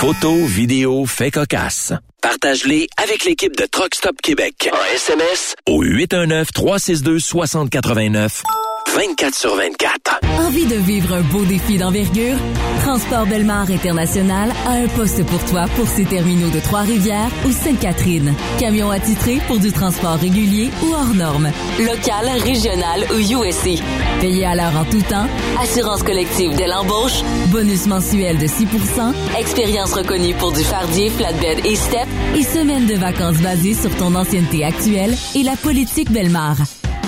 Photos, vidéos, faits cocasse. Partage-les avec l'équipe de Truck Stop Québec. En SMS au 819-362-6089. 24 sur 24. Envie de vivre un beau défi d'envergure? Transport Belmar International a un poste pour toi pour ses terminaux de Trois-Rivières ou Sainte-Catherine. Camion attitré pour du transport régulier ou hors norme. Local, régional ou USC. Payé à l'heure en tout temps. Assurance collective dès l'embauche. Bonus mensuel de 6% Expérience reconnue pour du fardier, flatbed et step. Et semaine de vacances basées sur ton ancienneté actuelle et la politique Belmar.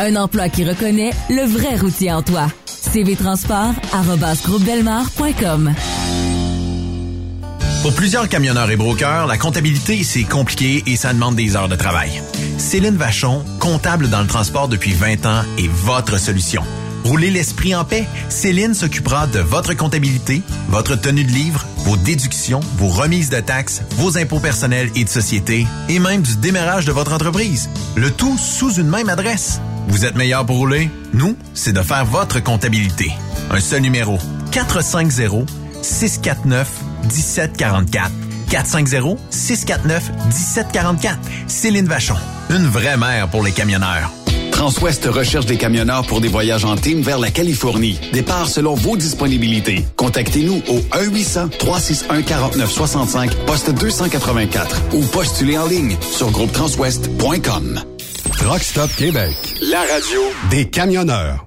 Un emploi qui reconnaît le vrai routier en toi. cvtransport.com Pour plusieurs camionneurs et brokers, la comptabilité, c'est compliqué et ça demande des heures de travail. Céline Vachon, comptable dans le transport depuis 20 ans, est votre solution. Roulez l'esprit en paix. Céline s'occupera de votre comptabilité, votre tenue de livre, vos déductions, vos remises de taxes, vos impôts personnels et de société, et même du démarrage de votre entreprise. Le tout sous une même adresse. Vous êtes meilleur pour rouler? Nous, c'est de faire votre comptabilité. Un seul numéro. 450-649-1744. 450-649-1744. Céline Vachon. Une vraie mère pour les camionneurs. Transwest recherche des camionneurs pour des voyages en team vers la Californie. Départ selon vos disponibilités. Contactez-nous au 1-800-361-4965, poste 284 ou postulez en ligne sur groupetranswest.com. Truck Stop Québec. La radio Des camionneurs.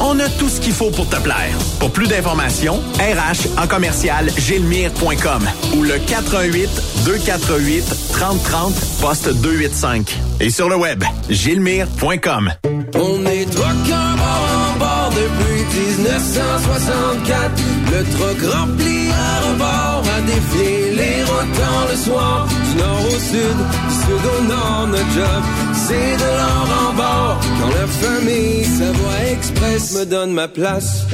On a tout ce qu'il faut pour te plaire. Pour plus d'informations, RH en commercial gilmire.com ou le 418 248 3030 poste 285. Et sur le web, gilmire.com. On est bord en bord depuis 1964. Le truck rempli à rebord a défié les routes le soir, du nord au sud, du sud au nord, notre job, c'est de l'or en bord. Quand la famille Savoie Express me donne ma place.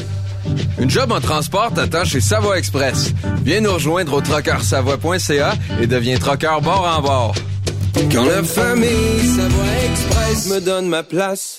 Une job en transport t'attend chez Savoie Express. Viens nous rejoindre au trockeursavoie.ca et deviens trockeur bord en bord. Quand la famille Savoie Express me donne ma place.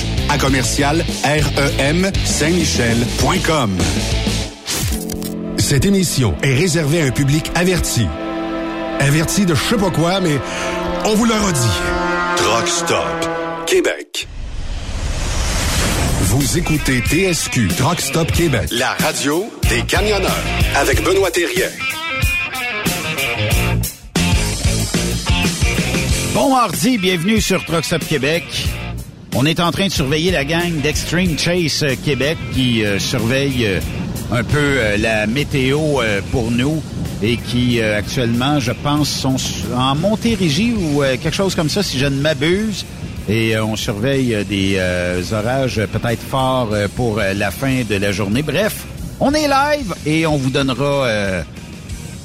à commercial REM Saint-Michel.com. Cette émission est réservée à un public averti. Averti de je sais pas quoi, mais on vous le redit. Truck Stop Québec. Vous écoutez TSQ Truck Stop Québec, la radio des camionneurs avec Benoît Thérien. Bon mardi, bienvenue sur Truck Stop Québec. On est en train de surveiller la gang d'Extreme Chase euh, Québec qui euh, surveille euh, un peu la météo pour nous et qui actuellement, je pense, sont en Montérégie ou quelque chose comme ça, si je ne m'abuse. Et on surveille des orages peut-être forts pour la fin de la journée. Bref, on est live et on vous donnera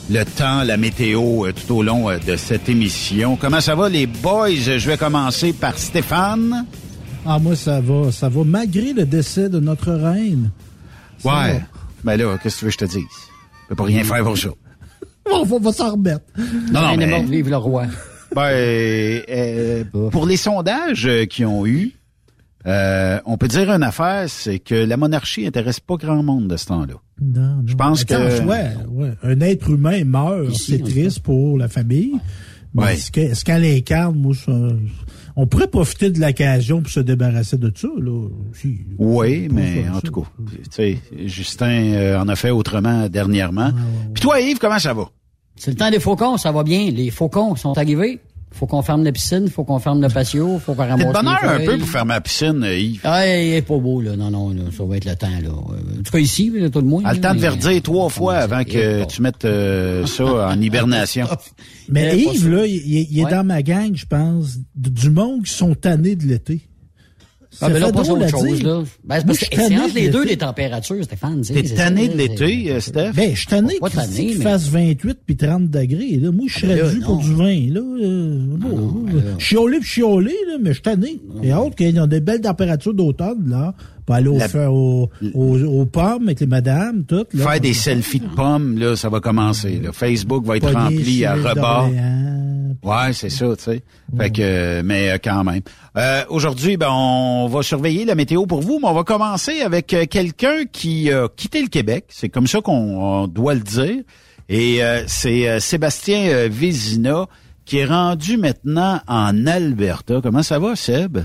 le temps, la météo tout au long de cette émission. Comment ça va les boys? Je vais commencer par Stéphane. Ah, moi, ça va. Ça va, malgré le décès de notre reine. Ça Ouais. va. Ben là, qu'est-ce que tu veux que je te dise? Je peux pas rien faire pour ça. On va, on va s'en remettre. Non, non, mais... vive le roi. Ben, euh, pour les sondages qu'ils ont eu, euh, on peut dire une affaire, c'est que la monarchie intéresse pas grand monde de ce temps-là. Non, non. Je pense Attends, que- ouais, ouais. Un être humain meurt, c'est triste pour la famille. Mais Ouais. est-ce que- est-ce qu'elle incarne, moi, ça- on pourrait profiter de l'occasion pour se débarrasser de ça, là. Si, Oui, mais en ça. tout cas, tu sais, Justin euh, en a fait autrement dernièrement. Puis toi, Yves, comment ça va? C'est le temps des faucons, ça va bien. Les faucons sont arrivés. Faut qu'on ferme la piscine, faut qu'on ferme le patio, faut qu'on T'es ramasse de bonheur les un peu pour fermer la piscine, euh, Yves. Ah, il est pas beau, là. Non, non, là, ça va être le temps, là. Euh, En tout cas, ici, là, tout le moins. A le là, temps de verdir trois fois avant que tu mettes euh, ça en hibernation. Mais Yves, là, il, est Ouais. dans ma gang, je pense, du du monde qui sont tannés de l'été. Ah, ben là, pas drôle autre à chose, dire. là. Ben, c'est parce que c'est entre les deux les températures, Stéphane. T'es c'est tanné de l'été, euh, Steph? Ben, je suis tanné Pas qu'il tanné, qu'il mais- fasse 28 puis 30 degrés. Là. Moi, je serais Ah, là, dû pour du vin. Là. Euh, bon, ben chiolé puis chiolé, là, mais je suis tanné. Et autres qu'il y a des belles températures d'automne, là, pour aller au La- feu- aux, aux pommes avec les madames, toutes. Là, Faire des selfies de pommes, là, ça va commencer. là. Facebook va être rempli à rebord. Ouais, c'est ça, tu sais. Fait que, mais euh, quand même. Euh, Aujourd'hui, ben, on va surveiller la météo pour vous, mais on va commencer avec euh, quelqu'un qui a quitté le Québec. C'est comme ça qu'on on doit le dire. Et euh, c'est euh, Sébastien Vézina qui est rendu maintenant en Alberta. Comment ça va, Seb?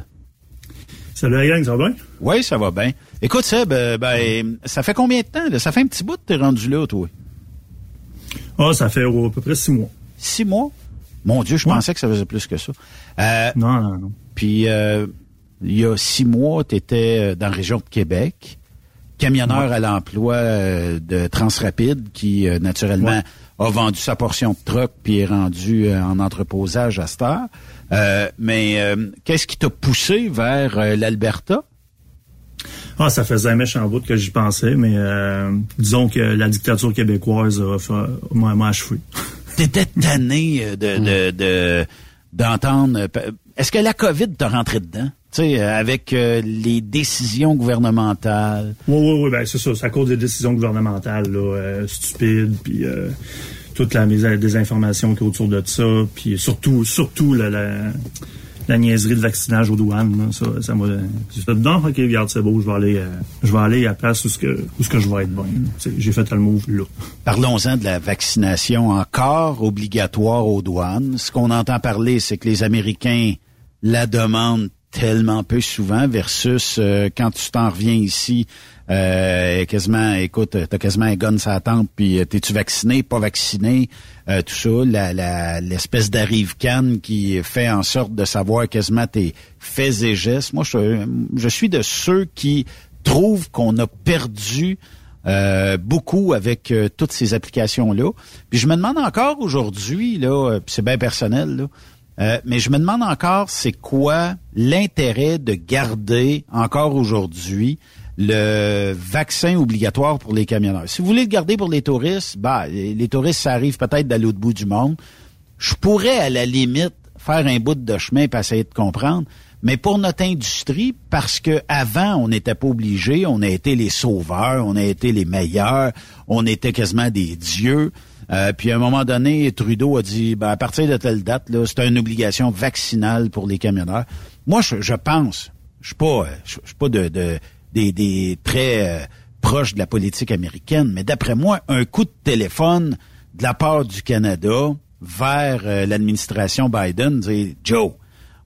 Salut la gang, ça va bien? Oui, ça va bien. Écoute, Seb, ben, ça fait combien de temps? Là? Ça fait un petit bout que t'es rendu là, toi? Ah, ça fait à peu près six mois. Six mois? Mon Dieu, je Ouais. pensais que ça faisait plus que ça. Euh, Non, non, non. Puis, euh, il y a six mois, tu étais dans la région de Québec, camionneur à l'emploi euh, de Transrapide, qui, euh, naturellement, a vendu sa portion de truck puis est rendu euh, en entreposage à cette heure. Euh, mais euh, qu'est-ce qui t'a poussé vers euh, l'Alberta? Ah, ça faisait un méchant bout que j'y pensais, mais euh, disons que la dictature québécoise a fait- m'a m'a achevé. T'étais tanné euh, de de- de- d'entendre. euh, pe- Est-ce que la COVID t'a rentré dedans? Tu sais, euh, avec euh, les décisions gouvernementales. Oui, oui, oui, ben c'est ça. C'est à cause des décisions gouvernementales là, euh, stupides, puis euh, toute la més- désinformation qui est autour de ça, puis surtout, surtout la, la, la niaiserie de vaccinage aux douanes. Ça, ça m'a. J'ai fait non, ok, regarde, c'est beau, je vais aller, euh, aller à la place où où je vais être sais, J'ai fait le move là. Parlons-en de la vaccination encore obligatoire aux douanes. Ce qu'on entend parler, c'est que les Américains la demandent tellement peu souvent versus euh, quand tu t'en reviens ici, euh, quasiment, écoute, t'as quasiment un gun sur la tempe, puis euh, t'es-tu vacciné, pas vacciné, euh, tout ça, la- la- l'espèce d'arrive canne qui fait en sorte de savoir quasiment tes faits et gestes. Moi, je, suis de ceux qui trouvent qu'on a perdu euh, beaucoup avec euh, toutes ces applications-là. Puis je me demande encore aujourd'hui, là, c'est bien personnel, là, mais je me demande encore c'est quoi l'intérêt de garder encore aujourd'hui le vaccin obligatoire pour les camionneurs. Si vous voulez le garder pour les touristes, bah les touristes, ça arrive peut-être de l'autre bout du monde. Je pourrais à la limite faire un bout de chemin et essayer de comprendre. Mais pour notre industrie, parce que avant on n'était pas obligé, on a été les sauveurs, on a été les meilleurs, on était quasiment des dieux. Euh, puis à un moment donné, Trudeau a dit, ben, à partir de telle date, c'est une obligation vaccinale pour les camionneurs. Moi, je, pense, je suis pas, suis pas de, de- des, des très euh, proches de la politique américaine, mais d'après moi, un coup de téléphone de la part du Canada vers euh, l'administration Biden, dire Joe,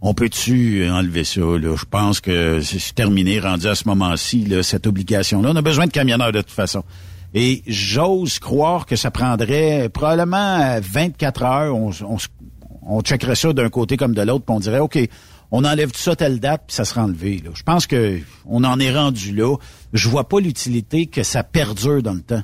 on peut-tu enlever ça Je pense que c'est terminé, rendu à ce moment-ci cette obligation-là. On a besoin de camionneurs de toute façon. Et j'ose croire que ça prendrait probablement euh, 24 heures. On, on, on checkerait ça d'un côté comme de l'autre, puis on dirait, OK, on enlève tout ça telle date, puis ça sera enlevé. Là. Je pense que on en est rendu là. Je vois pas l'utilité que ça perdure dans le temps.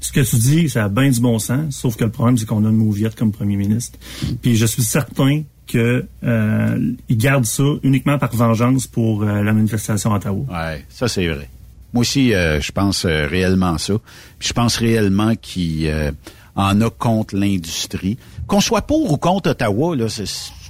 Ce que tu dis, ça a bien du bon sens, sauf que le problème, c'est qu'on a une mauviette comme premier ministre. Puis je suis certain que euh, il garde ça uniquement par vengeance pour euh, la manifestation à Ottawa. Ouais, ça c'est vrai. Moi aussi, euh, je pense euh, réellement ça. Puis je pense réellement qu'il euh, en a contre l'industrie. Qu'on soit pour ou contre Ottawa, là, c'est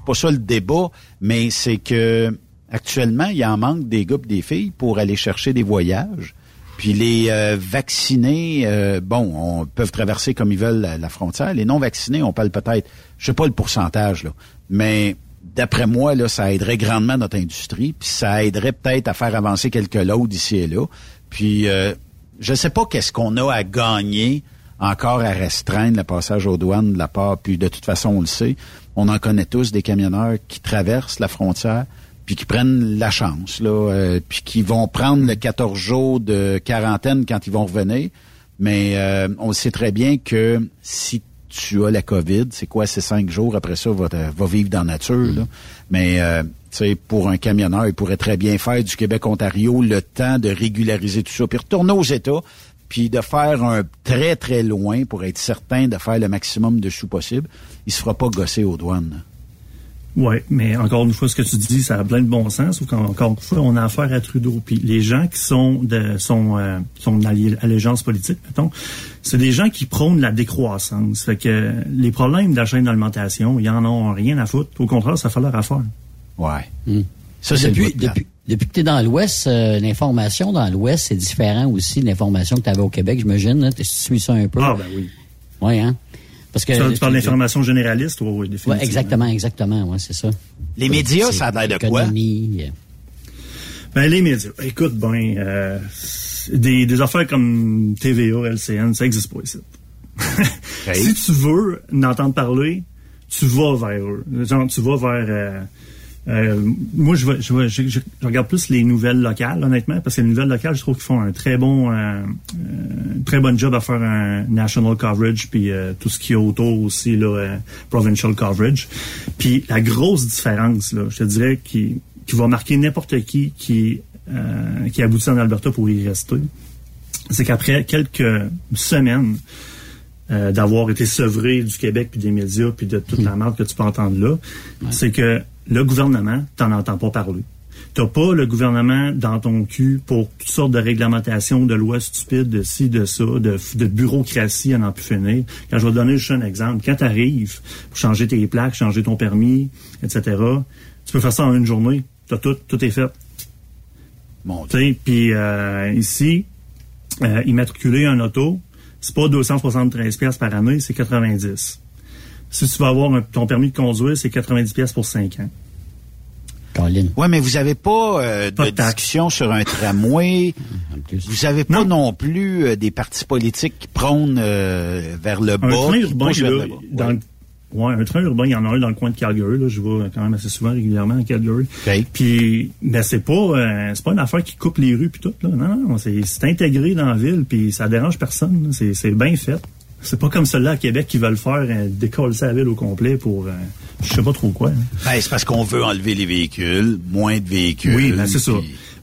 pas ça le débat, mais c'est que actuellement, il en manque des pis des filles pour aller chercher des voyages. Puis les euh, vaccinés, euh, bon, on peuvent traverser comme ils veulent la, la frontière. Les non vaccinés, on parle peut-être, je sais pas le pourcentage là, mais d'après moi là, ça aiderait grandement notre industrie, puis ça aiderait peut-être à faire avancer quelques lots d'ici et là. Puis euh, je sais pas qu'est-ce qu'on a à gagner encore à restreindre le passage aux douanes de la part. Puis de toute façon, on le sait, on en connaît tous des camionneurs qui traversent la frontière puis qui prennent la chance, là, euh, puis qui vont prendre le 14 jours de quarantaine quand ils vont revenir. Mais euh, on sait très bien que si tu as la COVID, c'est quoi, c'est cinq jours, après ça, va, te- va vivre dans la nature. Là. Mais euh, pour un camionneur, il pourrait très bien faire du Québec-Ontario le temps de régulariser tout ça, puis retourner aux États, puis de faire un très, très loin pour être certain de faire le maximum de sous possible. Il se fera pas gosser aux douanes. Oui, mais encore une fois, ce que tu dis, ça a plein de bon sens. Sauf qu'encore une fois, on a affaire à Trudeau. Puis les gens qui sont de sont euh, sont d'allégeance politique, mettons, c'est des gens qui prônent la décroissance. Fait que les problèmes de la chaîne d'alimentation, ils en ont rien à foutre. Au contraire, ça fait leur affaire. Ouais. Ça, c'est depuis, depuis, depuis que tu es dans l'Ouest, euh, l'information dans l'Ouest, c'est différent aussi de l'information que tu avais au Québec, j'imagine. hein. Tu suis ça un peu? Ah, ben oui. Oui, hein? Parce que, tu, tu parles d'information généraliste, oui, oui, définitivement. Ouais, exactement, exactement, ouais, c'est ça. Les médias, ça a l'air de quoi? Euh, Ben, les médias. Écoute, ben, euh, des, des affaires comme TVA, LCN, ça n'existe pas ici. si tu veux en entendre parler, tu vas vers eux. Genre, tu vas vers... euh, euh, moi, je, vais- je, vais- je, je- regarde plus les nouvelles locales, honnêtement, parce que les nouvelles locales, je trouve qu'ils font un très bon, euh, euh, très bon job à faire un national coverage, puis euh, tout ce qui est autour aussi, là, euh, provincial coverage. Puis la grosse différence, là, je te dirais, qui, qui va marquer n'importe qui qui, euh, qui aboutit en Alberta pour y rester, c'est qu'après quelques semaines euh, d'avoir été sevré du Québec puis des médias puis de toute la merde que tu peux entendre là, c'est que le gouvernement, t'en entends pas parler. T'as pas le gouvernement dans ton cul pour toutes sortes de réglementations, de lois stupides, de ci, de ça, de, de bureaucratie à n'en plus finir. Quand je vais te donner juste un exemple, quand tu arrives pour changer tes plaques, changer ton permis, etc., tu peux faire ça en une journée. T'as tout, tout est fait. Bon, puis euh, ici, euh, immatriculer un auto, c'est pas 273 pièces par année, c'est 90. Si tu vas avoir un- ton permis de conduire, c'est 90 pièces pour 5 ans. Colin. Ouais, mais vous avez pas euh, de discussion sur un tramway. vous avez pas non, plus euh, des partis politiques qui prônent euh, vers le bas. Un train urbain, poussent vers là, le bas. dans le- ouais, un train urbain, il y en a un dans le coin de Calgary. Là, je vais quand même assez souvent, régulièrement à Calgary. Puis, ben, c'est pas, euh, c'est pas une affaire qui coupe les rues puis tout. Là. Non, non, c'est, c'est intégré dans la ville puis ça dérange personne. c'est bien fait. C'est pas comme ceux-là à Québec qui veulent faire euh, décoller la ville au complet pour, euh, je sais pas trop quoi. hein. Ben, c'est parce qu'on veut enlever les véhicules, moins de véhicules. Oui, ben c'est ça.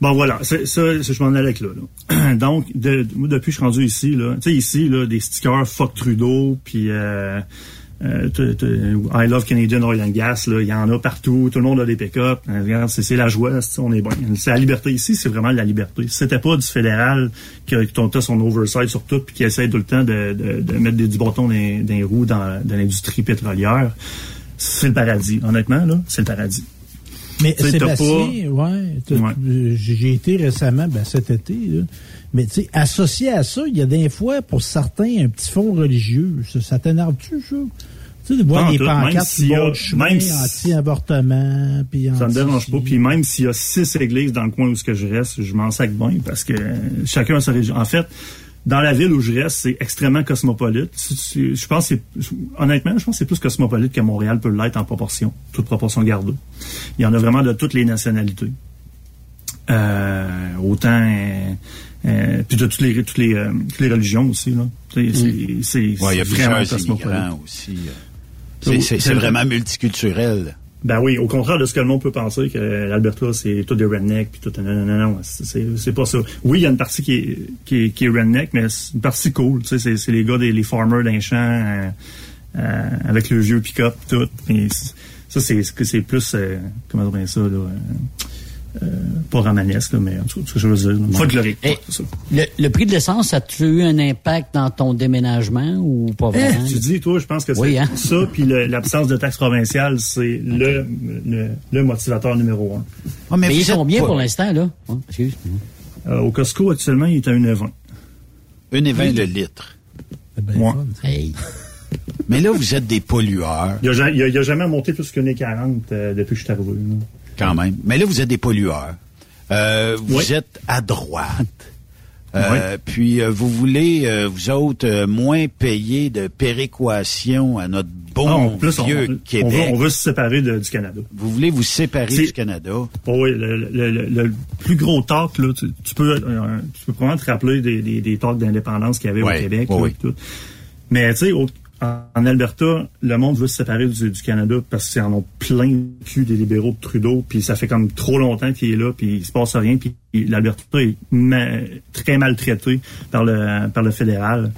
Bon, voilà, c'est- ça, ça, je m'en allais avec là. là. Donc, de, moi, depuis que je suis rendu ici, là, tu sais, ici, là, des stickers fuck Trudeau, puis euh, euh, I love Canadian Oil and Gas, là, il y en a partout, tout le monde a des pick-up. Euh, Regarde, c'est la joie, on est bon. C'est la liberté ici, c'est vraiment la liberté. Si c'était pas du fédéral que, que ton tas son oversight sur tout, puis qui essaie tout le temps de, de, de mettre des, du bâton dans, les- dans les roues dans, dans l'industrie pétrolière, c'est le paradis. Honnêtement, là, c'est le paradis. Mais Sébastien, ouais, t'as- Ouais. j'ai j'ai été récemment, ben, cet été, là. Mais tu sais, associé à ça, il y a des fois, pour certains, un petit fond religieux. Ça, ça t'énerve-tu, ça? Tu sais, de voir des pancartes qui du chemin, anti-avortement, Ça me dérange pas. Puis même s'il y a six églises dans le coin où que je reste, je m'en sac bien parce que chacun a sa région. En fait, dans la ville où je reste, c'est extrêmement cosmopolite. Je pense que c'est, honnêtement, je pense que c'est plus cosmopolite que Montréal peut l'être en proportion, toute proportion gardée. Il y en a vraiment de toutes les nationalités. Euh, autant, euh, euh, puis de toutes les, toutes les, euh, toutes les religions aussi, là. Tu sais, C'est, c'est, Ouais, il y a plusieurs immigrants aussi. euh. C'est- C'est c'est vraiment multiculturel. Ben oui, au contraire de ce que le monde peut penser, que l'Alberta, c'est tout des rednecks, puis tout... Non, non, non, non, c'est c'est pas ça. Oui, il y a une partie qui est, qui est, qui est redneck, mais c'est une partie cool. Tu sais, c'est- c'est les gars, des, les farmers d'un champ, euh, euh, avec le vieux pick-up, tout. Et c- ça, c'est c'est- plus... euh, comment dire ça, là... euh, pas romanesque, là, mais en tout cas, ce que je veux dire, folklorique. Le, le prix de l'essence, ça a-tu eu un impact dans ton déménagement ou pas vraiment? Tu dis, toi, je pense que Oui, c'est hein? ça, puis l'absence de taxes provinciales, c'est le, le, le motivateur numéro un. mais ils sont bien pour l'instant, là. Excuse. Euh, au Costco, actuellement, il est à 1,20. 1,20 le litre. Moi. Mais là, vous êtes des pollueurs. Il a, il a- jamais monté plus qu'une 40 euh, depuis que je suis arrivé. là. Quand même. Mais là, vous êtes des pollueurs. Euh, vous Oui. êtes à droite. Euh, Puis euh, vous voulez, euh, vous autres, moins payer de péréquation à notre bon Ah, en plus, on, vieux on Québec. veut, on veut se séparer de- du Canada. Vous voulez vous séparer du Canada? Oh oui, le, le- le- le plus gros talk, là, tu, tu peux, tu peux probablement te rappeler des, des, des talks d'indépendance qu'il y avait au Québec. là, oui. tout. Mais tu sais, en Alberta, le monde veut se séparer du, du Canada parce qu'ils en ont plein le cul des libéraux de Trudeau, puis ça fait comme trop longtemps qu'il est là, puis il se passe rien, puis l'Alberta est ma- très maltraité par le par le fédéral.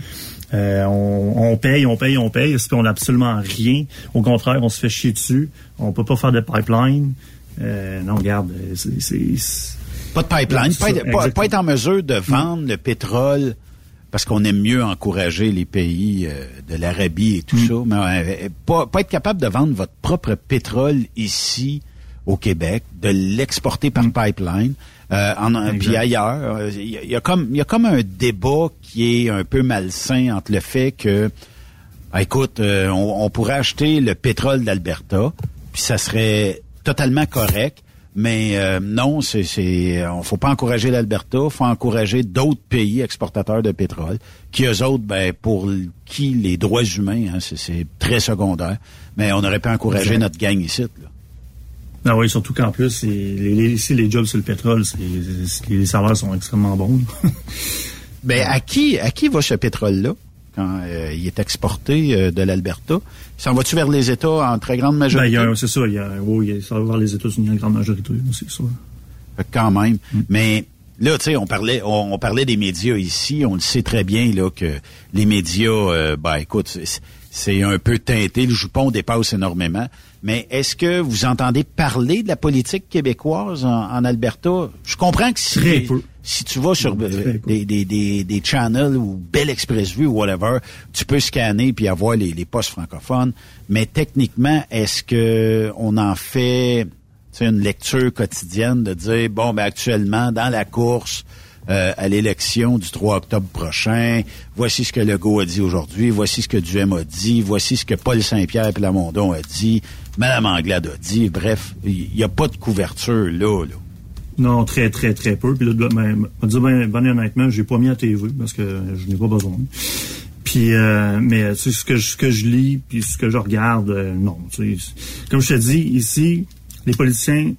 Euh, on, on paye, on paye, on paye, puis on n'a absolument rien? Au contraire, on se fait chier dessus. On peut pas faire de pipeline. Euh, non, regarde, c'est- Pas de pipeline, pas, ça, pas- pas être en mesure de vendre le pétrole parce qu'on aime mieux encourager les pays euh, de l'Arabie et tout Mm. ça, mais euh, pas, pas être capable de vendre votre propre pétrole ici au Québec, de l'exporter par pipeline, euh, en, Mm. Exact. puis ailleurs. Euh, Il y, a- il y a comme il y a comme un débat qui est un peu malsain entre le fait que ah, écoute, euh, on, on pourrait acheter le pétrole d'Alberta, puis ça serait totalement correct. Mais euh, non, c'est, c'est, on faut pas encourager l'Alberta, faut encourager d'autres pays exportateurs de pétrole, qui eux autres, ben pour qui les droits humains, hein, c'est, c'est très secondaire. Mais on aurait pu encourager notre gang ici. Là. Ah oui, surtout qu'en plus, c'est- les, les- ici, les jobs sur le pétrole, c'est, c'est- les salaires sont extrêmement bons. Ben à qui, à qui va ce pétrole-là? Quand euh, il est exporté euh, de l'Alberta S'en va-tu vers les États en très grande Ben, majorité un- c'est ça, il y a, oui, il y a- ça va vers les États-Unis en grande majorité, c'est ça. Quand même. Mais là, tu sais, on parlait, on, on parlait des médias ici. On le sait très bien là que les médias, euh, ben écoute, c'est- c'est un peu teinté. Le jupon dépasse énormément. Mais est-ce que vous entendez parler de la politique québécoise en, en Alberta? Je comprends que si si tu vas sur euh, des, des, des, des channels ou Bell Express View ou whatever, tu peux scanner puis avoir les, les postes francophones. Mais techniquement, est-ce que on en fait une lecture quotidienne de dire bon ben actuellement dans la course euh, à l'élection du 3 octobre prochain. Voici ce que Legault a dit aujourd'hui. Voici ce que Duhem a dit. Voici ce que Paul Saint-Pierre et Lamondon a dit. Madame Anglade a dit. Bref, il n'y a pas de couverture là, là. Non, très, très, très peu. Puis là, ben, dire ben, ben honnêtement, j'ai pas mis à TV parce que je n'ai pas besoin. Puis, euh, mais tu sais, ce que, je, ce que je lis, puis ce que je regarde, euh, non. Comme je te dis, ici, les politiciens,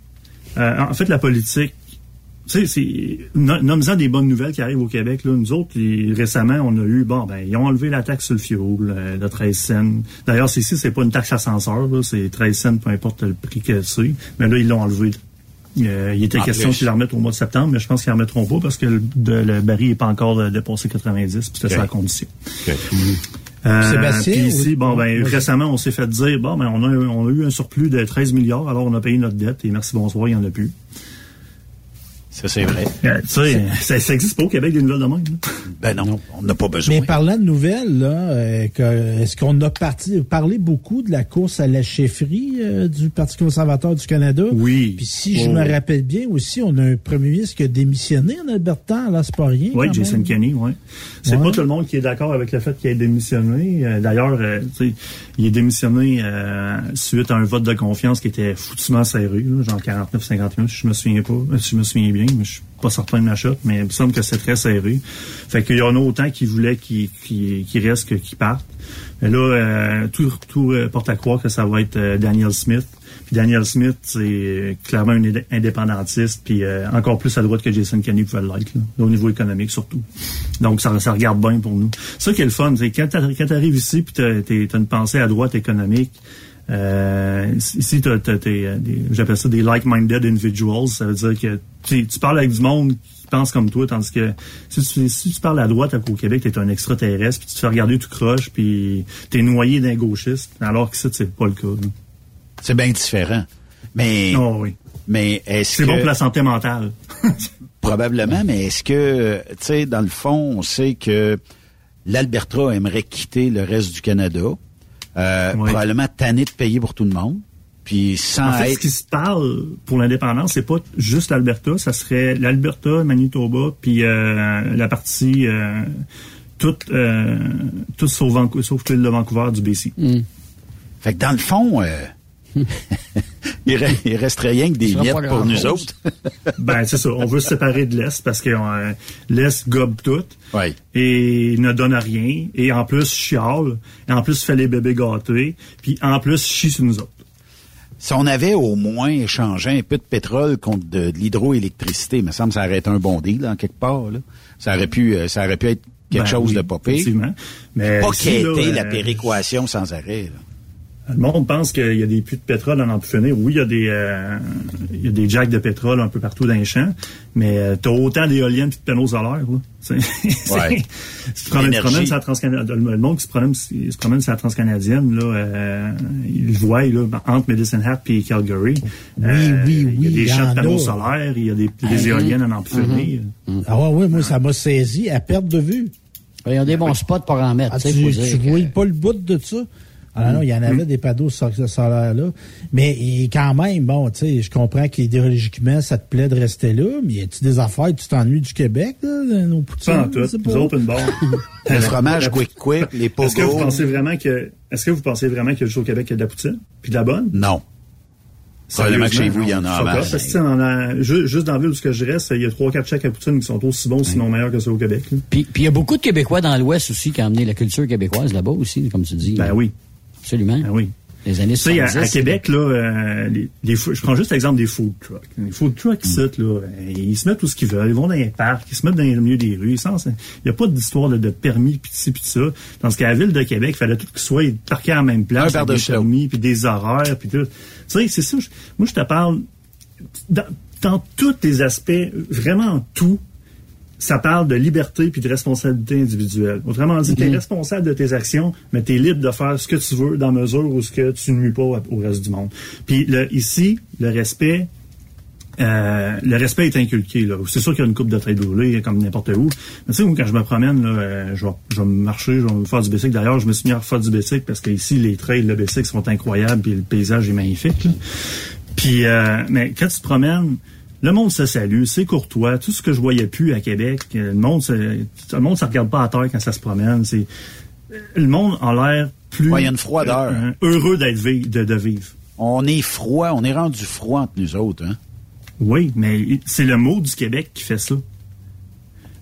euh, en fait, la politique, tu sais, c'est nomme-en des bonnes nouvelles qui arrivent au Québec. Là. Nous autres, récemment, on a eu, bon, ben, ils ont enlevé la taxe sur le fioul euh, de 13 cents. D'ailleurs, c'est ici, c'est pas une taxe ascenseur, c'est 13 cents, peu importe le prix que c'est. Mais là, ils l'ont enlevé euh, il était question qu'ils la remettent au mois de septembre, mais je pense qu'ils ne remettront pas parce que le, le baril n'est pas encore euh, dépassé 90, puis c'était ça la condition. Euh, Sébastien, puis ici, bon, ben, récemment, on s'est fait dire, bon, ben, on a, on a eu un surplus de 13 milliards, alors on a payé notre dette, et merci, bonsoir, il n'y en a plus. Ça, c'est vrai. Euh, tu sais, ça, ça existe pas au Québec, des nouvelles de même. Ben non, on n'a pas besoin. Mais parlant de nouvelles, là, euh, est-ce qu'on a parti, parlé beaucoup de la course à la chefferie euh, du Parti conservateur du Canada? Oui. Puis si je me rappelle bien aussi, on a un premier ministre qui a démissionné en Alberta, là, c'est pas rien. Oui, Jason Kenney, oui. C'est pas tout le monde qui est d'accord avec le fait qu'il ait démissionné. D'ailleurs, tu sais, il est démissionné suite à un vote de confiance qui était foutument serré, genre 49-51, si je me souviens pas, si je me souviens bien je suis pas certain de ma shot, mais il me semble que c'est très serré. Fait qu'il y en a autant qui voulaient qu'il qu reste que partent. Mais là, euh, tout, tout euh, porte à croire que ça va être euh, Daniel Smith. Puis Daniel Smith, c'est clairement un indépendantiste, puis encore plus à droite que Jason Kenney pouvait l'être, au niveau économique surtout. Donc, ça, ça regarde bien pour nous. Ça qui est le fun, c'est quand tu arrives ici, puis tu as, une pensée à droite économique, euh, ici, j'appelle ça des like-minded individuals. Ça veut dire que tu, parles avec du monde qui pense comme toi, tandis que si tu, parles à droite au Québec, tu es un extraterrestre, puis tu te fais regarder tout croche, puis tu es noyé d'un gauchiste, alors que ça, c'est pas le cas. C'est bien différent. Mais, oh, oui. mais est-ce C'est bon pour la santé mentale. Probablement, mais est-ce que, tu sais, dans le fond, on sait que l'Alberta aimerait quitter le reste du Canada. Euh, probablement tanné de payer pour tout le monde. Puis sans en fait, ce qui se parle pour l'indépendance, c'est pas juste l'Alberta, ça serait l'Alberta, Manitoba, puis euh, la partie euh, toute, euh, toute sauf, Vancouver, sauf l'île de Vancouver du BC. Mm. Fait que dans le fond, euh, il, reste, resterait rien que des miettes pour nous autres. ben, c'est ça. On veut se séparer de l'Est parce que euh, l'Est gobe tout. Et ne donne rien. Et en plus, chiale. Et en plus, fait les bébés gâtés. Puis en plus, chie sur nous autres. Si on avait au moins échangé un peu de pétrole contre de, l'hydroélectricité, il me semble que ça aurait été un bon deal, en quelque part. Là. Ça aurait pu, euh, ça aurait pu être quelque ben chose de popé. Mais pas quêter la péréquation sans arrêt. Là. Le monde pense qu'il y a des puits de pétrole en Ampufenné. Oui, il y a des euh, il y a des jacks de pétrole un peu partout dans les champs, mais euh, tu as autant d'éoliennes et de panneaux solaires. Là. C'est, ouais. le monde qui se promène, se promène sur la transcanadienne, là, euh, il le voit là, entre Medicine Hat et Calgary. Oui, oui, oui. Il y a des champs de panneaux solaires, il y a des, des éoliennes en Ampufenné. Mm-hmm. Ah ouais, oui, moi, ça m'a saisi à perte de vue. Il y a des bons spots pour en mettre. Ah, tu ne vois pas le bout de ça? Ah non, il y en avait des panneaux solaires-là. Mais quand même, bon, tu sais, je comprends qu'idéologiquement, ça te plaît de rester là, mais y a-tu des affaires, tu t'ennuies du Québec, là, nos poutines? Pas en tout. Nous autres, une Le fromage quick quick, les pogos. Est-ce que vous pensez vraiment que, est-ce que vous pensez vraiment que juste au Québec, il y a de la poutine? Puis de la bonne? Non. Probablement que chez vous, il y en a avant. a, juste dans la ville où je reste, il y a trois, quatre chèques à poutine qui sont aussi bons, sinon meilleurs que ceux au Québec. Puis, il y a beaucoup de Québécois dans l'Ouest aussi qui ont amené la culture québécoise là-bas aussi, comme tu dis. Ben oui. Absolument. Ah oui. Les années 70. À, à Québec, là, euh, les, je prends juste l'exemple des food trucks. Les food trucks, mm. là, euh, ils se mettent tout ce qu'ils veulent. Ils vont dans les parcs, ils se mettent dans le milieu des rues. Il n'y a pas d'histoire de, de, permis, puis ci, puis ça. Tandis qu'à la ville de Québec, il fallait tout qu'ils soient parqués à la même place. Un des permis, puis des horaires, puis tout. Tu sais, c'est ça. moi, je te parle dans, dans tous les aspects, vraiment tout ça parle de liberté puis de responsabilité individuelle. Autrement dit, tu es mhm. responsable de tes actions, mais tu es libre de faire ce que tu veux dans mesure où ce que tu ne nuis pas au reste du monde. Puis ici, le respect, euh, le respect est inculqué. C'est sûr qu'il y a une coupe de traits brûlés comme n'importe où. Mais tu sais, quand je me promène, là, euh, je, vais, je vais marcher, je vais faire du bicycle. D'ailleurs, je me suis mis à faire du bicycle parce qu'ici, les trails, le bicycle sont incroyables puis le paysage est magnifique. Puis, euh, mais quand tu te promènes, le monde se salue, c'est courtois. Tout ce que je voyais plus à Québec, le monde, se, le monde, regarde pas à terre quand ça se promène. C'est le monde a l'air plus. il y a une froideur. euh, heureux d'être de, de vivre. On est froid, on est rendu froid entre nous autres, hein? Oui, mais c'est le mot du Québec qui fait ça.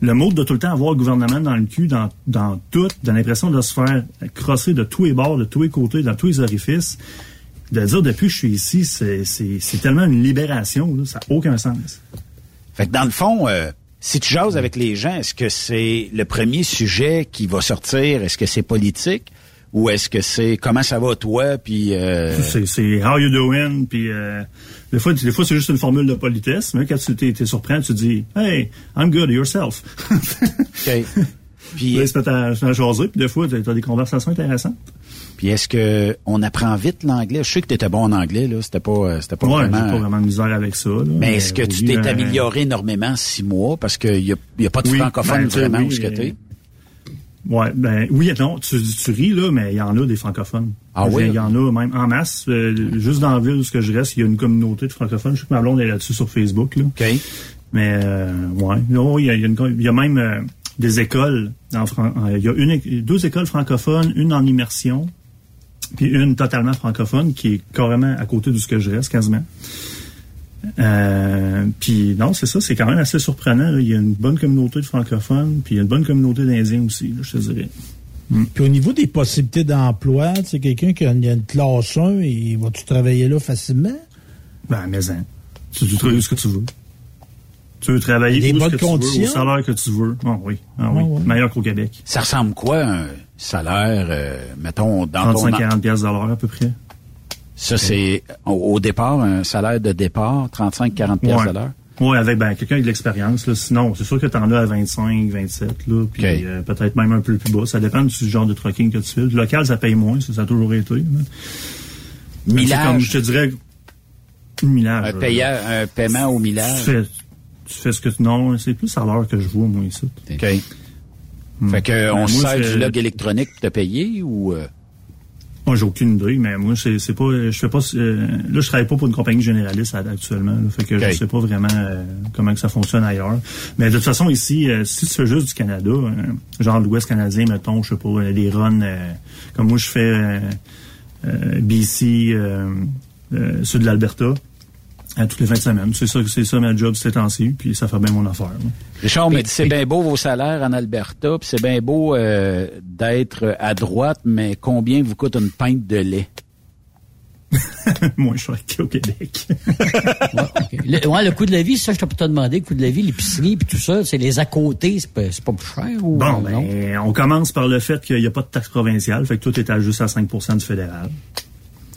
Le mot de tout le temps avoir le gouvernement dans le cul, dans, dans tout, de l'impression de se faire crosser de tous les bords, de tous les côtés, dans tous les orifices. De dire depuis que je suis ici, c'est- c'est c'est tellement une libération, là, ça n'a aucun sens. Fait que dans le fond, euh, si tu jases avec les gens, est-ce que c'est le premier sujet qui va sortir? Est-ce que c'est politique? Ou est-ce que c'est comment ça va toi? Puis euh, C'est- C'est how you doing, puis euh, des fois, des fois c'est juste une formule de politesse, mais quand tu t'es surpris, tu dis Hey, I'm good, yourself. OK. Puis à, à jaser, puis des fois, tu as des conversations intéressantes. Puis est-ce que on apprend vite l'anglais? Je sais que tu étais bon en anglais, là. C'était pas, euh, c'était pas ouais, vraiment. pas vraiment de misère avec ça. là, mais est-ce que tu oui, t'es euh, amélioré énormément en six mois? Parce qu'il y a, y a pas de Oui, francophone ben, tu vraiment oui, où ce que euh, t'es. Ouais, ben oui, non, tu, tu ris là, mais il y en a des francophones. Ah oui? Il y en a même en masse. Euh, juste dans la ville où je reste, il y a une communauté de francophones. Je sais que ma blonde est là-dessus sur Facebook. Là. OK. Mais euh, ouais, non, il y a, il y a une- il y a même euh, des écoles. En, euh, il y a une, deux écoles francophones, une en immersion, puis une totalement francophone qui est carrément à côté de ce que je reste quasiment. Euh, puis non, c'est ça, c'est quand même assez surprenant. là. Il y a une bonne communauté de francophones, puis il y a une bonne communauté d'Indiens aussi, là, je te dirais. Puis au niveau des possibilités d'emploi, c'est quelqu'un qui a une, classe 1, et va-tu travailler là facilement? Ben, mais hein, tu, tu travailles où ce que tu veux. Tu veux travailler Des où bonnes tu veux, au salaire que tu veux. Ah oui, ah oui. Ah ouais. meilleur qu'au Québec. Ça ressemble quoi un salaire, euh, mettons, dans ton... 35-40 piastres de l'heure à peu près. Ça, c'est au, au départ, un salaire de départ, 35-40 pièces Ouais. l'heure? Oui, avec ben, quelqu'un avec de l'expérience. là. Sinon, c'est sûr que tu en as à 25, 27, là, puis euh, peut-être même un peu plus bas. Ça dépend du genre de trucking que tu fais. Le local, ça paye moins, ça, ça a toujours été. Millage. c'est Comme je te dirais, millage. Un, euh, payeur, un paiement au tu millage. Tu fais ce que tu... Non, c'est plus à l'heure que je vois, moi, ici. OK. Fait que Ben, on se sert du log électronique pour te payer ou... euh, Moi, j'ai aucune idée, mais moi, c'est c'est pas, je fais pas, euh, là, je travaille pas pour une compagnie généraliste actuellement, là, fait que je sais pas vraiment euh, comment que ça fonctionne ailleurs. Mais de toute façon, ici, euh, si tu fais juste du Canada, euh, genre l'Ouest canadien, mettons, je sais pas, euh, des runs, euh, comme moi, je fais euh, euh, BC, euh, euh, sud de l'Alberta, à toutes les fins de semaine. C'est ça, c'est ça ma job ces temps-ci, puis ça fait bien mon affaire. là. Richard dit c'est bien beau vos salaires en Alberta, puis c'est bien beau euh, d'être à droite, mais combien vous coûte une pinte de lait? Moins cher qu'au Québec. Le, ouais, le coût de la vie, ça, je t'ai pas demandé, le coût de la vie, l'épicerie, puis tout ça, c'est les à côté, c'est pas, c'est pas plus cher ou Bon, ben, on commence par le fait qu'il n'y a pas de taxe provinciale, fait que tout est à juste à 5% du fédéral.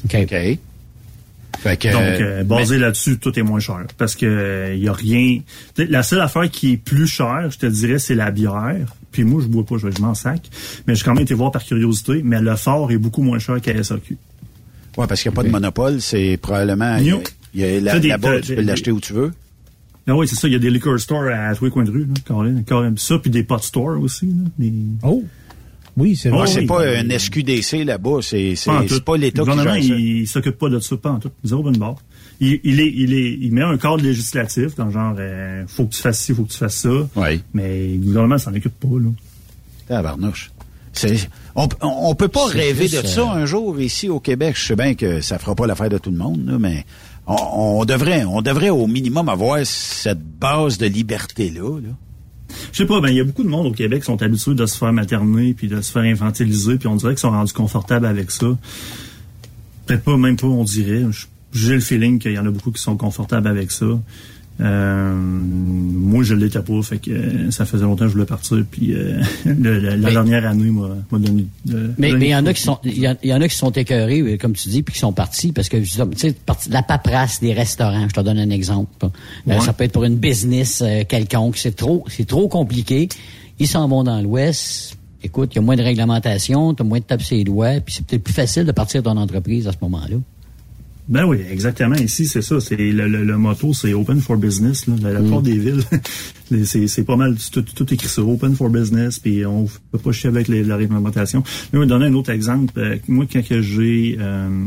OK. OK. Fait que, Donc, euh, basé mais- là-dessus, tout est moins cher. Parce que il y a rien. La seule affaire qui est plus chère, je te dirais, c'est la bière. Puis moi, je bois pas, je, je m'en sac. Mais j'ai quand même été voir par curiosité, mais le fort est beaucoup moins cher qu'à SAQ. Ouais, parce qu'il n'y a pas de monopole, c'est probablement... Il y a, y a la- des- tu peux l'acheter où tu veux. Ah oui, c'est ça, il y a des liquor stores à tous les coins de rue, là. Ça, puis des pot stores aussi. Là, des... Oh! Oui, c'est Moi, vrai. c'est oui. pas un SQDC là-bas, c'est c'est- Pas c'est l'État Le qui gouvernement, gère ça. il, s'occupe pas de ça, pas en tout. Zéro bonne barre. Il, il, est, il, est, il met un cadre législatif dans genre, euh, faut que tu fasses ci, faut que tu fasses ça. Oui. Mais le gouvernement s'en occupe pas, là. Tabarnouche. C'est- On, on, on peut pas C'est rêver de ça euh, un jour ici au Québec. Je sais bien que ça fera pas l'affaire de tout le monde, là, mais on, on devrait, on devrait au minimum avoir cette base de liberté-là. Là. Je sais pas, ben il y a beaucoup de monde au Québec qui sont habitués de se faire materner puis de se faire infantiliser puis on dirait qu'ils sont rendus confortables avec ça. Peut-être pas, même pas, on dirait. J'ai le feeling qu'il y en a beaucoup qui sont confortables avec ça. Euh, moi, je l'étais pas, fait que euh, ça faisait longtemps que je voulais partir. Puis euh, le- la, Mais- dernière année m'a m'a donné. de- Mais il y en a qui sont il y, en- il y en a qui sont écœurés euh, comme tu dis puis qui sont partis parce que tu sais la paperasse des restaurants, je te donne un exemple. Euh, Ouais. ça peut être pour une business euh, quelconque, c'est trop c'est trop compliqué. Ils s'en vont dans l'ouest. Écoute, il y a moins de réglementation, tu as moins de taper ses doigts, puis c'est peut-être plus facile de partir ton entreprise à ce moment-là. Ben oui, exactement. Ici, c'est ça. C'est le, le, le motto, c'est open for business. Là. La, la plupart des villes, les- c'est c'est pas mal. Tout, tout écrit sur open for business. Puis on peut pas chier avec les, la réglementation. Mais je vais donner un autre exemple. Euh, moi, quand que j'ai euh,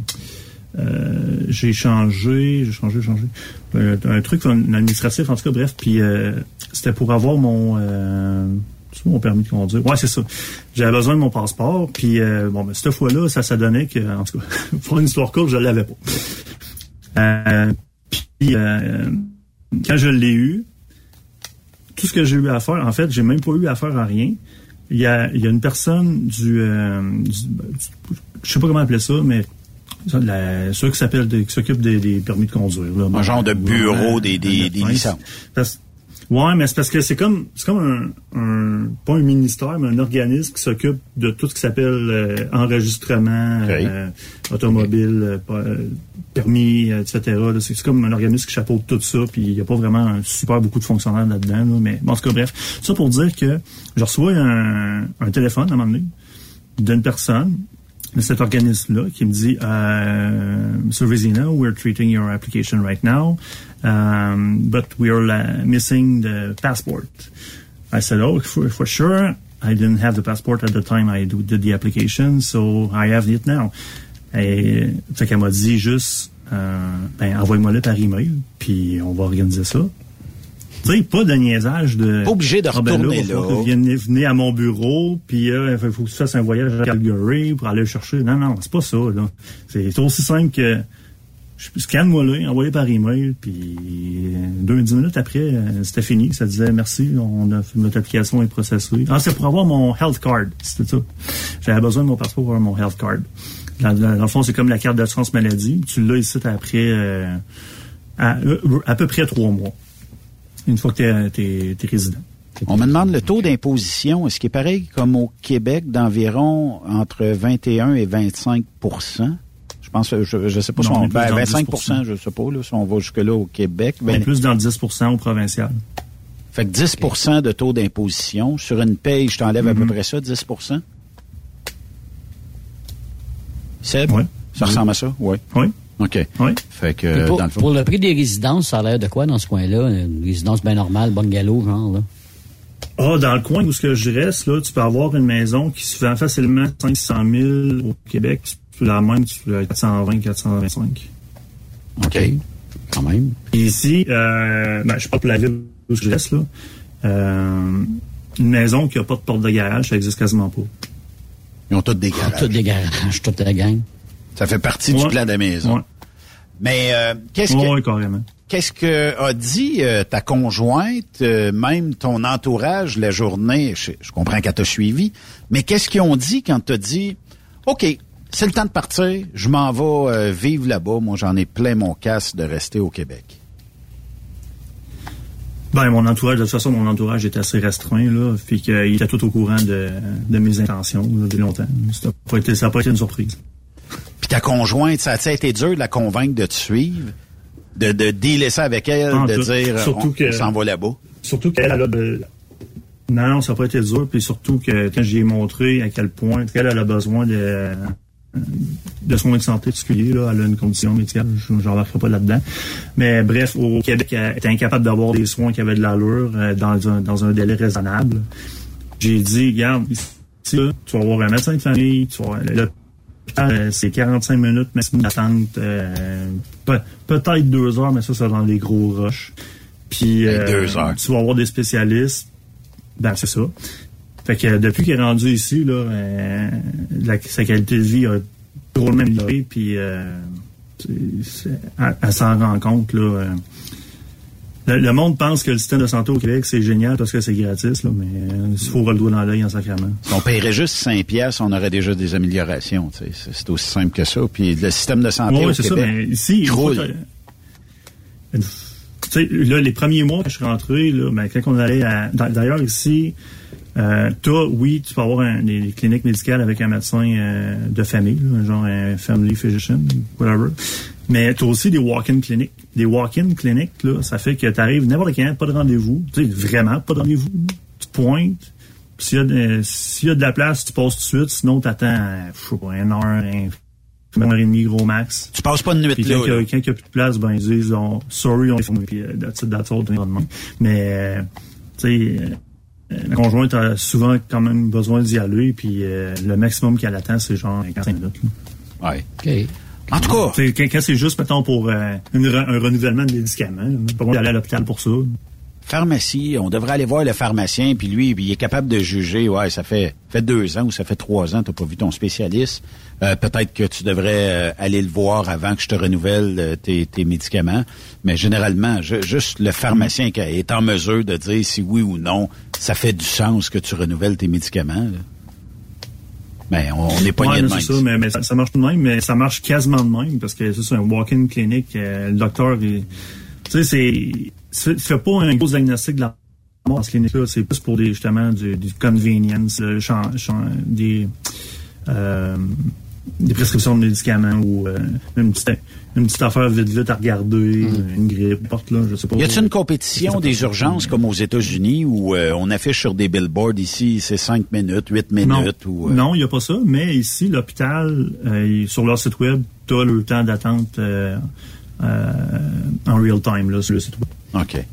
euh, j'ai changé, j'ai changé, changé. Euh, un truc administratif, en tout cas, bref. Puis euh, c'était pour avoir mon mon permis de conduire. Ouais, c'est ça. J'avais besoin de mon passeport. Puis bon, ben, cette fois-là, ça ça donnait que, en tout cas, pour une histoire courte, je l'avais pas. puis quand je l'ai eu, tout ce que j'ai eu à faire, en fait, j'ai même pas eu à faire à rien. Il y a, il y a une personne du, du je sais pas comment appeler ça, mais la, ceux qui s'appellent, qui s'occupent des, permis de conduire. Là, un genre de bureau des, des, des licences. Ouais, mais c'est parce que c'est comme c'est comme un, pas un ministère, mais un organisme qui s'occupe de tout ce qui s'appelle euh, enregistrement euh, automobile, euh, permis, etc. C'est comme un organisme qui chapeaute tout ça, puis il n'y a pas vraiment un super beaucoup de fonctionnaires là-dedans. mais bon, en tout cas, bref, ça pour dire que je reçois un, un téléphone à un moment donné d'une personne cet organisme-là qui me dit, uh, Mr. Vizina, we're treating your application right now, um, but we are uh, missing the passport. I said, oh, for, for sure. I didn't have the passport at the time I did the application, so I have it now. Et, fait qu'elle m'a dit juste, euh, ben, envoie-moi-le par email, puis on va organiser ça. Tu sais, pas de niaisage de. Pas obligé de retourner là. là. Venez, à mon bureau, puis euh, il faut que tu fasses un voyage à Calgary pour aller le chercher. Non, non, c'est pas ça, là. C'est aussi simple que. Scanne-moi là, envoyé par email, puis deux, dix minutes après, euh, c'était fini. Ça disait merci, on a, notre application est processée. Ah, c'est pour avoir mon health card, c'était ça. J'avais besoin de mon passeport pour avoir mon health card. Dans, le fond, c'est comme la carte d'assurance maladie. Tu l'as ici après euh, à, à peu près trois mois une fois que tu es, résident. On me demande le taux d'imposition. Est-ce qu'il est pareil comme au Québec d'environ entre 21 et 25% je pense, je ne sais pas si on, ben, 25 je sais pas, là, si on va jusque-là au Québec. Ben, plus dans le 10 au provincial. Fait que 10% de taux d'imposition. Sur une paye, je t'enlève à peu mm-hmm. près ça, 10% Seb? Oui. Ça ressemble à ça? Oui. Oui. OK. Oui. Fait que, pour, dans le fond... pour le prix des résidences, ça a l'air de quoi dans ce coin-là? Une résidence bien normale, bonne galop, genre, là? Ah, dans le coin où ce que je reste, là, tu peux avoir une maison qui se vend facilement 500 000 au Québec. Tu peux la même, tu peux 420, 425. OK. Quand même. Et ici, euh, ben, je suis pas pour la ville où je reste, là. Euh, une maison qui n'a pas de porte de garage, ça existe quasiment pas. Ils ont toutes des garages. Toutes des garages, toute la gang. Ça fait partie du plan de la maison. Mais euh, qu'est-ce que qu'est-ce que a dit euh, ta conjointe, euh, même ton entourage la journée? Je, comprends qu'elle t'a suivi, mais qu'est-ce qu'ils ont dit quand t'as dit OK, c'est le temps de partir, je m'en vais vivre là-bas. Moi, j'en ai plein mon casse de rester au Québec. Ben, mon entourage, de toute façon, mon entourage est assez restreint, là, puis qu'il était tout au courant de, mes intentions, depuis longtemps. Ça n'a pas, pas été une surprise. Puis ta conjointe, ça a été dur de la convaincre de te suivre, de, de dealer ça avec elle, de dire surtout on, s'en va là-bas? Surtout qu'elle a de... Non, ça n'a pas été dur. Puis surtout que quand j'ai montré à quel point elle, a besoin de, de soins de santé particuliers, là, elle a une condition médicale, je n'embarquerai pas là-dedans. Mais bref, au Québec, elle était incapable d'avoir des soins qui avaient de l'allure euh, dans, un, dans un délai raisonnable. J'ai dit, regarde, ici, tu vas avoir un médecin de famille, tu vas, euh, c'est 45 minutes maximum d'attente. Euh, peut-être deux heures, mais ça, c'est dans les gros rushs. Puis, euh, deux heures. tu vas avoir des spécialistes. Ben, c'est ça. Fait que depuis qu'il est rendu ici, là, sa qualité de vie a drôlement amélioré. Puis, elle, s'en rend compte, là le, monde pense que le système de santé au Québec, c'est génial parce que c'est gratis, là, mais il faut avoir le doigt dans l'œil en sacrament. Si on paierait juste 5 pièces, on aurait déjà des améliorations. C'est aussi simple que ça. Puis le système de santé au Québec, ça, mais ici, roule. là, les premiers mois que je suis rentré, là, ben, quand on allait à... D'ailleurs, ici, euh, toi, oui, tu peux avoir un, des cliniques médicales avec un médecin euh, de famille, genre un family physician, whatever. Mais tu as aussi des walk-in cliniques. Des walk-in cliniques, là, ça fait que tu arrives n'importe quand, pas de rendez-vous. Tu sais, vraiment pas de rendez-vous. Tu te pointes. S'il y, a de, s'il y a de la place, tu passes tout de suite. Sinon, tu attends, je sais pas, une heure, un, une heure et demie, gros max. Tu passes pas de nuit puis là. Quand, il n'y a plus de place, ben, ils disent, oh, sorry, on est fermé. Puis, uh, that's it, that's all, Mais, euh, tu sais, euh, la conjointe a souvent quand même besoin d'y aller. Puis, euh, le maximum qu'elle attend, c'est genre 45 minutes. Ouais. OK. En tout cas. Quand, quand c'est juste, mettons, pour euh, une, un renouvellement de médicaments, pas besoin d'aller à l'hôpital pour ça. Pharmacie, on devrait aller voir le pharmacien, puis lui, il est capable de juger, ouais, ça fait, fait deux ans ou ça fait trois ans, t'as pas vu ton spécialiste. Euh, peut-être que tu devrais euh, aller le voir avant que je te renouvelle tes, tes, médicaments. Mais généralement, je, juste le pharmacien qui est en mesure de dire si oui ou non, ça fait du sens que tu renouvelles tes médicaments. Là. Mais on n'est pas ouais, de même. Ça, mais, mais ça, ça, marche de même, mais ça marche quasiment de même parce que c'est un walk-in clinique. le docteur, tu sais, c'est tu fais pas un gros diagnostic de la mort dans ce clinique-là. C'est plus pour des, justement du, du convenience, le champ, des, euh, des prescriptions de médicaments ou euh, une, petite, une petite affaire vite vite à regarder, mm. une grippe, porte là, je sais pas. Y a-t-il une compétition des urgences comme aux États-Unis où euh, on affiche sur des billboards ici, c'est 5 minutes, 8 minutes non. ou euh... Non, il y a pas ça, mais ici l'hôpital euh, sur leur site web, tu as le temps d'attente euh, en real time là sur le site web. OK.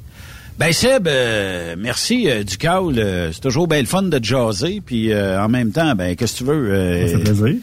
Ben Seb, euh, merci euh, du call. Euh, c'est toujours bien le fun de jaser. Puis en même temps, ben qu'est-ce que tu veux? Ça fait plaisir.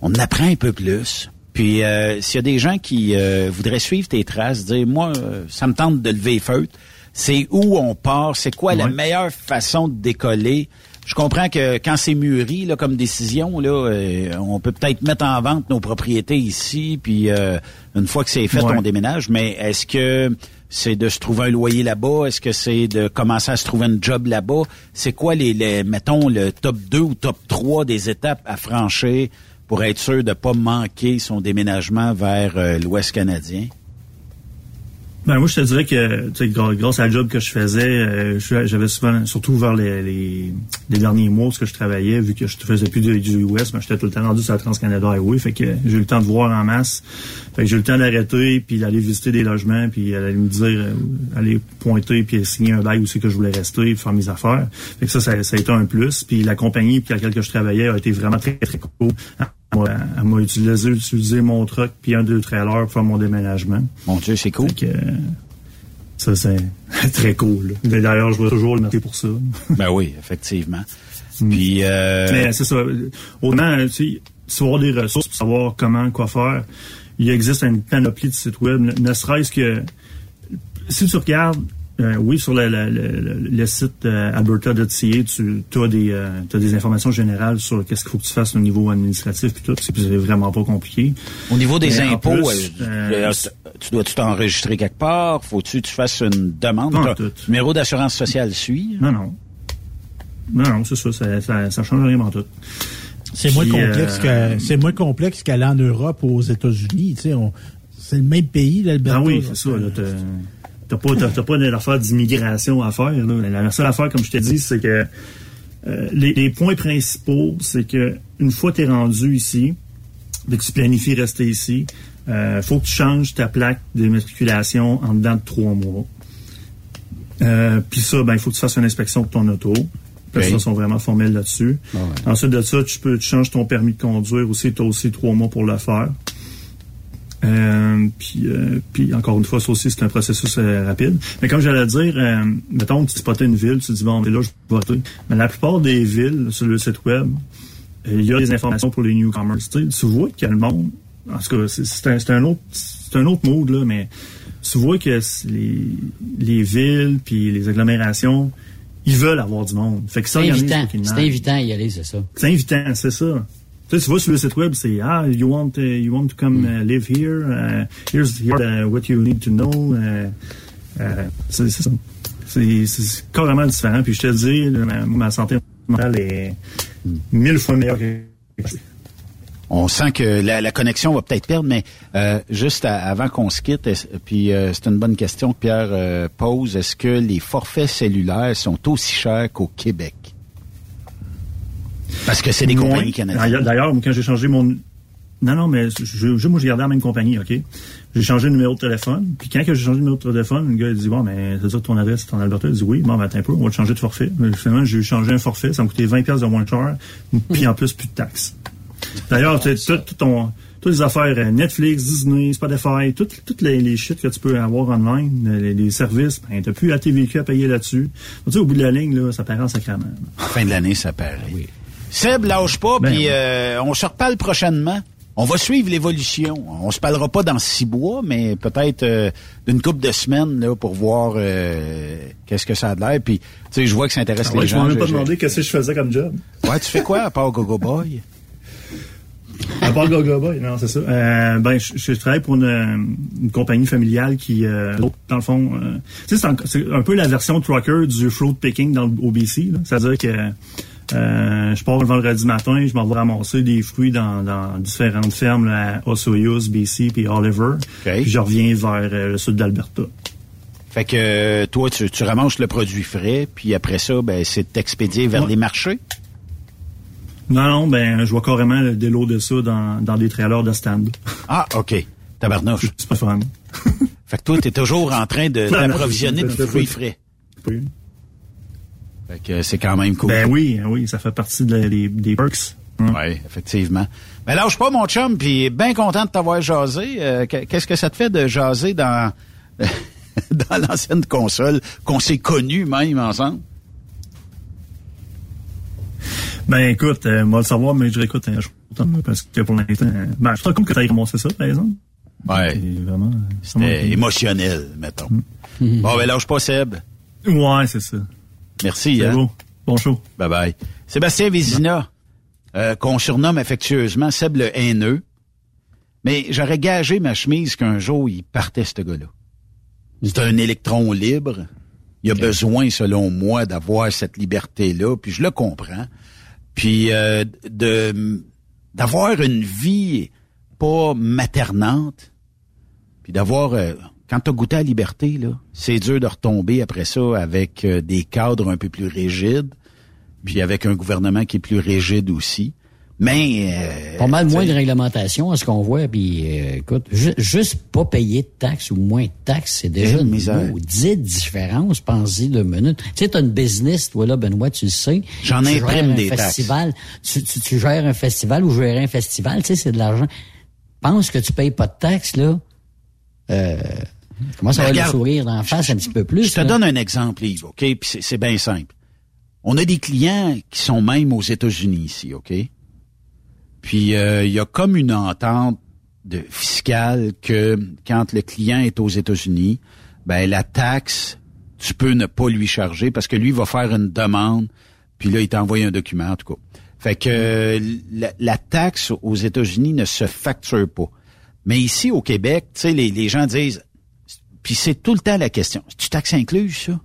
On apprend un peu plus. Puis s'il y a des gens qui voudraient suivre tes traces, dire moi, ça me tente de lever feutre. C'est où on part? C'est quoi la meilleure façon de décoller? Je comprends que quand c'est mûri là, comme décision, là, on peut peut-être mettre en vente nos propriétés ici, puis une fois que c'est fait, on déménage. Mais est-ce que c'est de se trouver un loyer là-bas? Est-ce que c'est de commencer à se trouver un job là-bas? C'est quoi les, les, mettons, le top 2 ou top 3 des étapes à franchir pour être sûr de ne pas manquer son déménagement vers euh, l'Ouest canadien? Ben moi, je te dirais que grâce à la job que je faisais, euh, j'avais souvent, surtout vers les, les, les, derniers mois, ce que je travaillais, vu que je faisais plus du, du US, mais j'étais tout le temps rendu sur la Trans-Canada Highway, fait que j'ai eu le temps de voir en masse. Fait que j'ai eu le temps d'arrêter, puis d'aller visiter des logements, puis aller me dire, euh, aller pointer, puis signer un bail où c'est que je voulais rester, faire mes affaires. Fait que ça, ça, ça a été un plus. Puis la compagnie puis laquelle que je travaillais a été vraiment très, très cool. Elle m'a utilisé, utilisé mon truck puis un deux trailers pour faire mon déménagement. Mon Dieu, c'est cool. Que, ça, c'est très cool. D'ailleurs, je vais toujours le noter pour ça. ben oui, effectivement. Puis, euh... Mais c'est ça. Autant, tu sais, si avoir des ressources pour savoir comment, quoi faire, il existe une panoplie de sites web, ne serait-ce que si tu regardes euh, oui, sur le, le, le, le site euh, alberta.ca, tu as des, euh, as des informations générales sur qu'est-ce qu'il faut que tu fasses au niveau administratif puis tout. C'est vraiment pas compliqué. Au niveau des Mais impôts, plus, euh, tu dois-tu t'enregistrer quelque part? Faut-tu que tu fasses une demande? Non, tout. numéro d'assurance sociale suit? Non, non. Non, non, c'est ça, ça, ça, ça change rien en tout. C'est moins complexe que c'est moins complexe qu'aller en Europe ou aux États-Unis. Tu sais, c'est le même pays, l'Alberta. Ah oui, c'est ça. Là, T'as pas, t'as, pas d'affaire d'immigration à faire. Là. La seule affaire, comme je t'ai dit, c'est que euh, les, les, points principaux, c'est que une fois que tu es rendu ici, que tu planifies rester ici, il euh, faut que tu changes ta plaque d'immatriculation en dedans de trois mois. Euh, Puis ça, ben il faut que tu fasses une inspection de ton auto. Les personnes sont vraiment formelles là-dessus. Ah ouais. Ensuite de ça, tu peux tu changes ton permis de conduire aussi. Tu as aussi trois mois pour le faire. Euh, puis, euh, puis encore une fois, ça aussi, c'est un processus euh, rapide. Mais comme j'allais dire, euh, mettons, tu spotais une ville, tu te dis, bon, mais là, je vais voter. Mais la plupart des villes sur le site web, il y a des informations pour les newcomers. Tu, sais, tu vois que le monde, en tout cas, c'est un, un, autre c'est un autre mode, là, mais tu vois que les, les villes puis les agglomérations, ils veulent avoir du monde. Fait que ça, c'est invitant. C'est invitant à y aller, c'est ça. C'est invitant, c'est ça. Tu, sais, tu vois sur le site web, c'est ah, you want uh, you want to come uh, live here. Uh, here's, here's uh, what you need to know. Uh, c'est ça. C'est carrément différent. Puis je te dis, ma, santé mentale est mille fois meilleure que. On sent que la, la connexion va peut-être perdre, mais euh, juste avant qu'on se quitte, puis euh, c'est une bonne question que Pierre euh, pose. Est-ce que les forfaits cellulaires sont aussi chers qu'au Québec? Parce que c'est des Moins. compagnies canadiennes. D'ailleurs, quand j'ai changé mon... Non, non, mais je, je, moi, j'ai gardé la même compagnie, OK? J'ai changé le numéro de téléphone. Puis quand j'ai changé le numéro de téléphone, le gars, il dit, bon, mais c'est que ton adresse est en Alberta? Il dit, oui, bon, ben, attends un peu, on va te changer de forfait. Mais finalement, j'ai changé un forfait. Ça me coûtait 20 pièces de moins cher. Puis en plus, plus de taxes. D'ailleurs, tout, ton toutes les affaires Netflix, Disney, Spotify, toutes, toutes les, les shit que tu peux avoir online, les, les services, ben, t'as plus la TVQ à payer là-dessus. Tu sais, au bout de la ligne, là, ça paraît en sacrament. Fin de l'année, ça paraît. Oui. Seb, lâche pas, Ben puis euh, on se reparle prochainement. On va suivre l'évolution. On se parlera pas dans six mois, mais peut-être euh, d'une couple de semaines là, pour voir euh, qu'est-ce que ça a de l'air. Puis, tu sais, je vois que ça intéresse Ah les ouais, gens. Je m'en ai pas Je- demandé qu'est-ce que je faisais comme job. Ouais, tu fais quoi à part Gogo Boy? À part Gogo Boy, non, c'est ça. Euh, ben, je, je travaille pour une, une compagnie familiale qui, euh, dans le fond, euh, tu sais, c'est un, un peu la version trucker du fruit picking dans le OBC. là. C'est-à-dire que euh, je pars le vendredi matin, je m'en vais ramasser des fruits dans, dans différentes fermes là, à Osoyoos, BC puis Oliver. Puis je reviens vers euh, le sud d'Alberta. Fait que euh, toi, tu, tu ramasses le produit frais, puis après ça, ben, c'est expédié vers les marchés? Non, non, ben, je vois carrément le délo de ça dans, dans des trailers de stand. Ah, OK. Tabarnouche. C'est pas fun. Fait que toi, t'es toujours en train de t'approvisionner de c'est- fruits frais. Oui. Fait que c'est quand même cool. Ben oui, oui, ça fait partie de la- des, des perks. Oui, effectivement. Mais lâche pas, mon chum, puis bien content de t'avoir jasé. Euh, que- Qu'est-ce que ça te fait de jaser dans, dans l'ancienne console, qu'on s'est connus même ensemble? Ben écoute, euh, moi le savoir, mais je réécoute un jour. Parce que pour l'instant, euh, ben, je suis content que tu aies commencé ça, par exemple. Ouais. vraiment. C'était émotionnel, mettons. Bon, ben lâche pas, Seb. Ouais, c'est ça. Merci. Hein. beau. Bon show. Bye bye. Sébastien Vézina, euh, qu'on surnomme affectueusement Seb le haineux. Mais j'aurais gagé ma chemise qu'un jour, il partait, ce gars-là. C'est un électron libre. Il a besoin, selon moi, d'avoir cette liberté-là, puis je le comprends. Puis euh, de d'avoir une vie pas maternante, puis d'avoir... euh, quand tu as goûté à la liberté, là, c'est dur de retomber après ça avec euh, des cadres un peu plus rigides, puis avec un gouvernement qui est plus rigide aussi. Mais... euh, Pas mal moins de réglementation à ce qu'on voit. Puis, euh, écoute, ju- juste pas payer de taxes ou moins de taxes, c'est déjà Quelle une misère. maudite différence. Pense-y deux minutes. Tu sais, t'as une business, toi là, Benoît, tu le sais. J'en imprime des taxes. tu, tu gères un festival ou gérer un festival, tu sais, c'est de l'argent. Pense que tu payes pas de taxes, là. Euh, comment ça va le sourire d'en face un petit peu plus? Je te là? donne un exemple, Yves, OK? Puis c'est- bien simple. On a des clients qui sont même aux États-Unis ici, OK? Puis euh, il y a comme une entente de fiscale que quand le client est aux États-Unis, ben la taxe, tu peux ne pas lui charger parce que lui va faire une demande, puis là, il t'envoie un document, en tout cas. Fait que euh, la, la taxe aux États-Unis ne se facture pas. Mais ici, au Québec, tu sais, les, les gens disent, puis c'est tout le temps la question, tu taxe incluse, ça?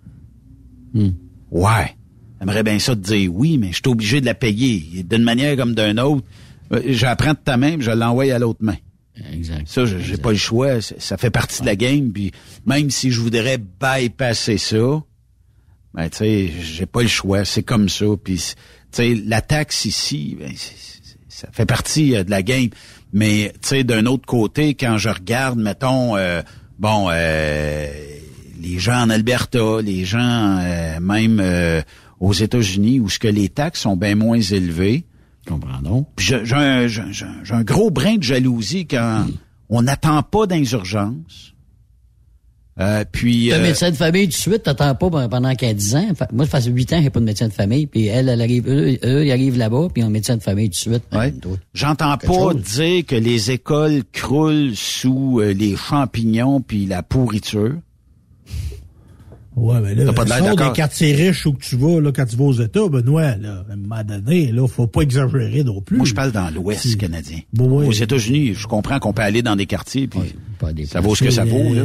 Ouais. J'aimerais bien ça te dire oui, mais je suis obligé de la payer. D'une manière comme d'une autre, euh, j'apprends de ta main, puis je l'envoie à l'autre main. Exact. Ça, je- j'ai pas le choix. Ça, fait partie de la game. Puis même si je voudrais bypasser ça, ben tu sais, j'ai pas le choix. C'est comme ça. Puis tu sais, la taxe ici, ben, ça fait partie euh, de la game. Mais tu sais, d'un autre côté, quand je regarde, mettons, euh, bon, euh, les gens en Alberta, les gens euh, même euh, aux États-Unis, où ce que les taxes sont bien moins élevées. J'ai un, un gros brin de jalousie quand on n'attend pas urgences. Euh, puis T'as un euh, médecin de famille tout de suite, t'attends pas ben, pendant qu'elle a 10 ans. Moi, ça fait 8 ans que j'ai pas de médecin de famille, puis elle, elle arrive, eux, eux, ils arrivent là-bas, puis ils ont un médecin de famille tout de suite. Ouais. J'entends pas chose. dire que les écoles croulent sous euh, les champignons puis la pourriture. Ouais, mais là, T'as pas de d'accord. des quartiers riches où que tu vas, là, quand tu vas aux États, Benoît, là, à un moment donné, là, faut pas exagérer non plus. Moi, je parle dans l'Ouest canadien. Bon, ouais. Aux États-Unis, je comprends qu'on peut aller dans des quartiers puis ça vaut ce que ça vaut. Là.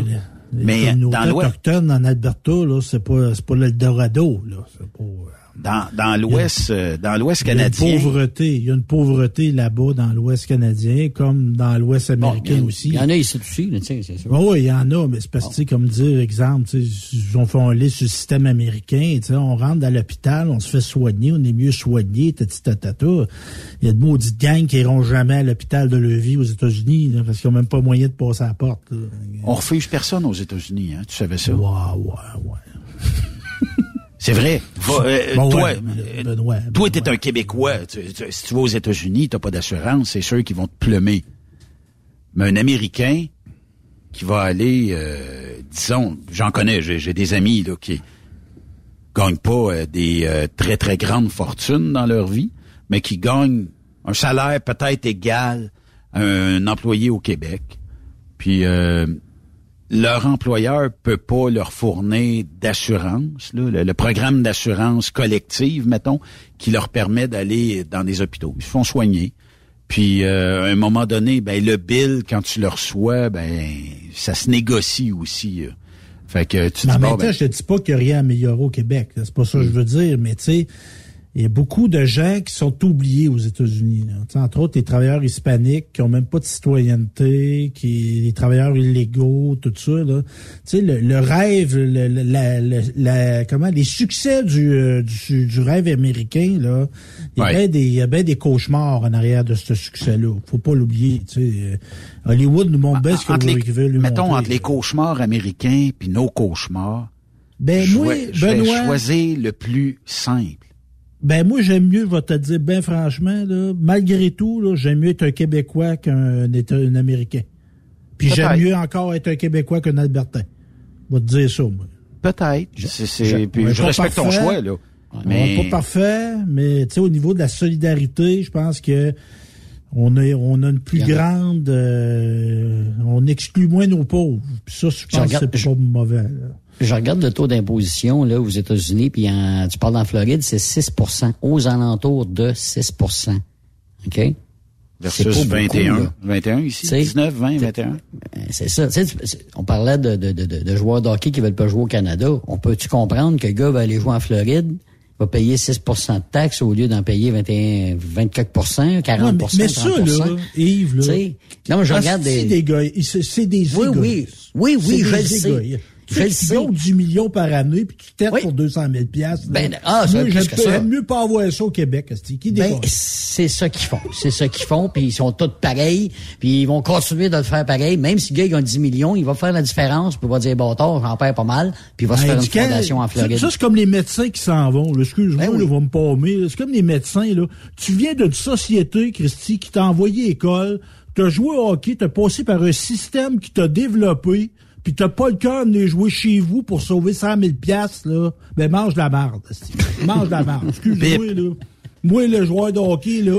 Les Mais dans l'Ouest, autochtones en Alberta, là, c'est pas, c'est pas l'Eldorado, là. C'est pas, euh, dans, dans l'Ouest, euh, dans l'Ouest il y a une canadien. pauvreté. Il y a une pauvreté là-bas dans l'Ouest canadien, comme dans l'Ouest américain aussi. Il y en a ici aussi, c'est sûr. Oui, oui, il y en a, mais c'est parce que, sais, comme dire, exemple, on fait un lit sur le système américain, tu sais, on rentre dans l'hôpital, on se fait soigner, on est mieux soigné, tati tatata. Il y a de maudites gangs qui iront jamais à l'hôpital de leur vie aux États-Unis, parce qu'ils n'ont même pas moyen de passer à la porte. là. On refuse personne aux États-Unis, hein, tu savais ça? Ouais, ouais, ouais. C'est vrai. Va, euh, Bon, toi, ouais, euh, Benoît, toi, t'es un Québécois. Tu- tu- si tu vas aux États-Unis, t'as pas d'assurance, c'est sûr qu'ils vont te plumer. Mais un Américain qui va aller, euh, disons, j'en connais, j'ai des amis là qui gagnent pas euh, des très très grandes fortunes dans leur vie, mais qui gagnent un salaire peut-être égal un employé au Québec, puis euh, leur employeur peut pas leur fournir d'assurance, le, le programme d'assurance collective, mettons, qui leur permet d'aller dans des hôpitaux. Ils se font soigner. Puis euh, à un moment donné, ben le bill quand tu le reçois, ben ça se négocie aussi. euh. Fait que tu Mais dis en bon, même ben, temps, je te dis pas qu'il n'y a rien amélioré au Québec. C'est pas ça que je veux dire, mais tu sais, il y a beaucoup de gens qui sont oubliés aux États-Unis. Entre autres, les travailleurs hispaniques qui ont même pas de citoyenneté, qui les travailleurs illégaux, tout ça. Là. Tu sais, le, le rêve, le, la, comment, les succès du, euh, du, du rêve américain, là, il y a Ouais. bien des, il y des cauchemars en arrière de ce succès-là. Faut pas l'oublier. Tu sais, Euh, Hollywood nous montre bien ce les- veut- lui mettons montrer. entre les cauchemars américains puis nos cauchemars. Ben, moi, je vais Benoît- choisir le plus simple. Ben moi j'aime mieux, je vais te dire bien franchement, là, malgré tout, là, j'aime mieux être un Québécois qu'un un Américain. Puis j'aime mieux encore être un Québécois qu'un Albertain. Je vais te dire ça, moi. Peut-être. C'est- c'est- Je- puis je respecte ton choix, là. On pas parfait, mais tu sais, au niveau de la solidarité, je pense que on a, on a une plus grande... euh, on exclut moins nos pauvres. Puis ça, je pense regarde- que c'est pas mauvais. là. Je regarde le taux d'imposition là aux États-Unis, puis en- tu parles en Floride, c'est 6% aux alentours de 6 OK? Versus C'est pas beaucoup, 21. là. 21 ici? Tu sais, 19, 20, 21. Euh, C'est ça. Tu sais, tu- c'est- on parlait de, de, de, de- de joueurs de hockey qui veulent pas jouer au Canada. On peut-tu comprendre que le gars va aller jouer en Floride, va payer 6% de taxes au lieu d'en payer 21, 24% 40 Ouais, mais, mais ça, 30 là, Yves, là... Tu sais, non, mais je regarde c'est des- des gars, c'est des Oui, oui. Oui, oui, je des le sais. Tu Je sais, le 10 millions par année, puis tu têtes pour 200 000 piastres. Ben, ah, ça ça? j'aime mieux pas avoir ça au Québec. Qui Ben, c'est ça qu'ils font. C'est ça qu'ils font, puis ils sont tous pareils, puis ils vont continuer de le faire pareil. Même si le gars il gagne 10 millions, il va faire la différence, puis il va dire, bâtard, j'en perds pas mal, puis il va se Ben, faire une du fondation en Floride. Ça, c'est comme les médecins qui s'en vont. Excuse-moi, Ben oui. là, va me palmer. là. C'est comme les médecins. Là. Tu viens d'une société, Christy, qui t'a envoyé à l'école, t'as joué au hockey, t'as passé par un système qui t'a développé, puis t'as pas le cœur de jouer chez vous pour sauver 100 000 piastres, là. Ben, mange de la marde. mange de la marde. Excuse-moi, là. Moi, le joueur de hockey, là,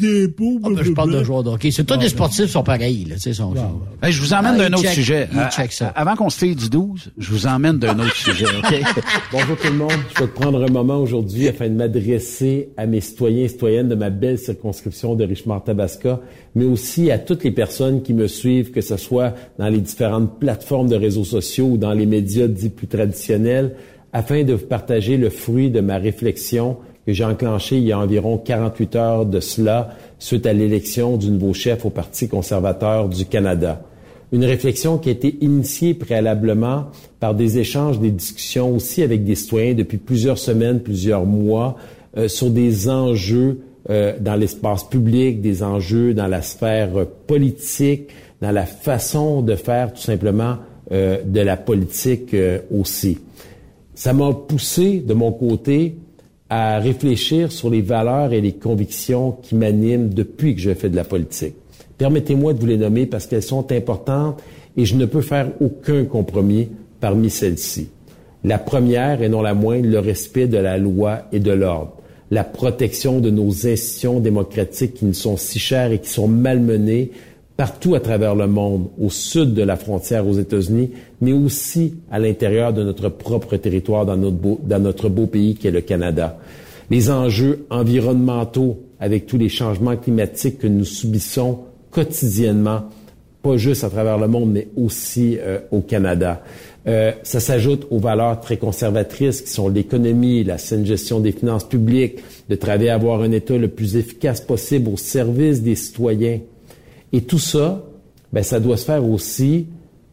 des pots, Ah, ben, je parle de joueurs de hockey. C'est tous les sportifs sont pareils, là, tu sais, sont, sont- Hey, je vous emmène Ah, d'un autre check- sujet. il À- check ça. à- Avant qu'on se file du 12, je vous emmène d'un autre sujet, OK? Bonjour tout le monde. Je vais prendre un moment aujourd'hui afin de m'adresser à mes citoyens et citoyennes de ma belle circonscription de Richemont-Tabasca, mais aussi à toutes les personnes qui me suivent, que ce soit dans les différentes plateformes de réseaux sociaux ou dans les médias dits plus traditionnels, afin de vous partager le fruit de ma réflexion que j'ai enclenchée il y a environ 48 heures de cela suite à l'élection du nouveau chef au Parti conservateur du Canada. Une réflexion qui a été initiée préalablement par des échanges, des discussions aussi avec des citoyens depuis plusieurs semaines, plusieurs mois, euh, sur des enjeux euh, dans l'espace public, des enjeux dans la sphère politique, dans la façon de faire tout simplement euh, de la politique euh, aussi. Ça m'a poussé de mon côté à réfléchir sur les valeurs et les convictions qui m'animent depuis que je fais de la politique. Permettez-moi de vous les nommer parce qu'elles sont importantes et je ne peux faire aucun compromis parmi celles-ci. La première, et non la moindre, le respect de la loi et de l'ordre. La protection de nos institutions démocratiques qui nous sont si chères et qui sont malmenées partout à travers le monde, au sud de la frontière aux États-Unis, mais aussi à l'intérieur de notre propre territoire dans notre beau, pays qui est le Canada. Les enjeux environnementaux avec tous les changements climatiques que nous subissons quotidiennement, pas juste à travers le monde, mais aussi euh, au Canada. Euh, ça s'ajoute aux valeurs très conservatrices qui sont l'économie, la saine gestion des finances publiques, de travailler à avoir un État le plus efficace possible au service des citoyens. Et tout ça, ben, ça doit se faire aussi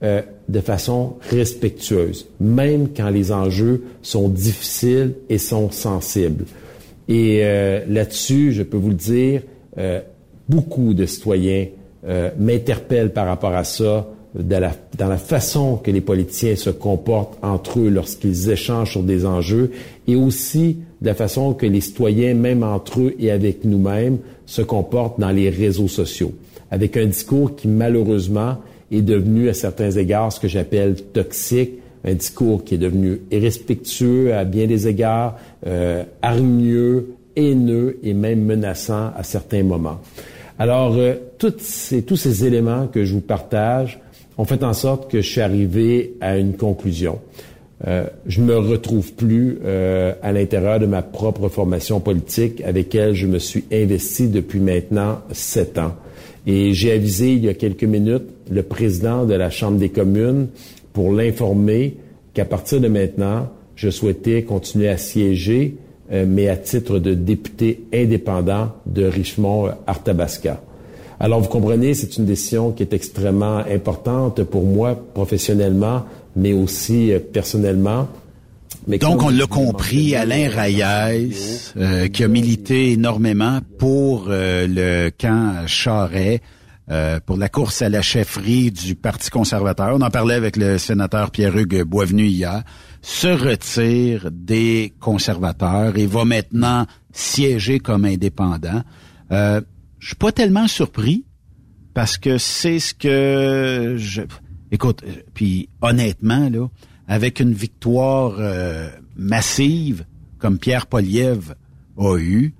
euh, de façon respectueuse, même quand les enjeux sont difficiles et sont sensibles. Et euh, là-dessus, je peux vous le dire, euh, beaucoup de citoyens m'interpellent par rapport à ça, de la- dans la façon que les politiciens se comportent entre eux lorsqu'ils échangent sur des enjeux, et aussi de la façon que les citoyens, même entre eux et avec nous-mêmes, se comportent dans les réseaux sociaux, avec un discours qui malheureusement est devenu à certains égards ce que j'appelle toxique, un discours qui est devenu irrespectueux à bien des égards, euh, hargneux, haineux et même menaçant à certains moments. Alors, euh, toutes ces, tous ces éléments que je vous partage ont fait en sorte que je suis arrivé à une conclusion. Euh, je me retrouve plus euh, à l'intérieur de ma propre formation politique avec laquelle je me suis investi depuis maintenant sept ans. Et j'ai avisé il y a quelques minutes le président de la Chambre des communes pour l'informer qu'à partir de maintenant, je souhaitais continuer à siéger, euh, mais à titre de député indépendant de Richmond-Arthabasca. Alors, vous comprenez, c'est une décision qui est extrêmement importante pour moi professionnellement, mais aussi euh, personnellement. Donc, on l'a compris, Alain Reyes, euh, qui a milité énormément pour euh, le camp Charret, pour la course à la chefferie du Parti conservateur. On en parlait avec le sénateur Pierre-Hugues Boisvenu hier. Se retire des conservateurs et va maintenant siéger comme indépendant. Euh, je suis pas tellement surpris parce que c'est ce que je Écoute, euh, puis honnêtement, là, avec une victoire euh, massive comme Pierre Poliev a eu,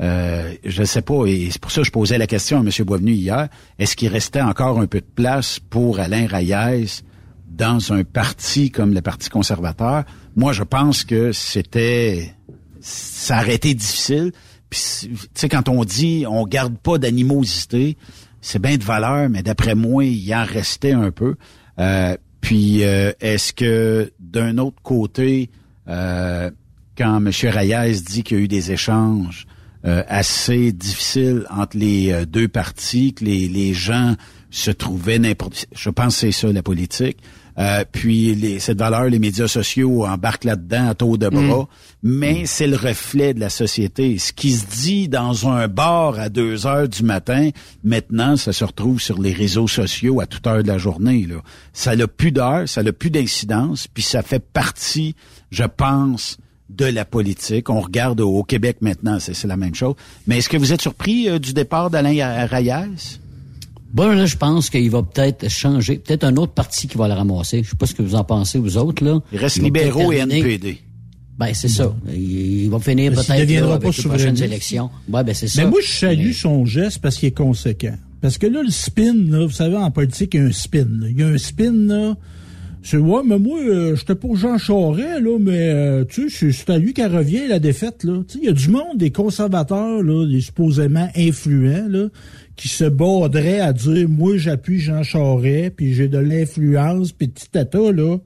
euh, je ne sais pas, et c'est pour ça que je posais la question à M. Boisvenu hier, est-ce qu'il restait encore un peu de place pour Alain Reyes dans un parti comme le Parti conservateur? Moi, je pense que c'était... ça aurait été difficile. Tu sais, quand on dit on garde pas d'animosité, c'est bien de valeur, mais d'après moi, il en restait un peu. Euh, puis, euh, est-ce que d'un autre côté, euh, quand M. Reyes dit qu'il y a eu des échanges assez difficiles entre les deux partis, que les, les gens se trouvaient n'importe... Je pense que c'est ça, la politique. Euh, puis les, cette valeur, les médias sociaux embarquent là-dedans à taux de bras. Mm. Mais mm. c'est le reflet de la société. Ce qui se dit dans un bar à deux heures du matin, maintenant, ça se retrouve sur les réseaux sociaux à toute heure de la journée. Là. Ça n'a plus d'heure, ça n'a plus d'incidence, puis ça fait partie, je pense, de la politique. On regarde au Québec maintenant, c'est la même chose. Mais est-ce que vous êtes surpris euh, du départ d'Alain Reyes? Bon, là, je pense qu'il va peut-être changer. Peut-être un autre parti qui va le ramasser. Je sais pas ce que vous en pensez, vous autres, là. Il reste libéraux et NPD. Ben, c'est ça. Il, va finir peut-être avec les prochaines élections. Ouais, ben, c'est ça. Mais moi, je salue son geste parce qu'il est conséquent. Parce que là, le spin, là, vous savez, en politique, il y a un spin. Il y a un spin, là. C'est ouais, mais moi, euh, j'étais pour Jean Charest, là, mais euh, tu sais, c'est à lui qu'elle revient la défaite, là. Tu sais, il y a du monde, des conservateurs, là, des supposément influents, là, qui se borderait à dire moi j'appuie Jean Charest puis j'ai de l'influence puis tata là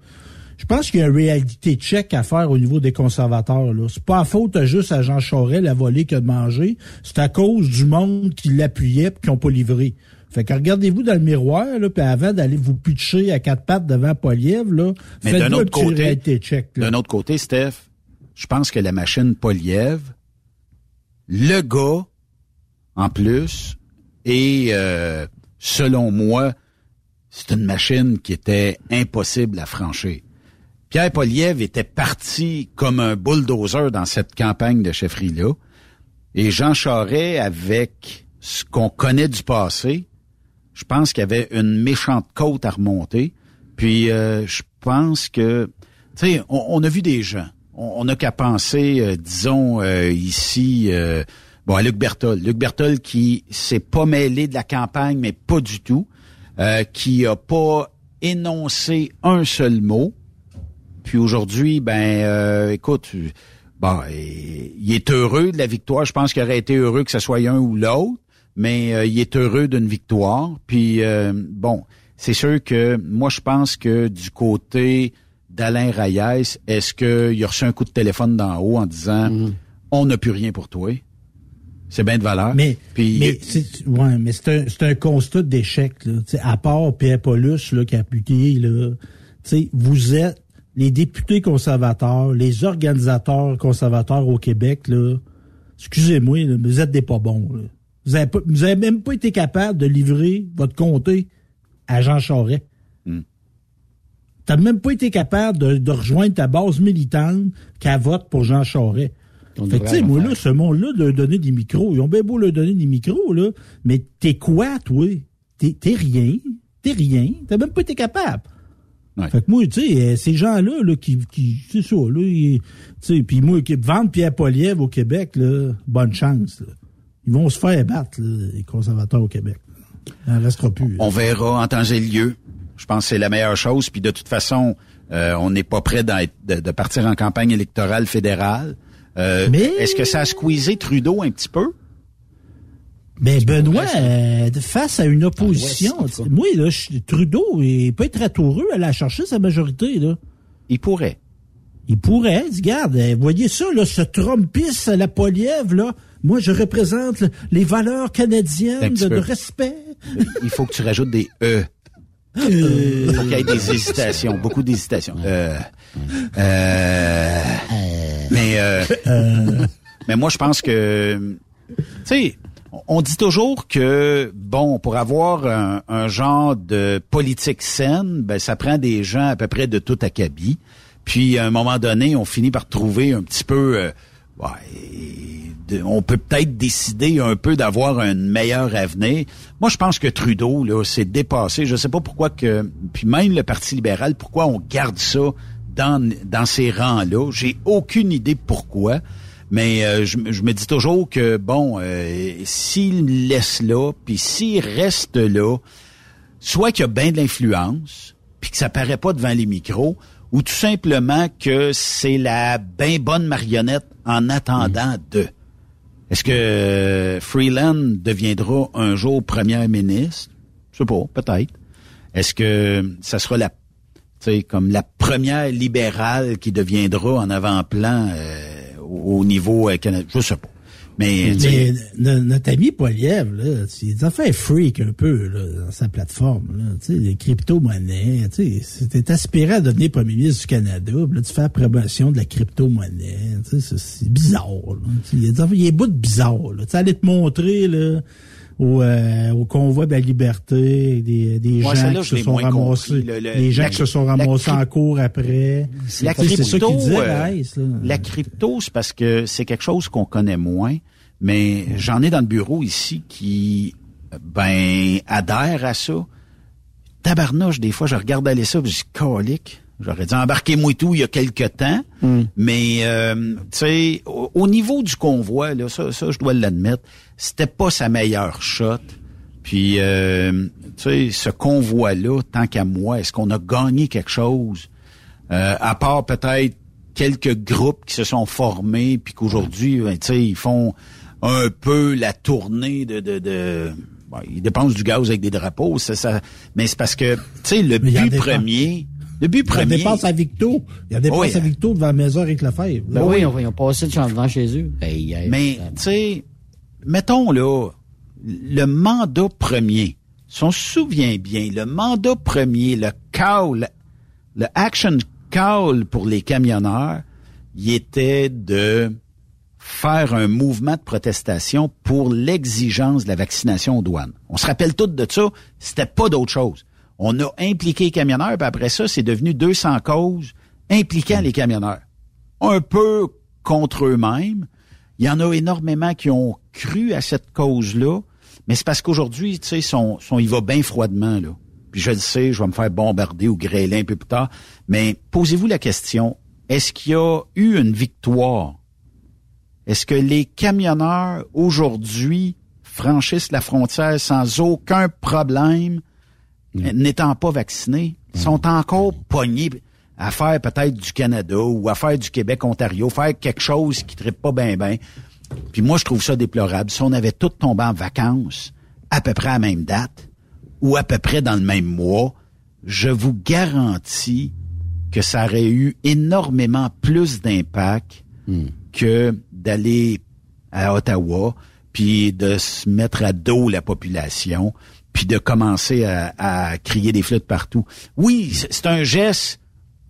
je pense qu'il y a un réalité check à faire au niveau des conservateurs là c'est pas à faute juste à Jean Charest la volée qu'il a mangé c'est à cause du monde qui l'appuyait puis qui ont pas livré fait que regardez-vous dans le miroir, là, puis avant d'aller vous pitcher à quatre pattes devant Poliev, là, faites-vous un petit réalité check. D'un autre côté, Steph, je pense que la machine Poliev, le gars, en plus, et euh, selon moi, c'est une machine qui était impossible à franchir. Pierre Poliev était parti comme un bulldozer dans cette campagne de chefferie-là. Et Jean Charest, avec ce qu'on connaît du passé, je pense qu'il y avait une méchante côte à remonter. Puis euh, je pense que, tu sais, on, a vu des gens. On n'a qu'à penser, euh, disons, ici, Bon, à Luc Bertol. Luc Bertol qui s'est pas mêlé de la campagne, mais pas du tout. Euh, qui a pas énoncé un seul mot. Puis aujourd'hui, ben, euh, écoute, bon, il est heureux de la victoire. Je pense qu'il aurait été heureux que ce soit un ou l'autre, mais euh, il est heureux d'une victoire. Puis bon, c'est sûr que moi, je pense que du côté d'Alain Reyes, est-ce qu'il a reçu un coup de téléphone d'en haut en disant mm-hmm. on n'a plus rien pour toi? C'est bien de valeur. Mais, mais c'est ouais, mais c'est un, un, constat d'échec. À part Pierre Paulus là, qui a appliqué, là, vous êtes les députés conservateurs, les organisateurs conservateurs au Québec, là, excusez-moi, vous êtes des pas bons. Vous avez, vous avez même pas été capable de livrer votre comté à Jean Charest. Hmm. Tu n'as même pas été capable de, de, rejoindre ta base militante qui vote pour Jean Charest. Fait tu sais, moi, là, ce monde-là, de leur donner des micros, ils ont bien beau leur donner des micros, là, mais t'es quoi, toi? T'es, rien. T'es rien. T'as même pas été capable. Fait que moi, tu sais, euh, ces gens-là, là, qui, qui c'est ça, là, tu sais, puis moi, qui vendent Pierre Poliev au Québec, là, bonne chance, là. ils vont se faire battre, les conservateurs au Québec. Il n'en restera plus. On verra en temps et lieu. Je pense que c'est la meilleure chose. Puis de toute façon, euh, on n'est pas prêt de, de, partir en campagne électorale fédérale. Euh, Mais... Est-ce que ça a squeezé Trudeau un petit peu? Mais Benoît, euh, face à une opposition, moi, là, Trudeau, il peut être ratoureux à la chercher sa majorité. Là. Il pourrait. Il pourrait. Regarde, voyez ça, là, ce Trumpiste à la Polièvre, là. Moi, je représente les valeurs canadiennes de, respect. Il faut que tu rajoutes des E. Il faut qu'il y ait des hésitations, beaucoup d'hésitations. Euh, euh, mais, euh, mais moi, je pense que, tu sais, on dit toujours que, bon, pour avoir un, genre de politique saine, ben, ça prend des gens à peu près de tout acabit. Puis, à un moment donné, on finit par trouver un petit peu on peut peut-être décider un peu d'avoir un meilleur avenir. Moi, je pense que Trudeau, là, s'est dépassé. Je sais pas pourquoi que, puis même le Parti libéral, pourquoi on garde ça dans, dans ces rangs-là. J'ai aucune idée pourquoi. Mais euh, je, me dis toujours que, bon, euh, s'il laisse là, puis s'il reste là, soit qu'il y a bien de l'influence, puis que ça paraît pas devant les micros, ou tout simplement que c'est la bien bonne marionnette en attendant mm. de. Est-ce que Freeland deviendra un jour premier ministre? Je sais pas, peut-être. Est-ce que ça sera la, comme la première libérale qui deviendra en avant-plan euh, au niveau euh, canadien? Je sais pas. Mais, notre ami Poliev, là, il a fait freak un peu là, dans sa plateforme. Là, les crypto-monnaies. C'était aspiré à devenir premier ministre du Canada. Puis là, tu fais la promotion de la crypto-monnaie. C'est bizarre. Là. Il y a des bouts de bizarre. Là. Aller te montrer là, au, euh, au convoi de la liberté, des, des gens qui se sont ramassés, des gens qui se sont ramassés en cours après. La crypto, euh, la crypto, c'est parce que c'est quelque chose qu'on connaît moins, mais j'en ai dans le bureau ici qui, ben, adhèrent à ça. Tabarnouche, des fois, je regarde aller ça, je dis, colique. J'aurais dû embarquer moi tout il y a quelque temps, hmm. mais euh, tu sais, au, niveau du convoi, là, ça, ça je dois l'admettre, c'était pas sa meilleure shot. Puis, euh, tu sais, ce convoi-là, tant qu'à moi, est-ce qu'on a gagné quelque chose? Euh, à part peut-être quelques groupes qui se sont formés, puis qu'aujourd'hui, ben, tu sais, ils font un peu la tournée de... de, de ils dépensent du gaz avec des drapeaux, ça, ça mais c'est parce que, tu sais, le but premier... Le but premier. Il y a dépense à Victo. Il y a dépense à Victo devant la maison avec la fève. Ben oui, ils ont passé de changement chez eux. Mais, tu sais, mettons là, le mandat premier. Si on se souvient bien, le mandat premier, le call, le action call pour les camionneurs, il était de faire un mouvement de protestation pour l'exigence de la vaccination aux douanes. On se rappelle tout de ça, c'était pas d'autre chose. On a impliqué les camionneurs, puis après ça, c'est devenu 200 causes impliquant les camionneurs. Un peu contre eux-mêmes. Il y en a énormément qui ont cru à cette cause-là, mais c'est parce qu'aujourd'hui, tu sais, son, il va bien froidement, là. Puis je le sais, je vais me faire bombarder ou grêler un peu plus tard, mais posez-vous la question, est-ce qu'il y a eu une victoire? Est-ce que les camionneurs, aujourd'hui, franchissent la frontière sans aucun problème? N'étant pas vaccinés, mm. sont encore pognés à faire peut-être du Canada ou à faire du Québec-Ontario, faire quelque chose qui ne pas bien bien. Puis moi, je trouve ça déplorable. Si on avait tous tombé en vacances à peu près à la même date ou à peu près dans le même mois, je vous garantis que ça aurait eu énormément plus d'impact mm. que d'aller à Ottawa puis de se mettre à dos la population puis de commencer à, crier des flûtes partout. Oui, c'est un geste,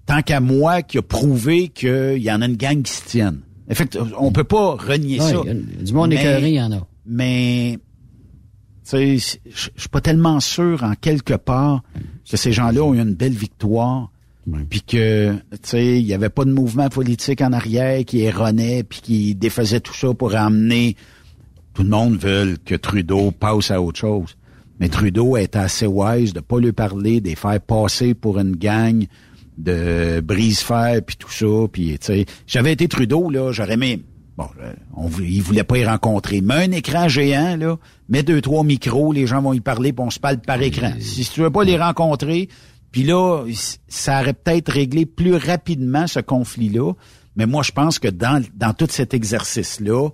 tant qu'à moi, qui a prouvé qu'il y en a une gang qui se tienne. Effectivement, on peut pas renier ça. du monde écœuré, il y en a. Mais, tu sais, je suis pas tellement sûr, en quelque part, que ces gens-là ont eu une belle victoire. Puis que, tu sais, il y avait pas de mouvement politique en arrière qui erronait puis qui défaisait tout ça pour amener tout le monde veut que Trudeau passe à autre chose. Mais Trudeau est assez wise de pas lui parler, de les faire passer pour une gang de brise-fer puis tout ça. Puis, tu sais, j'avais été Trudeau, là, j'aurais aimé Bon, euh, on, il voulait pas y rencontrer. Mais un écran géant, là, mets deux, trois micros, les gens vont y parler, puis on se parle par écran. Si tu veux pas les rencontrer, puis là, ça aurait peut-être réglé plus rapidement ce conflit-là. Mais moi, je pense que dans, dans tout cet exercice-là,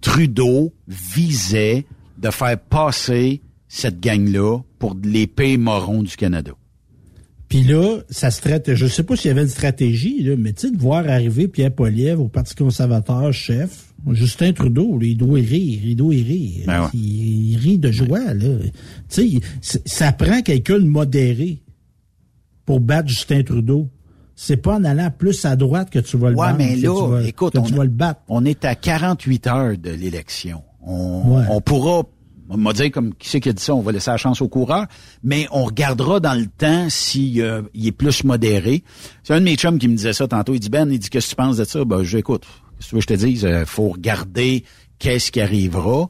Trudeau visait de faire passer cette gang-là pour l'épée moron du Canada. Puis là, ça se traite, je sais pas s'il y avait une stratégie, là, mais tu sais, de voir arriver Pierre Poliev au Parti conservateur, chef, Justin Trudeau, là, il doit y rire, il doit y rire. Ben ouais. il, il rit de joie, là. Tu sais, ça prend quelqu'un de modéré pour battre Justin Trudeau. C'est pas en allant plus à droite que tu vas le Ouais, battre. mais que tu là, vas- écoute, que on, tu a- vas le battre. on est à 48 heures de l'élection. On, Ouais. on pourra, on m'a dit comme qui c'est qui a dit ça, on va laisser la chance au coureur, mais on regardera dans le temps s'il euh, il est plus modéré. C'est un de mes chums qui me disait ça tantôt. Il dit Ben, il dit qu'est-ce que tu penses de ça? Ben, j'écoute. Que tu veux que je te dise? Euh, Faut regarder qu'est-ce qui arrivera.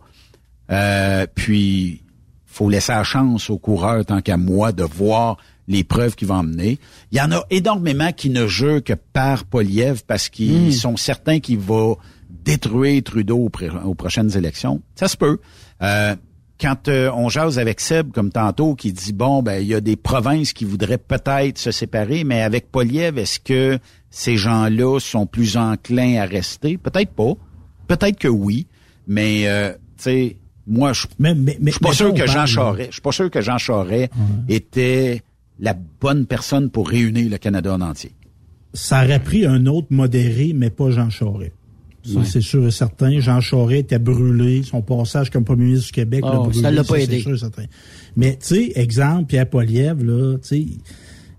Euh, puis faut laisser la chance au coureur tant qu'à moi de voir les preuves qu'il va emmener. Il y en a énormément qui ne jurent que par Poliev parce qu'ils Hmm. sont certains qu'il va détruire Trudeau aux, aux prochaines élections. Ça se peut. Euh, quand euh, on jase avec Seb, comme tantôt, qui dit, bon, ben il y a des provinces qui voudraient peut-être se séparer, mais avec Poliev, est-ce que ces gens-là sont plus enclins à rester? Peut-être pas. Peut-être que oui. Mais, euh, tu sais, moi, je mais, suis pas sûr que Jean Charest, je suis pas sûr que Jean Charest était la bonne personne pour réunir le Canada en entier. ça aurait pris un autre modéré, mais pas Jean Charest. Ça, Ouais. c'est sûr et certain. Jean Charest était brûlé. Son passage comme premier ministre du Québec l'a Oh, brûlé. ça l'a pas c'est aidé. sûr et certain. Mais, tu sais, exemple, Pierre Poliev, là, tu sais,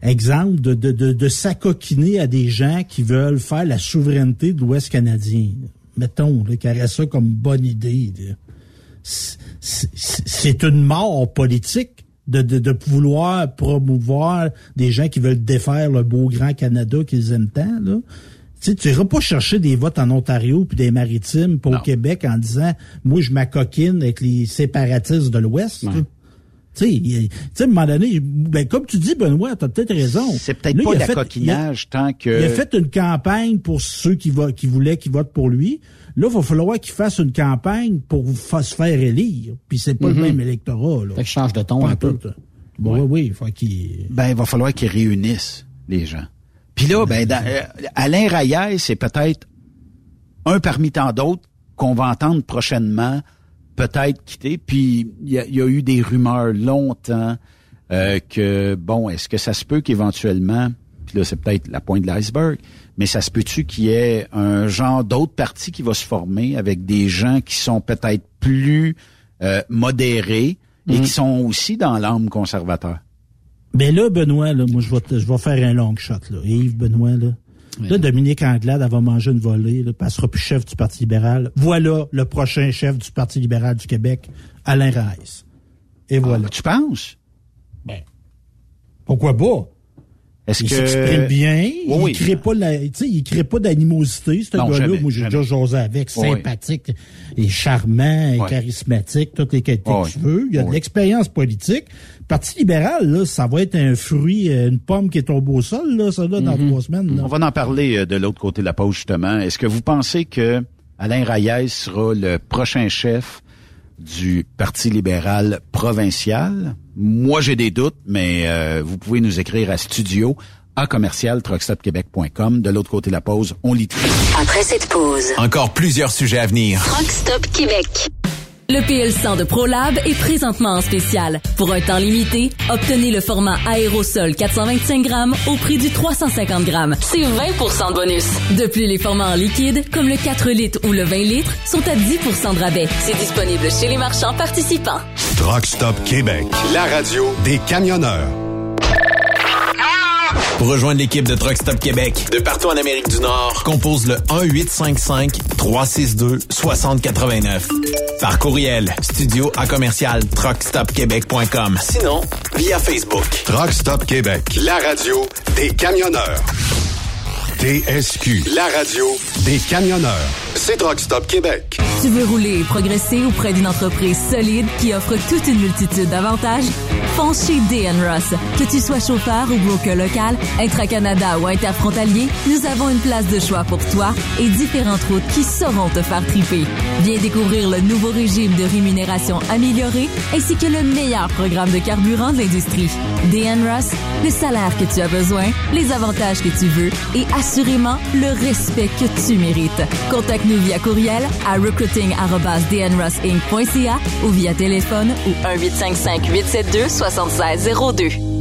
exemple de, de, de, de s'acoquiner à des gens qui veulent faire la souveraineté de l'Ouest canadien. Mettons, là, qui aurait ça comme bonne idée. c'est une mort politique de, de, de vouloir promouvoir des gens qui veulent défaire le beau grand Canada qu'ils aiment tant. Là. Tu sais, tu iras pas chercher des votes en Ontario puis des maritimes pour au Québec en disant moi je m'acoquine avec les séparatistes de l'Ouest. Tu sais, il- tu sais, à un moment donné, ben, comme tu dis, Benoît, t'as peut-être raison. C'est peut-être pas il fait- coquinage tant que... il a fait une campagne pour ceux qui, vo- qui voulaient qu'ils votent pour lui. Là, il va falloir qu'il fasse une campagne pour fa- se faire élire. Puis c'est pas Mhm. le même électorat. Là. Fait que je change de ton Pas un peu. tout. Bon, oui, oui, il faut qu'il... Ben, il va falloir qu'ils réunissent les gens. Puis là, ben, dans- euh, Alain Raillais, c'est peut-être un parmi tant d'autres qu'on va entendre prochainement peut-être quitter. Puis il y, a- il y a eu des rumeurs longtemps euh, que, bon, est-ce que ça se peut qu'éventuellement, puis là, c'est peut-être la pointe de l'iceberg, mais ça se peut-tu qu'il y ait un genre d'autre parti qui va se former avec des gens qui sont peut-être plus euh, modérés et Mhm. qui sont aussi dans l'âme conservateur? Mais là, Benoît, là, moi, je vais, te- je vais faire un long shot. Là. Yves, Benoît, là. Là, Dominique Anglade, elle va manger une volée, là, elle sera plus chef du Parti libéral. Voilà le prochain chef du Parti libéral du Québec, Alain Reiss. Et voilà. Ah, tu penses? Ben, pourquoi pas? Est-ce il que- s'exprime bien, Oui, il oui. crée pas la, tu sais, il crée pas d'animosité, ce gars-là. Moi, j'ai déjà jasé avec, Oui. sympathique, et charmant, et charismatique, toutes les qualités que tu veux. Il a de l'expérience politique. Parti libéral, là, ça va être un fruit, euh, une pomme qui est tombée au sol, là, ça, là, dans Mhm. trois semaines. là. On va en parler euh, de l'autre côté de la pause, justement. Est-ce que vous pensez que Alain Raïs sera le prochain chef du Parti libéral provincial? Moi, j'ai des doutes, mais euh, vous pouvez nous écrire à studio à commercial truckstopquebec.com. De l'autre côté de la pause, on lit tout. Après cette pause, Encore plusieurs sujets à venir. Québec. Le PL100 de ProLab est présentement en spécial. Pour un temps limité, obtenez le format aérosol 425 grammes au prix du 350 grammes. C'est 20% de bonus. De plus, les formats en liquide, comme le 4 litres ou le 20 litres, sont à 10% de rabais. C'est disponible chez les marchands participants. Truck Stop Québec, la radio des camionneurs. Pour rejoindre l'équipe de Truck Stop Québec, de partout en Amérique du Nord, compose le 1-855-362-6089. Par courriel, studio à commercial truckstopquebec.com. Sinon, via Facebook. Truck Stop Québec, la radio des camionneurs. TSQ, la radio des camionneurs. c'est Truck Stop Québec. Tu veux rouler et progresser auprès d'une entreprise solide qui offre toute une multitude d'avantages? Fonce chez DN Ross. Que tu sois chauffeur ou broker local, intra-Canada ou interfrontalier, nous avons une place de choix pour toi et différentes routes qui sauront te faire triper. Viens découvrir le nouveau régime de rémunération amélioré ainsi que le meilleur programme de carburant de l'industrie. DN Ross, le salaire que tu as besoin, les avantages que tu veux et assurément le respect que tu mérites. Contacte-nous via courriel à ou via téléphone ou 1-855-872-7602.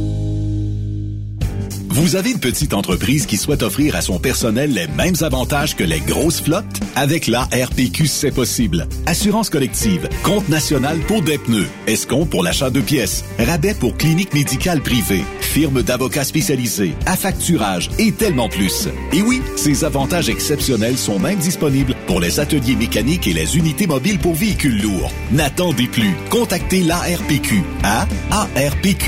Vous avez une petite entreprise qui souhaite offrir à son personnel les mêmes avantages que les grosses flottes? Avec la RPQ, c'est possible. Assurance collective, compte national pour des pneus, escompte pour l'achat de pièces, rabais pour clinique médicale privée, firme d'avocats spécialisés, affacturage et tellement plus. Et oui, ces avantages exceptionnels sont même disponibles pour les ateliers mécaniques et les unités mobiles pour véhicules lourds. N'attendez plus. Contactez l'ARPQ à arpq.org.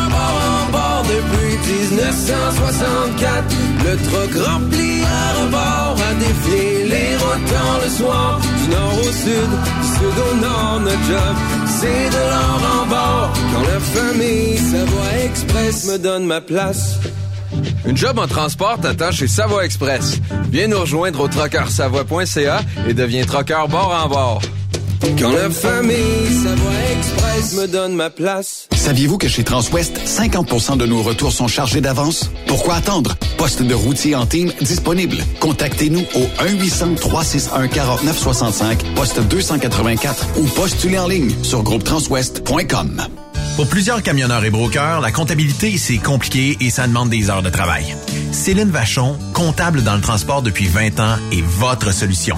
1964. Le truck rempli à rebord a défié les routes dans le soir. Du nord au sud, sud au nord, notre job, c'est de l'or en bord. Quand la famille Savoie Express me donne ma place. Une job en transport t'attend chez Savoie Express. Viens nous rejoindre au trockeursavoie.ca et deviens trockeur bord en bord. Quand la famille Savoie Express me donne ma place. Saviez-vous que chez Transwest, 50% de nos retours sont chargés d'avance? Pourquoi attendre? Poste de routier en team disponible. Contactez-nous au 1-800-361-4965, poste 284 ou postulez en ligne sur groupetranswest.com. Pour plusieurs camionneurs et brokers, la comptabilité, c'est compliqué et ça demande des heures de travail. Céline Vachon, comptable dans le transport depuis 20 ans, est votre solution.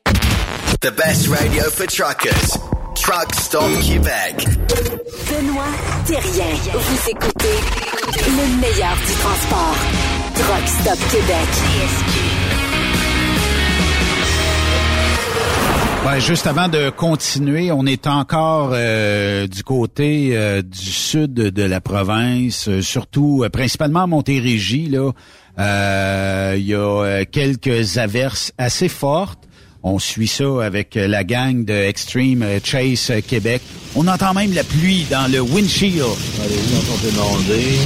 The best radio for truckers. Truck Stop Québec. Benoît Thérien. Vous écoutez le meilleur du transport. Truck Stop Québec. Ouais, juste avant de continuer, on est encore euh, du côté euh, du sud de la province, euh, surtout principalement à Montérégie. Là, il y a quelques averses assez fortes. On suit ça avec la gang de Extreme Chase Québec. On entend même la pluie dans le windshield. Allez, on peut demander.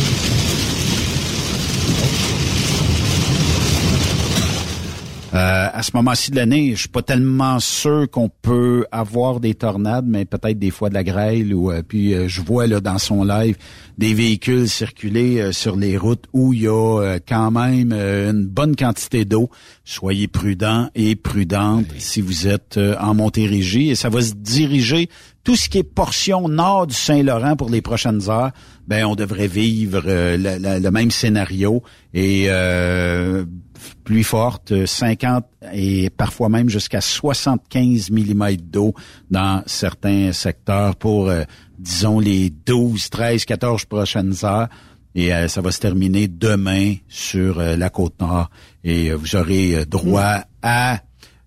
Euh, à ce moment-ci de l'année, je suis pas tellement sûr qu'on peut avoir des tornades, mais peut-être des fois de la grêle. Ou euh, puis euh, je vois là dans son live des véhicules circuler sur les routes où il y a quand même une bonne quantité d'eau. Soyez prudents et prudentes si vous êtes en Montérégie et ça va se diriger tout ce qui est portion nord du Saint-Laurent pour les prochaines heures, ben on devrait vivre euh, le, même scénario et euh, forte, 50 et parfois même jusqu'à 75 mm d'eau dans certains secteurs pour, euh, disons, les 12, 13, 14 prochaines heures. Et euh, ça va se terminer demain sur euh, la côte nord. Et euh, vous aurez euh, droit à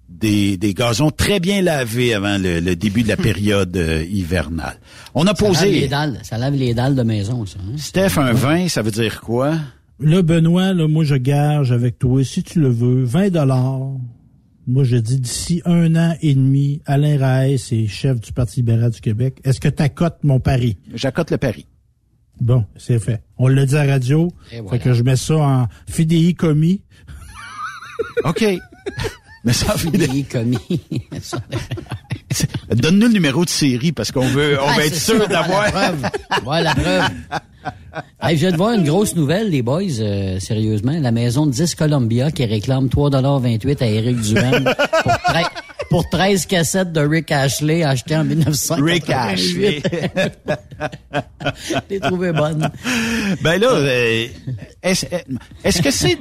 des, des gazons très bien lavés avant le, le début de la période euh, hivernale. On a Ça lave les posé... dalles, ça lave les dalles de maison, ça. hein? Steph, un vin, ça veut dire quoi? Là, Benoît, là, moi, je gage avec toi, si tu le veux, 20 dollars. Moi, je dis d'ici un an et demi, Alain Raes est chef du Parti libéral du Québec. Est-ce que tu accotes mon pari? J'accote le pari. Bon, c'est fait. On l'a dit à la radio. Et Fait voilà. que je mets ça en fidéi commis. OK. Mais ça. Des commis. Donne-nous le numéro de série parce qu'on veut, on Ah, va être sûr d'avoir... Voilà la preuve. Voilà la preuve. Hey, je viens de voir une grosse nouvelle, les boys, euh, sérieusement. La maison de 10 Columbia qui réclame 3,28 à Éric Duhem pour, tre- pour 13 cassettes de Rick Ashley achetées en 1958. Rick Ashley. T'es trouvé bonne. Ben là, euh, est-ce est-ce que c'est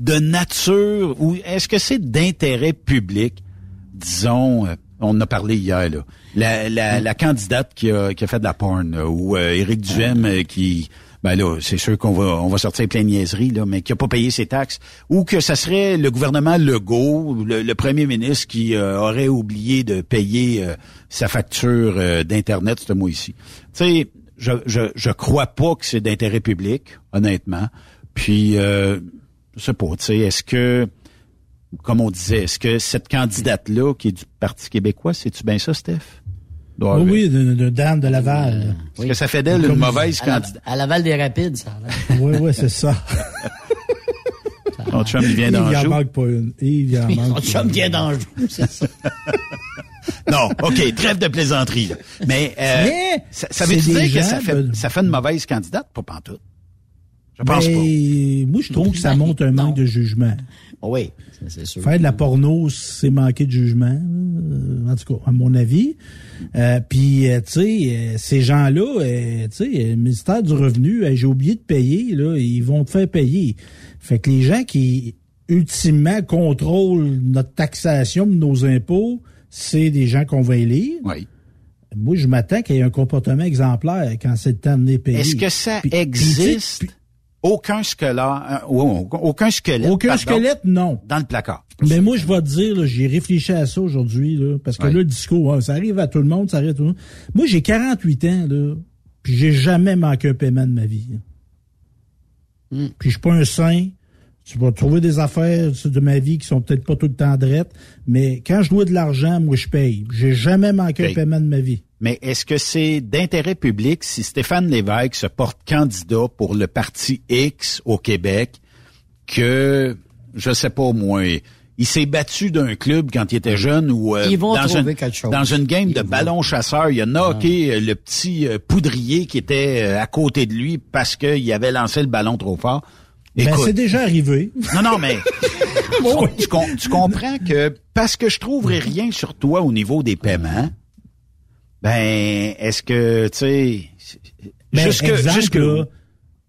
de nature ou est-ce que c'est d'intérêt public, disons, euh, on en a parlé hier, là, la, la, la candidate qui a, qui a fait de la porn, là, ou euh, Éric Duhem euh, qui... Ben là, c'est sûr qu'on va on va sortir plein de niaiseries, là, mais qui a pas payé ses taxes, ou que ça serait le gouvernement Legault, le, le premier ministre qui euh, aurait oublié de payer euh, sa facture euh, d'internet ce mois-ci. Tu sais, je, je je crois pas que c'est d'intérêt public, honnêtement. Puis euh, je sais pas, tu sais, est-ce que comme on disait, est-ce que cette candidate-là, qui est du Parti québécois, c'est-tu bien ça, Steph? Oui, oui, de, de Dan de Laval. Est-ce que ça fait d'elle une mauvaise candidate? à Laval des Rapides, ça. a l'air. Oui, oui, c'est ça. Ton chum, il vient Il y en d'Anjou. manque pas une. Il y en manque chum vient d'Anjou, c'est ça. Non, OK, trêve de plaisanterie. là. Mais, euh, Mais ça, veut dire que gens, ça fait, ben- ça fait une mauvaise candidate? Pas pantoute. Je pense Ben, pas. Moi, je trouve que ça montre un manque de jugement. Oui, ça, c'est sûr. Faire de la porno, c'est manquer de jugement, en tout cas, à mon avis. Euh, Puis, euh, tu sais, euh, ces gens-là, euh, tu sais, le ministère du Revenu, euh, j'ai oublié de payer, là, ils vont te faire payer. Fait que les gens qui, ultimement, contrôlent notre taxation, nos impôts, c'est des gens qu'on va élire. Oui. Moi, je m'attends qu'il y ait un comportement exemplaire quand c'est le temps de les payer. Est-ce que ça Puis- existe? Aucun squelette, euh, aucun squelette. Aucun pardon, squelette, non. Dans le placard. Mais moi, je vais te dire, là, j'ai réfléchi à ça aujourd'hui, là, parce que là, le discours, hein, ça arrive à tout le monde, ça arrive à tout le monde. Moi, j'ai 48 ans, là, puis j'ai jamais manqué un paiement de ma vie. Hmm. Puis je suis pas un saint. Tu vas trouver des affaires de ma vie qui sont peut-être pas tout le temps drettes, mais quand je dois de l'argent, moi, je paye. J'ai jamais manqué Paye. un paiement de ma vie. Mais est-ce que c'est d'intérêt public si Stéphane Lévesque se porte candidat pour le parti X au Québec que, je sais pas moi, il s'est battu d'un club quand il était jeune ou euh, dans, une, dans une game Ils de vont. ballon chasseur, il a knocké euh, le petit euh, poudrier qui était euh, à côté de lui parce qu'il avait lancé le ballon trop fort. Ben, c'est déjà arrivé. non, non, mais tu comprends que parce que je trouverai rien sur toi au niveau des paiements, ben, est-ce que, tu sais, Ben, jusque, exemple, jusque là,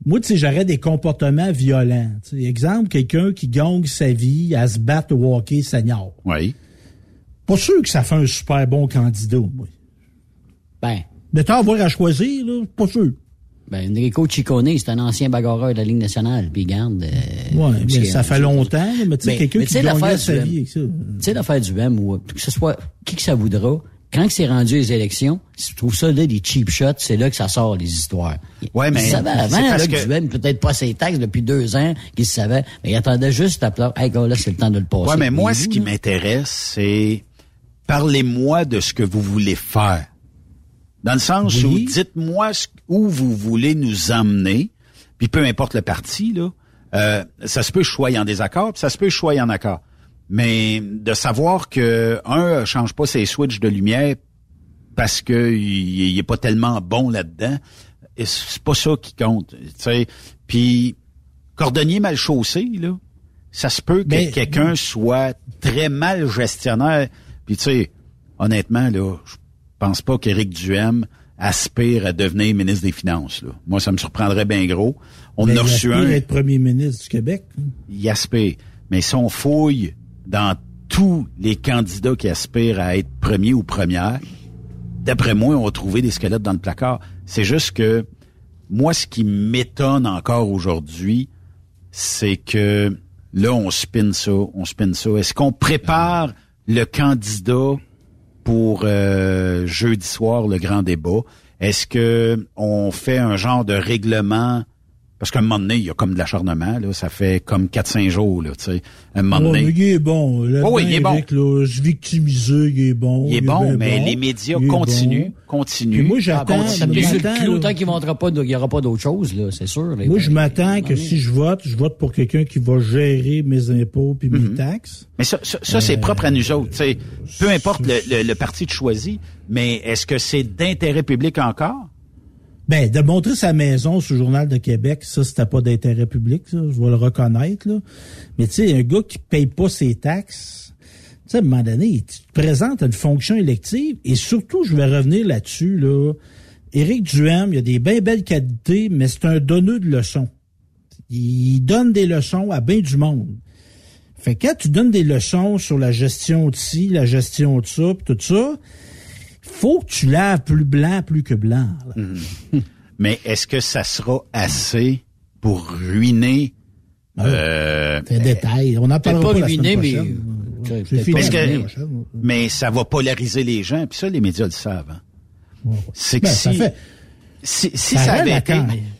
moi, tu sais, j'aurais des comportements violents. Tu sais, exemple, quelqu'un qui gagne sa vie à se battre au hockey senior. Oui. Pas sûr que ça fait un super bon candidat, moi. Ben, Mais t'as à avoir à choisir, là, pas sûr. ben, Enrico Ciccone, c'est un ancien bagarreur de la Ligue nationale, puis garde. euh, Ouais, mais ça fait longtemps, là, mais tu sais, Mais- quelqu'un qui gagne sa vie avec ça. Tu sais, l'affaire du M, ou que ce soit qui que ça voudra, quand c'est rendu les élections, si tu trouves ça là, des cheap shots, c'est là que ça sort les histoires. Ouais, mais savait avant là, que, peut-être pas ses taxes depuis deux ans, qu'il savait, mais il attendait juste à pleurer. Hey, gars, là, c'est le temps de le passer. Ouais, mais moi, ce qui là? m'intéresse, c'est parlez-moi de ce que vous voulez faire. Dans le sens Oui. où dites-moi où vous voulez nous emmener, puis peu importe le parti, là, euh, ça se peut que je sois en désaccord, puis ça se peut que je sois en accord. Mais de savoir que un change pas ses switches de lumière parce que il, il est pas tellement bon là-dedans, c'est pas ça qui compte. Tu sais, puis cordonnier mal chaussé là, ça se peut que quelqu'un soit très mal gestionnaire. Puis tu sais, honnêtement là, je pense pas qu'Éric Duhem aspire à devenir ministre des Finances. Là. Moi, ça me surprendrait bien gros. On Mais a il reçu aspire un. à être premier ministre du Québec. Il aspire. Mais si on fouille dans tous les candidats qui aspirent à être premier ou première, d'après moi, on va trouver des squelettes dans le placard. C'est juste que moi, ce qui m'étonne encore aujourd'hui, c'est que là, on spin ça, on spin ça. Est-ce qu'on prépare le candidat pour euh, jeudi soir, le grand débat? Est-ce que on fait un genre de règlement? Parce qu'à un moment donné, il y a comme de l'acharnement, là. Ça fait comme 4-5 jours, là, tu sais. À un moment Ouais, donné. mais il est bon. Là, Oh oui, il est bon. Là, il est bon. Il est bon, mais bon. les médias continuent, bon. continuent. Puis moi, Ah, j'attends. bon, ça tant qu'il ne pas, il y aura pas d'autre chose, là, c'est sûr. là. Moi, je m'attends Ah, que si je vote, je vote pour quelqu'un qui va gérer mes impôts puis Mhm. mes taxes. Mais ça, ça, ça, c'est propre à nous autres. tu sais. Peu importe le, le- le parti de choisi, mais est-ce que c'est d'intérêt public encore? Ben, de montrer sa maison sur le Journal de Québec, ça, c'était pas d'intérêt public, ça, je vais le reconnaître, là. Mais tu sais, un gars qui paye pas ses taxes, tu sais, à un moment donné, tu te présentes à une fonction élective, et surtout, je vais revenir là-dessus, là. Éric Duhem, il a des bien belles qualités, mais c'est un donneur de leçons. Il donne des leçons à bien du monde. Fait que quand tu donnes des leçons sur la gestion de ci, la gestion de ça, pis tout ça, faut que tu laves plus blanc plus que blanc. là. Mais est-ce que ça sera assez pour ruiner euh, C'est un détail. On en parlera pas pas, ruiné, la mais- semaine prochaine. fini que- mais ça va polariser les gens, puis ça, les médias le savent. hein. C'est que Ben, ça si, fait- si, si ça ça, avait été,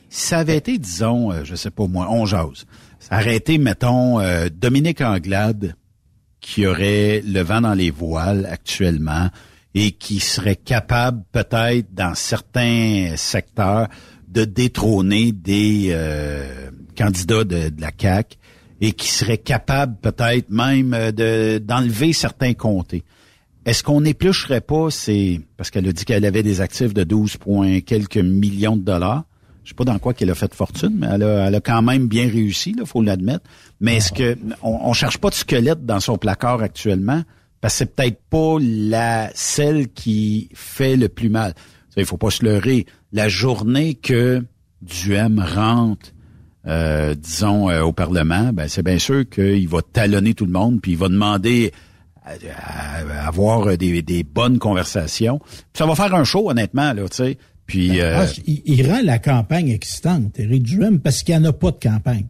si ça avait été, disons, euh, je sais pas moi, on jase, ça aurait été, mettons, euh, Dominique Anglade qui aurait le vent dans les voiles actuellement et qui serait capable peut-être dans certains secteurs de détrôner des euh, candidats de, de la CAC et qui serait capable peut-être même euh, de d'enlever certains comtés. Est-ce qu'on n'éplucherait pas c'est parce qu'elle a dit qu'elle avait des actifs de 12 points quelques millions de dollars. Je sais pas dans quoi qu'elle a fait fortune, mais elle a, elle a quand même bien réussi, là, faut l'admettre. Mais est-ce que on, on cherche pas de squelette dans son placard actuellement parce que c'est peut-être pas la celle qui fait le plus mal. Il faut pas se leurrer. La journée que Duhem rentre, euh, disons, euh, au Parlement, ben c'est bien sûr qu'il va talonner tout le monde, puis il va demander à, à- à avoir des, des bonnes conversations. Puis ça va faire un show, honnêtement, là, tu sais. Puis euh, Ah, il, il rend la campagne excitante, Éric Duhem, parce qu'il n'y en a pas de campagne.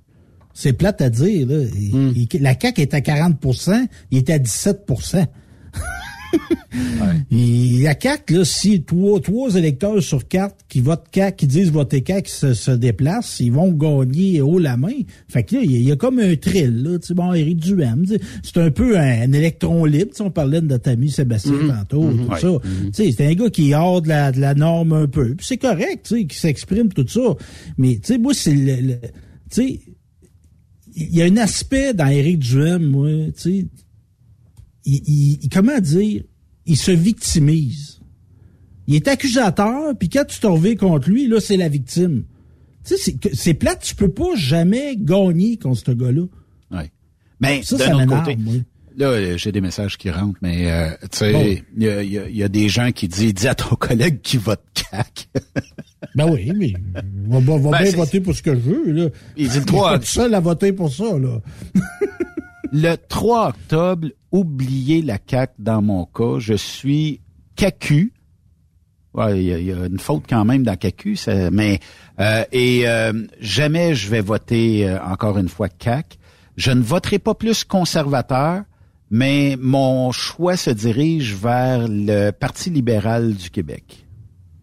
C'est plate à dire. Là. Il- Hmm. il- la CAQ est à 40% il est à 17 Et la CAQ, là, si trois, trois électeurs sur quatre qui votent CAQ, qui disent voter CAQ, se, se déplacent, ils vont gagner haut la main. Fait que là, il y, a- il y a comme un thrill, là. Bon, Éric Duhem, c'est un peu un, un électron libre. Tu sais, on parlait de notre ami Sébastien tantôt, tout Ouais. ça. Tu sais, c'est un gars qui est hors de la, de la norme un peu. Puis c'est correct, tu sais, qui s'exprime tout ça. Mais, tu sais, moi, c'est le, le- tu sais, il y a un aspect dans Éric Duhem, moi, tu sais, il, il- comment dire, il se victimise. Il est accusateur, puis quand tu t'en contre lui, là, c'est la victime. Tu sais, c'est plate, tu peux pas jamais gagner contre ce gars-là. Ouais. Mais Ça, d'un autre côté. Là, euh, j'ai des messages qui rentrent, mais euh, tu sais, Bon. il y, y a- il y a des gens qui disent, dis à ton collègue qui vote CAC. Ben oui, mais on va, va Ben, bien voter pour ce que je veux, là. Il dit le Je 3 suis pas tout seul à voter pour ça, là. Le 3 octobre, oubliez la CAC dans mon cas. Je suis CACU. Ouais, il y, y a une faute quand même dans CACU, ça- mais euh, et euh, jamais je vais voter euh, encore une fois CAC. Je ne voterai pas plus conservateur, mais mon choix se dirige vers le Parti libéral du Québec.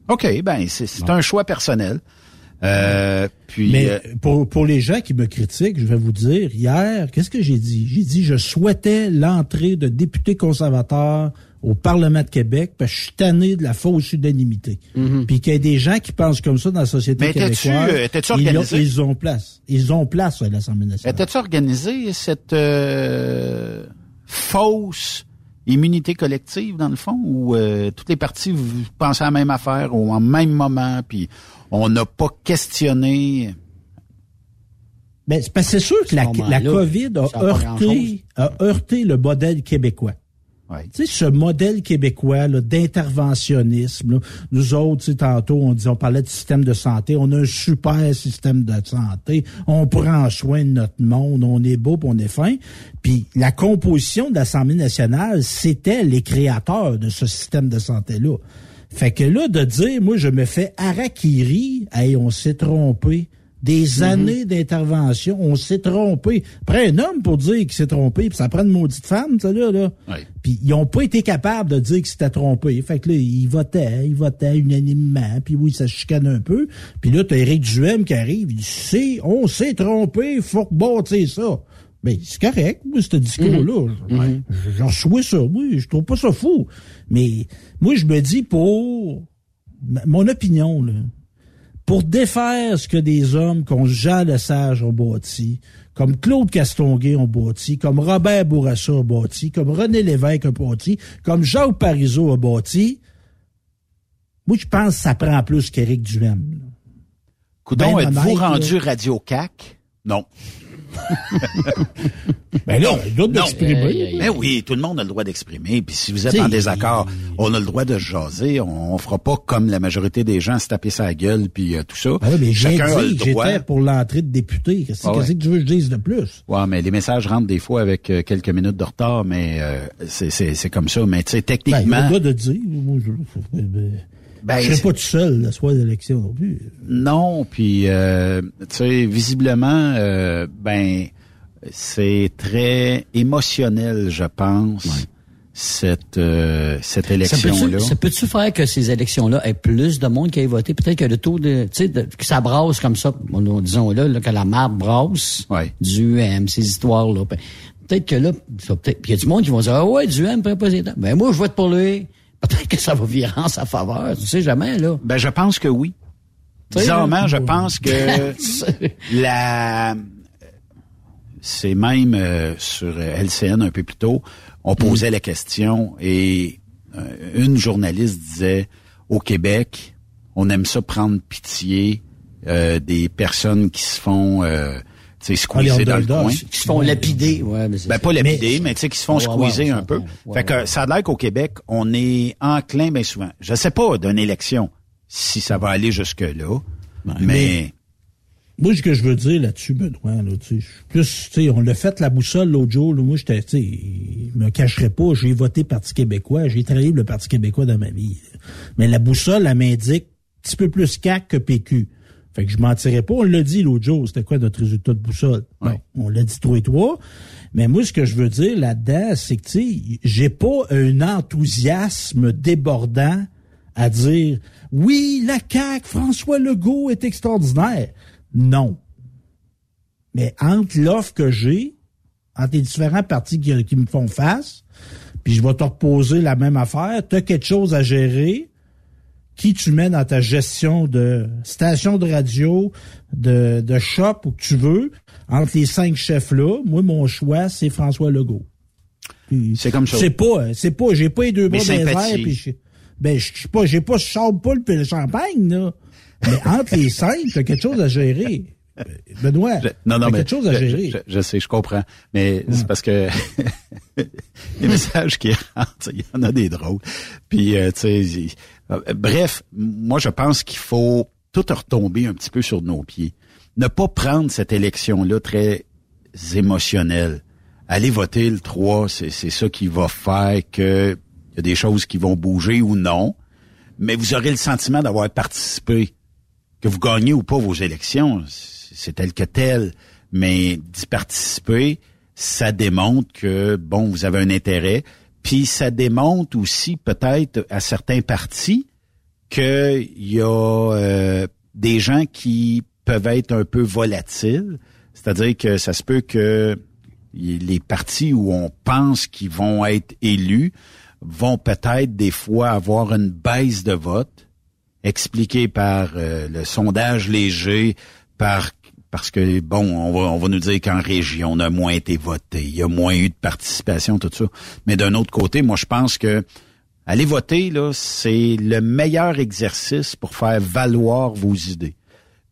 OK, ben c'est un choix personnel. Euh, puis Mais euh, pour, pour les gens qui me critiquent, je vais vous dire, hier, qu'est-ce que j'ai dit? J'ai dit, je souhaitais l'entrée de députés conservateurs au Parlement de Québec parce que je suis tanné de la fausse unanimité. Puis qu'il y ait des gens qui pensent comme ça dans la société Mais québécoise. euh, t'es-tu ils, ont, organisé? ils ont place. Ils ont place à l'Assemblée nationale. Étais-tu organisé cette euh, fausse immunité collective, dans le fond, où euh, toutes les parties vous pensez à la même affaire ou en même moment, puis on n'a pas questionné... Ben, c'est parce que c'est sûr que la, la COVID a heurté, a heurté le modèle québécois. Ce modèle québécois d'interventionnisme, nous autres, tantôt, on dit, on parlait de système de santé, on a un super système de santé, on prend soin de notre monde, on est beau, on est fin. Puis la composition de l'Assemblée nationale, c'était les créateurs de ce système de santé-là. Fait que là, de dire, moi, je me fais harakiri, hey, on s'est trompé des Mhm. années d'intervention. On s'est trompé. Après un homme pour dire qu'il s'est trompé, puis ça prend une maudite femme, ça là. là. Puis ils ont pas été capables de dire qu'ils s'étaient trompés. Fait que là, ils votaient, ils votaient unanimement, puis oui, ça se chicane un peu. Puis là, t'as Éric Duhem qui arrive, il dit, c'est, on s'est trompé, faut rebâtir ça. Mais c'est correct, moi, ce discours-là. Mhm. J'en reçois ça, oui, je trouve pas ça fou. Mais moi, je me dis pour mon opinion, là, pour défaire ce que des hommes comme Jean Lesage ont bâti, comme Claude Castonguay ont bâti, comme Robert Bourassa a bâti, comme René Lévesque a bâti, comme Jacques Parizeau a bâti, moi, je pense que ça prend plus qu'Éric Duhem. Coudon, Ben êtes-vous rendu Radio CAC? Non. Ben là, le droit d'exprimer. Ben oui, tout le monde a le droit d'exprimer. Puis si vous êtes en désaccord, on a le droit de se jaser. On, on fera pas comme la majorité des gens se taper sa gueule puis euh, tout ça. Ben oui, mais j'ai Chacun a le dit, droit. j'étais pour l'entrée de député. Qu'est-ce Ah ouais. que tu veux que je dise de plus? Ouais, mais les messages rentrent des fois avec euh, quelques minutes de retard, mais euh, c'est c'est c'est comme ça. Mais tu sais, Ben, il a techniquement, le droit de dire. Moi, je, ben, Ben, je serais c'est- pas tout seul le soir d'élection non plus. Non, puis euh, tu sais, visiblement, euh, ben c'est très émotionnel, je pense, cette euh, cette Ça élection peut-tu, là. ça peut-tu faire que ces élections-là aient plus de monde qui aille voter? Peut-être que le taux de, tu sais, de- que ça brasse comme ça, disons là, là, que la marde brasse du M, ces histoires-là. Pe- Peut-être que là, ça peut-être, puis il y a du monde qui vont dire, ah ouais, du M, président. Ben, moi, je vote pour lui. Peut-être que ça va virer en sa faveur. Tu sais jamais, là. Ben, je pense que oui. Bizarrement, je pense que la c'est même euh, sur LCN un peu plus tôt, on posait la question et euh, une journaliste disait au Québec, on aime ça prendre pitié euh, des personnes qui se font euh, tu sais, squeezer dans le coin. qui se font lapider, ouais, mais c'est Ben, pas lapider, mais, tu sais, qui se font Ouais, squeezer un peu. fait que ça a l'air qu'au Québec, on est enclin bien souvent. Je sais pas d'une élection si ça va aller jusque-là, mais... mais- Moi, ce que je veux dire là-dessus, Benoît, là, tu sais, je suis plus, tu sais, on l'a fait la boussole l'autre jour, là, moi, j'étais, tu sais, je me cacherai pas, j'ai voté Parti québécois, j'ai travaillé pour le Parti québécois dans ma vie. Mais la boussole, elle m'indique un petit peu plus CAC que PQ. Fait que je mentirais pas, on l'a dit l'autre jour, c'était quoi notre résultat de boussole? Bon, on l'a dit trois et trois. Mais moi, ce que je veux dire là-dedans, c'est que, tu sais, j'ai pas un enthousiasme débordant à dire, oui, la CAQ, François Legault est extraordinaire. Non. Mais entre l'offre que j'ai, entre les différents partis qui, qui me font face, puis je vais te reposer la même affaire, tu as quelque chose à gérer, qui tu mets dans ta gestion de station de radio, de, de shop, où que tu veux, entre les cinq chefs-là, moi, mon choix, c'est François Legault. C'est comme ça. C'est pas, c'est pas, j'ai pas les deux bras dans puis je- ben, je suis pas, j'ai pas Paul puis le champagne, là. Mais entre les cinq, t'as quelque chose à gérer. Euh, Benoît, Non, non, t'as mais quelque chose à je, gérer. je- je sais, je comprends. Mais c'est parce que les messages qui rentrent, il y en a des drôles. Puis, euh, tu sais, euh, bref, moi, je pense qu'il faut tout retomber un petit peu sur nos pieds. Ne pas prendre cette élection-là très émotionnelle. Aller voter le 3, c'est ça qui va faire que y a des choses qui vont bouger ou non. Mais vous aurez le sentiment d'avoir participé que vous gagnez ou pas vos élections, c'est tel que tel, mais d'y participer, ça démontre que, bon, vous avez un intérêt, puis ça démontre aussi peut-être à certains partis qu'il y a euh, des gens qui peuvent être un peu volatiles, c'est-à-dire que ça se peut que les partis où on pense qu'ils vont être élus vont peut-être des fois avoir une baisse de vote expliqué par euh, le sondage léger, par parce que bon, on va on va nous dire qu'en région on a moins été voté, il y a moins eu de participation, tout ça. Mais d'un autre côté, moi je pense que aller voter là, c'est le meilleur exercice pour faire valoir vos idées.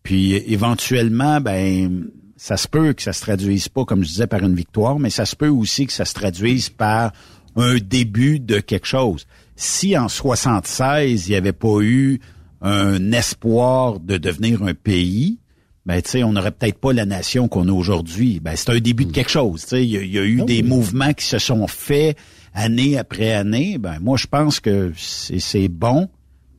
Puis éventuellement, ben ça se peut que ça se traduise pas, comme je disais, par une victoire, mais ça se peut aussi que ça se traduise par un début de quelque chose. Si en 76, il n'y avait pas eu un espoir de devenir un pays, ben tu sais, on n'aurait peut-être pas la nation qu'on a aujourd'hui. Ben c'est un début de quelque chose. Tu sais, il y, a eu des mouvements qui se sont faits année après année. Ben moi, je pense que c'est bon,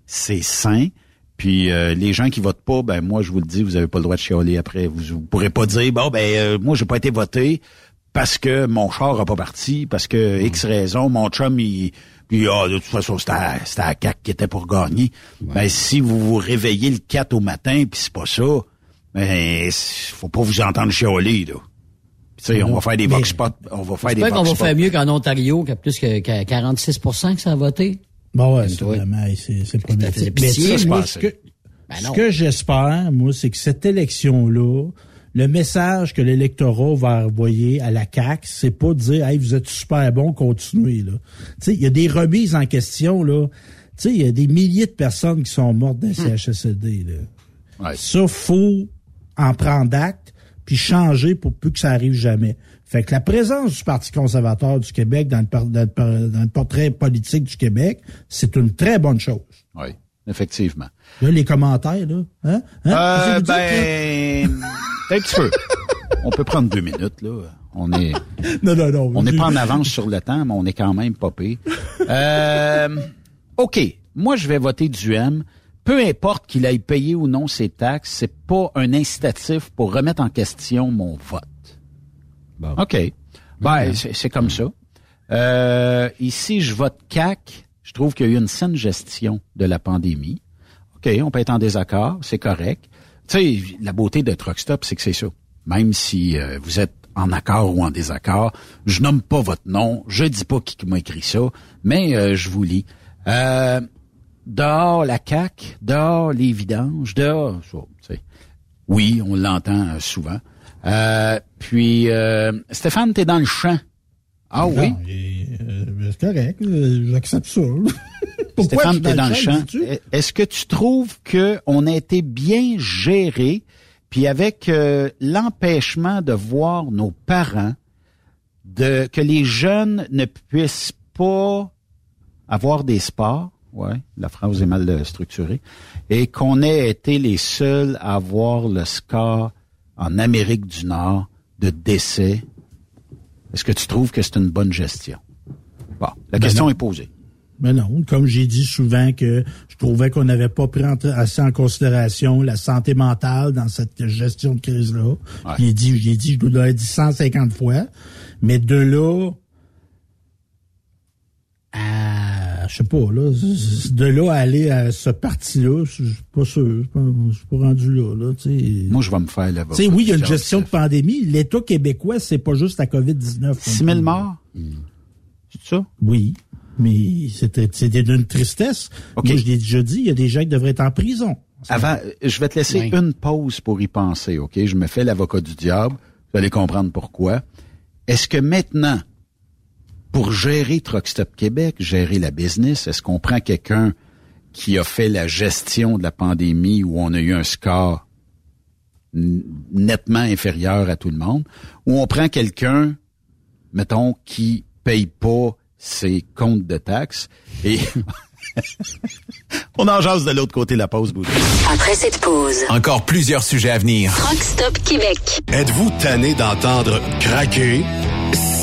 c'est sain. Puis euh, les gens qui votent pas, ben moi je vous le dis, vous avez pas le droit de chialer après. Vous, vous pourrez pas dire bon ben euh, moi j'ai pas été voté parce que mon char a pas parti, parce que X raison, mon chum il puis ah, de toute façon, c'était à, à CAC qui était pour gagner. Ben, si vous vous réveillez le 4 au matin, puis c'est pas ça, ben, faut pas vous entendre chialer, là. Tu sais, on va faire des vox pop, on va faire des vox qu'on va faire mieux qu'en Ontario, qui a plus que, 46 que ça a voté. Bon, ouais, c'est vraiment, c'est, le premier. Mais ce que, ben ce que j'espère, moi, c'est que cette élection-là, le message que l'électorat va envoyer à la CAC, c'est pas de dire hey, vous êtes super bon, continuez là. Tu il y a des remises en question là. Tu sais, il y a des milliers de personnes qui sont mortes dans le hmm. CHSLD là. Ça faut en prendre acte puis changer pour plus que ça arrive jamais. Fait que la présence du Parti conservateur du Québec dans le, dans le portrait politique du Québec, c'est une très bonne chose. Oui, effectivement. Là, les commentaires, là. Hein? hein? Euh, ben, un petit peu. On peut prendre deux minutes, là. On est. Non, non, non. On n'est pas en avance sur le temps, mais on est quand même popé. Euh, OK. Moi, je vais voter du M. Peu importe qu'il aille payer ou non ses taxes, c'est pas un incitatif pour remettre en question mon vote. OK. Ben, c'est comme ça. Euh, ici, je vote CAC. Je trouve qu'il y a eu une saine gestion de la pandémie. OK, on peut être en désaccord, c'est correct. Tu sais, la beauté de Truck Stop, c'est que c'est ça. Même si euh, vous êtes en accord ou en désaccord, je nomme pas votre nom, je dis pas qui m'a écrit ça, mais euh, je vous lis. Euh, dehors la CAQ, dehors les vidanges, dehors... Ça, oui, on l'entend euh, souvent. puis, Stéphane, t'es dans le champ. Ah oui? c'est correct, j'accepte ça. Stéphane, t'es dans le champ. Est-ce que tu trouves qu'on a été bien géré, puis avec euh, l'empêchement de voir nos parents, de que les jeunes ne puissent pas avoir des sports, ouais, la phrase est mal euh, structurée, et qu'on ait été les seuls à avoir le score en Amérique du Nord de décès, est-ce que tu trouves que c'est une bonne gestion? Bon, la ben question est posée. Mais non, comme j'ai dit souvent que je trouvais qu'on n'avait pas pris assez en considération la santé mentale dans cette gestion de crise-là. J'ai dit, j'ai dit, je dois dit 150 fois. Mais de là je sais pas, là, de là à aller à ce parti-là, je suis pas sûr, je suis pas, rendu là, là, Moi, je vais me faire là Tu sais, oui, il y a une gestion de pandémie. L'État québécois, c'est pas juste la COVID-19. 6 000 morts? C'est ça? Oui. Mais c'était d'une tristesse. Okay. Moi, je l'ai déjà dit, il y a des gens qui devraient être en prison. Avant, je vais te laisser une pause pour y penser, OK? Je me fais l'avocat du diable. Vous allez comprendre pourquoi. Est-ce que maintenant, pour gérer Truck Stop Québec, gérer la business, est-ce qu'on prend quelqu'un qui a fait la gestion de la pandémie où on a eu un score nettement inférieur à tout le monde, ou on prend quelqu'un, mettons, qui paye pas ses comptes de taxes et on en jase de l'autre côté de la pause, Boudou. Après cette pause, encore plusieurs sujets à venir. Rockstop Québec. Êtes-vous tanné d'entendre craquer,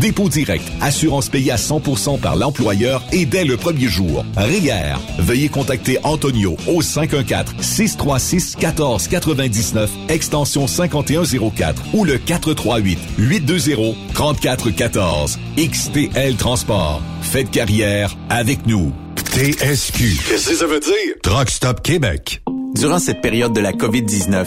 dépôt direct, assurance payée à 100% par l'employeur et dès le premier jour. RIER. Veuillez contacter Antonio au 514-636-1499, extension 5104 ou le 438-820-3414. XTL Transport. Faites carrière avec nous. TSQ. Qu'est-ce que ça veut dire? Truck Stop Québec. Durant cette période de la COVID-19,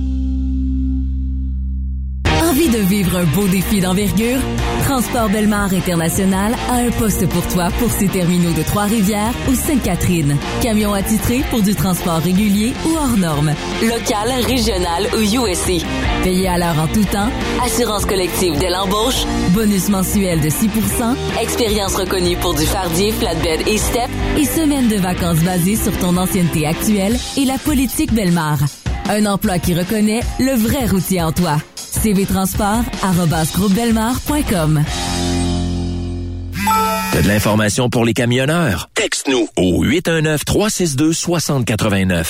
Envie de vivre un beau défi d'envergure? Transport Belmar International a un poste pour toi pour ses terminaux de Trois-Rivières ou Sainte-Catherine. Camion attitré pour du transport régulier ou hors norme. Local, régional ou USC. Payé à l'heure en tout temps. Assurance collective dès l'embauche. Bonus mensuel de 6% Expérience reconnue pour du fardier, flatbed et step. Et semaine de vacances basée sur ton ancienneté actuelle et la politique Belmar. Un emploi qui reconnaît le vrai routier en toi. cvtransport.com T'as de l'information pour les camionneurs? Texte-nous au 819-362-6089.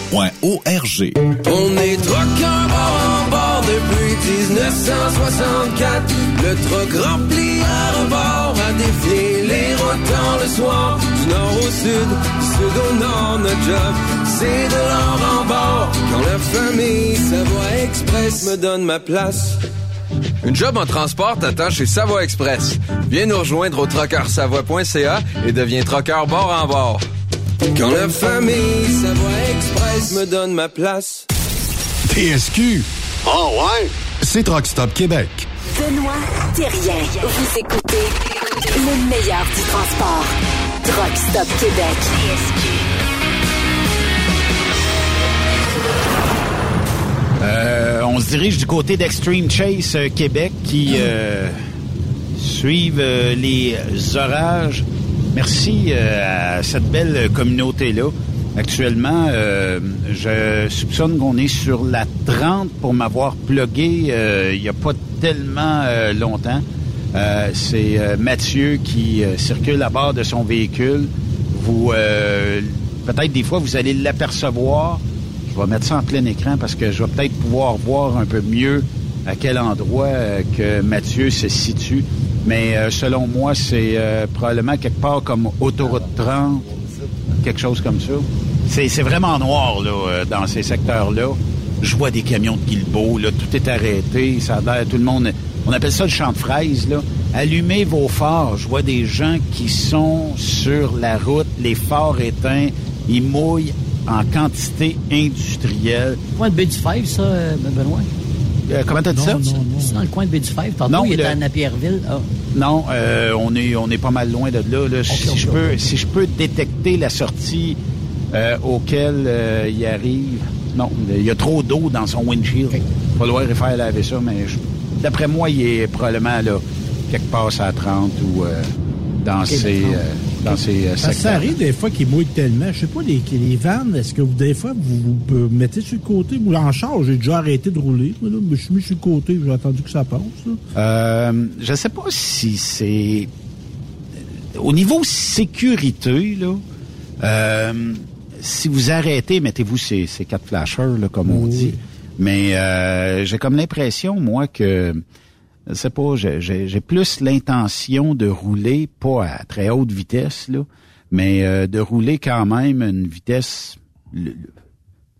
On est truckers bord en bord depuis 1964. Le truck rempli à rebord a défié les rotants le soir. Du nord au sud, du sud au nord, notre job, c'est de l'or en bord. Quand la famille Savoie Express me donne ma place. Une job en transport t'attend chez Savoie Express. Viens nous rejoindre au trockeursavoie.ca et deviens trockeur bord en bord. Quand la famille Savoie Express me donne ma place. TSQ. Oh ouais? C'est Truck Stop Québec. Benoît Thérien. Vous écoutez le meilleur du transport. Truck Stop Québec. Euh, on se dirige du côté d'Extreme Chase euh, Québec qui euh, suivent euh, les orages. Merci euh, à cette belle communauté-là. Actuellement, euh, je soupçonne qu'on est sur la 30 pour m'avoir plugué il n'y a pas tellement longtemps. C'est Mathieu qui circule à bord de son véhicule. Vous, peut-être des fois, vous allez l'apercevoir. Je vais mettre ça en plein écran parce que je vais peut-être pouvoir voir un peu mieux à quel endroit euh, que Mathieu se situe. Mais euh, selon moi, c'est euh, probablement quelque part comme autoroute 30, quelque chose comme ça. C'est vraiment noir là, dans ces secteurs-là. Je vois des camions de Guilbeault, là, tout est arrêté, ça a tout le monde... On appelle ça le champ de fraises, là. Allumez vos phares. Je vois des gens qui sont sur la route, les phares éteints, ils mouillent en quantité industrielle. Coin de baie du ça, Benoît? Euh, comment t'as dit ça? C'est dans le coin de baie du Five. Tantôt, Non, il était le- à Napierville. Ah. Non, euh, on est on est pas mal loin de là. là. si, je peux, si je peux détecter la sortie euh, auquel euh, il arrive, non, il y a trop d'eau dans son windshield. Il va falloir y faire laver ça, mais je- d'après moi, il est probablement là quelque part à 30 ou euh, dans euh, dans ces euh, Parce ça arrive des fois qu'ils mouillent tellement. Je sais pas, les, les vannes, est-ce que vous, des fois, vous vous mettez sur le côté? Ou en charge? J'ai déjà arrêté de rouler. Moi, là, je me suis mis sur le côté, j'ai attendu que ça passe. là. Euh, je sais pas si c'est au niveau sécurité là. euh, si vous arrêtez, mettez-vous ces, ces quatre flashers là, comme on dit. Mais euh, j'ai comme l'impression moi que je sais pas, j'ai- plus l'intention de rouler pas à très haute vitesse là, mais euh, de rouler quand même une vitesse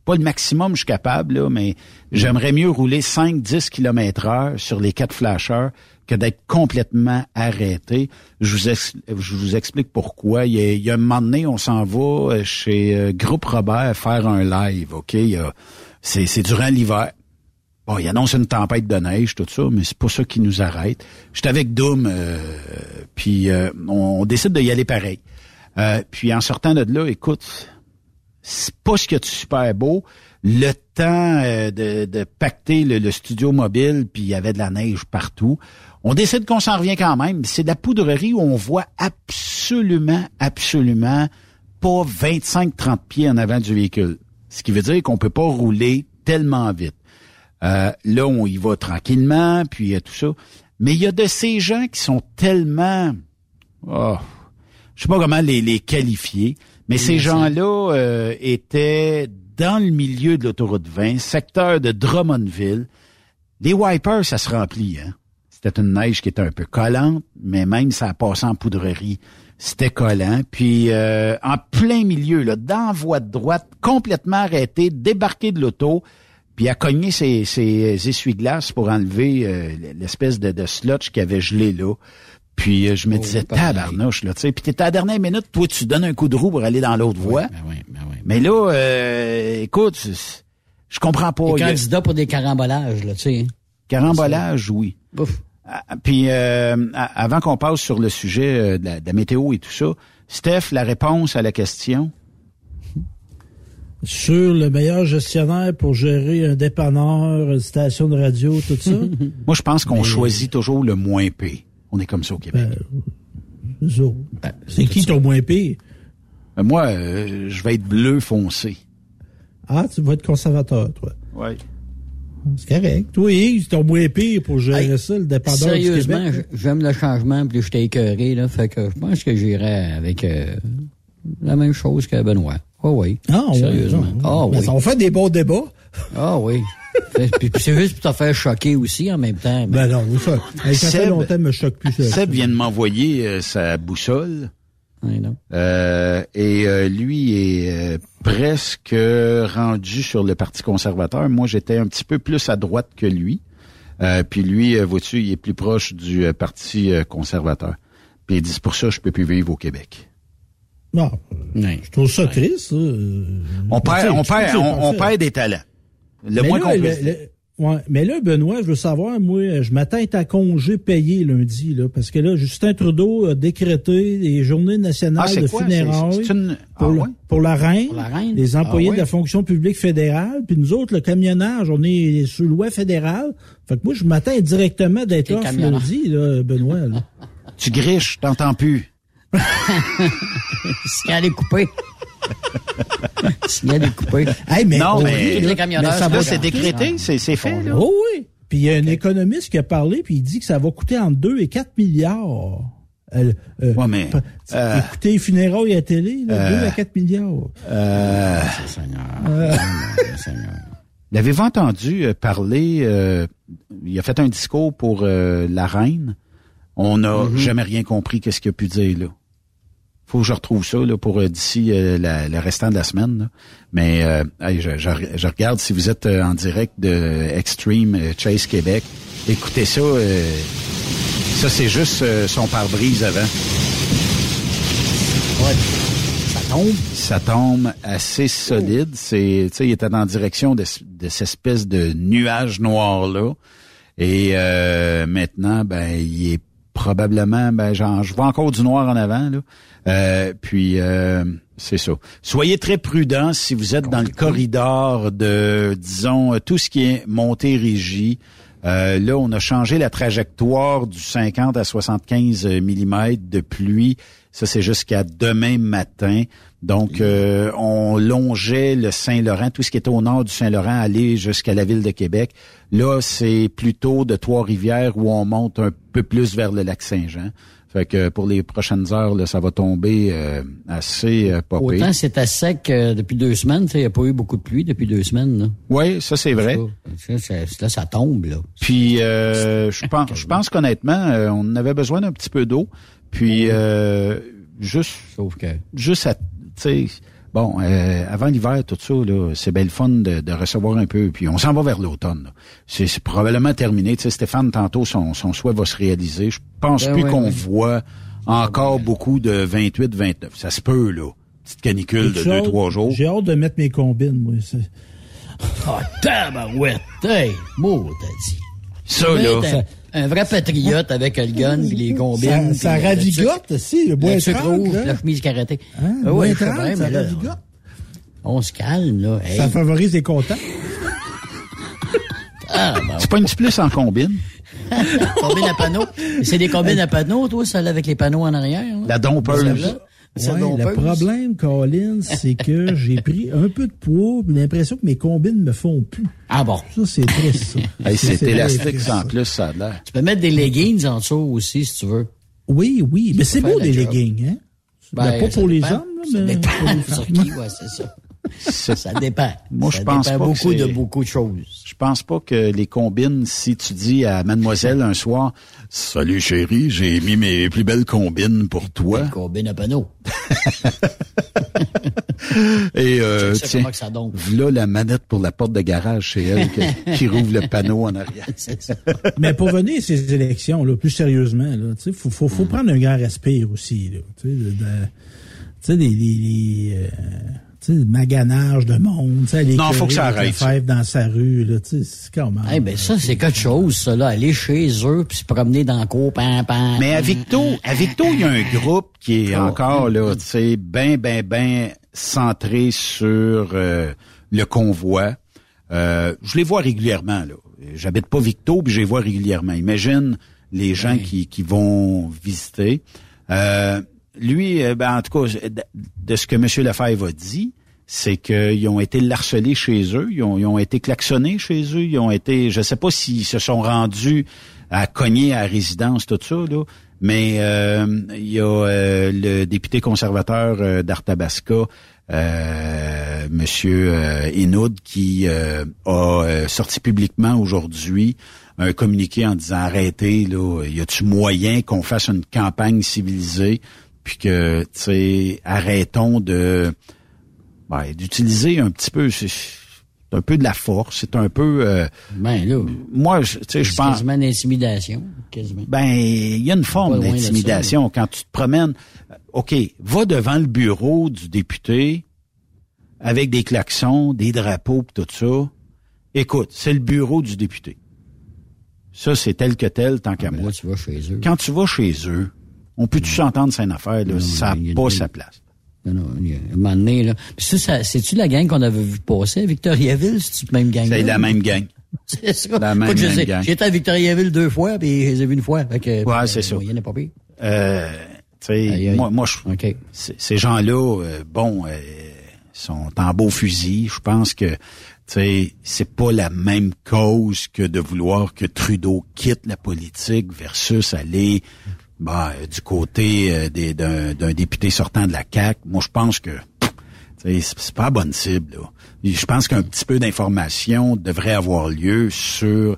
pas le maximum je suis capable, là, mais j'aimerais mieux rouler 5-10 km heure sur les quatre flashers que d'être complètement arrêté. Je vous, explique pourquoi. Il y, a, il y a un moment donné, on s'en va euh, chez euh, Groupe Robert faire un live, OK? C'est durant l'hiver. Bon, il annonce une tempête de neige, tout ça, mais c'est pas ça qui nous arrête. J'étais avec Doom, euh, puis euh, on, on décide d'y aller pareil. Euh, puis en sortant de là, écoute, c'est pas ce qu'il y a de super beau. Le temps euh, de, de pacter le, le studio mobile, puis il y avait de la neige partout. On décide qu'on s'en revient quand même. C'est de la poudrerie où on voit absolument, absolument pas 25-30 pieds en avant du véhicule. Ce qui veut dire qu'on peut pas rouler tellement vite. Euh, là, on y va tranquillement, puis euh, tout ça. Mais il y a de ces gens qui sont tellement... Oh, je sais pas comment les, les qualifier, mais ces gens-là euh, étaient dans le milieu de l'autoroute 20, secteur de Drummondville. Les wipers, ça se remplit. Hein? C'était une neige qui était un peu collante, mais même ça a passé en poudrerie. C'était collant. Puis euh, en plein milieu, là, dans la voie de droite, complètement arrêté, débarqué de l'auto, puis a cogné ses, ses essuie-glaces pour enlever euh, l'espèce de, de slotch qui avait gelé là. Puis euh, je me disais, tabarnouche, là, tu sais. Puis t'es à la dernière minute, toi, tu donnes un coup de roue pour aller dans l'autre voie. Mais là, euh, écoute, je comprends pas. Les a- candidats pour des carambolages, là, tu sais. Carambolage, oui. Ah, Puis euh, avant qu'on passe sur le sujet euh, de la, de la météo et tout ça, Steph, la réponse à la question? Sur le meilleur gestionnaire pour gérer un dépanneur, une station de radio, tout ça? Moi, je pense qu'on choisit toujours le moins P. On est comme ça au Québec. Eux autres. C'est qui ton moins pire? Euh, Moi, euh, je vais être bleu foncé. Ah, tu vas être conservateur, toi. Oui. C'est correct. Toi, Yves, c'est ton moins pire pour gérer ça, le dépanneur du Sérieusement, Québec. j'aime le changement, puis j'étais écœuré, là. Fait que je pense que j'irais avec euh, la même chose que Benoît. Oh oui. Ah, ouais, Sérieusement. Ah Mais oui. On fait des bons débats. Ah oui. Fait- puis, c'est juste pour te faire choquer aussi en même temps. Ben non, ça, hey, ça fait Seb- longtemps que je me choque plus. ça. Seb vient de m'envoyer euh, sa boussole. Oui, non. Euh, et euh, lui est euh, presque rendu sur le Parti conservateur. Moi, j'étais un petit peu plus à droite que lui. Euh, puis lui, euh, vois-tu, il est plus proche du euh, Parti euh, conservateur. Puis il dit, c'est pour ça que je peux plus vivre au Québec. Non. Je trouve ça triste. On perd, on perd, on, perd des talents. Le moins qu'on Ouais, mais là, Benoît, je veux savoir, moi, je m'attends à congé payé lundi, là, parce que là, Justin Trudeau a décrété des journées nationales ah, de funérailles pour, ah, pour, la reine, les employés ah, de la fonction publique fédérale, puis nous autres, le camionnage, on est sur loi fédérale. Fait que moi, je m'attends directement d'être off lundi, là, Benoît. tu griches, t'entends plus. Signal est coupé. Signal est coupé. mais non, mais, les camionneurs, ça va, c'est décrété, c'est fait. Là. Oh oui. Puis il y a un économiste qui a parlé, puis il dit que ça va coûter entre 2 et 4 milliards. Euh, euh, ouais, mais, euh, écoutez funérailles à télé, là, 2 à 4 milliards. Euh, Seigneur. L'avez-vous entendu parler, il a fait un discours pour la reine? On n'a mm-hmm. jamais rien compris qu'est-ce qu'il a pu dire là faut que je retrouve ça là, pour euh, d'ici euh, le restant de la semaine. Mais euh, je, je, regarde si vous êtes en direct de Extreme Chase Québec. Écoutez ça. ça, c'est juste son pare-brise avant. Ouais. Ça tombe. Ça tombe assez solide. C'est, tu sais, il était en direction de, de cette espèce de nuage noir là. Et maintenant, ben, il est probablement, ben, genre, je vois encore du noir en avant là. Euh, puis euh, c'est ça. Soyez très prudents si vous êtes dans le corridor de, disons, tout ce qui est Montérégie. Euh, là, on a changé la trajectoire du 50 à 75 mm de pluie. Ça, c'est jusqu'à demain matin. Donc, euh, on longeait le Saint-Laurent, tout ce qui était au nord du Saint-Laurent, aller jusqu'à la ville de Québec. Là, c'est plutôt de Trois-Rivières où on monte un peu plus vers le lac Saint-Jean. Fait que pour les prochaines heures, là, ça va tomber euh, assez euh, Autant c'est à sec euh, depuis deux semaines. Il n'y a pas eu beaucoup de pluie depuis deux semaines. Oui, ça c'est vrai. là, ça tombe. Là. Puis je pense, je pense qu'honnêtement, on avait besoin d'un petit peu d'eau. Puis juste, Sauf que... juste à, Bon, euh, avant l'hiver, tout ça, là, c'est belle fun de, recevoir un peu. Puis on s'en va vers l'automne. C'est, probablement terminé. Tu sais, Stéphane, tantôt, son, son souhait va se réaliser. Je pense ben plus qu'on voit encore beaucoup de 28-29. Ça se peut, là. Petite canicule de 2-3 jours. J'ai hâte de mettre mes combines, moi. Ah, oh, tabarouette! Hey, mot, t'as dit. Ça, là un vrai patriote avec le gun et les combines. Ça, ça ravigote aussi, le bois sucre rouge, la chemise karaté. Hein, ah, ouais, ça ravigote. On se calme, là. Ça favorise les contents. ah, ben, c'est pas une plus en combine? combine à panneaux. C'est des combines à panneaux, toi, celle avec les panneaux en arrière. La dompeuse. Ouais, le problème, Colin, c'est que j'ai pris un peu de poids, j'ai l'impression que mes combines me font plus. Ah bon? Ça, c'est triste, ça. c'est élastique en plus, ça a l'air. Tu peux mettre des leggings en dessous aussi, si tu veux. Oui, oui. Mais c'est beau, des leggings, hein? Ben, pas pour les hommes, mais pour les femmes. ouais, c'est ça. Ça dépend. Moi, je pense pas beaucoup de beaucoup de choses. Je pense pas que les combines, si tu dis à mademoiselle un soir, salut chérie, j'ai mis mes plus belles combines pour toi. Combines à panneau. Et euh, tiens, voilà la manette pour la porte de garage chez elle qui, rouvre le panneau en arrière. Mais pour venir à ces élections, là, plus sérieusement, là, faut, faut, faut mm. prendre un grand respire aussi. Là, tu sais, les, les, euh, le maganage de monde, tu sais, non, faut que ça arrête. dans sa rue, là, tu sais, c'est comment. Eh ben, ça, c'est quelque chose, ça, là, aller chez eux puis se promener dans le cour, pam, pam. Mais à Victo, à Victo, il y a un groupe qui est encore, là, tu sais, ben, ben, ben centré sur euh, le convoi. Euh, je les vois régulièrement, là. J'habite pas Victo, puis je les vois régulièrement. Imagine les gens qui, qui vont visiter. Euh, lui, euh, ben, en tout cas, de, ce que M. Lefebvre a dit, c'est qu'ils ont été harcelés chez eux, ils ont, été klaxonnés chez eux, ils ont été, je sais pas s'ils se sont rendus à cogner à résidence, tout ça, là, mais euh, il y a euh, le député conservateur d'Arthabasca, euh, Monsieur Inoud, qui a sorti publiquement aujourd'hui un communiqué en disant arrêtez, là, y a-tu moyen qu'on fasse une campagne civilisée puis que, tu sais, arrêtons de ben, d'utiliser un petit peu un peu de la force, c'est un peu euh, ben là, moi tu sais je pense quasiment d'intimidation, quasiment. Ben il y a une forme d'intimidation quand tu te promènes OK, va devant le bureau du député avec des klaxons, des drapeaux, pis tout ça. Écoute, c'est le bureau du député. Ça, c'est tel que tel, tant qu'à Ah, mais moi. Là, tu vas chez eux. Quand tu vas chez eux, on peut-tu s'entendre c'est une affaire, là? ça n'a pas sa place. Non, non, il y a un moment donné, là. Puis ça, ça- c'est-tu la gang qu'on avait vu passer? À Victoriaville? C'est-tu la même gang? C'est la même gang. C'est ça. La même, Écoute, gang. J'étais à Victoriaville deux fois, puis je les ai vus une fois. Fait que, Ouais, c'est ça. Il y en a pas pire. Euh, tu sais, moi, moi je, c- ces gens-là, euh, bon, euh, sont en beau fusil. Je pense que, tu sais, c'est pas la même cause que de vouloir que Trudeau quitte la politique versus aller, bah, euh, du côté euh, d'un député sortant de la CAC. Moi, je pense que c'est pas la bonne cible. Là. Je pense qu'un petit peu d'information devrait avoir lieu sur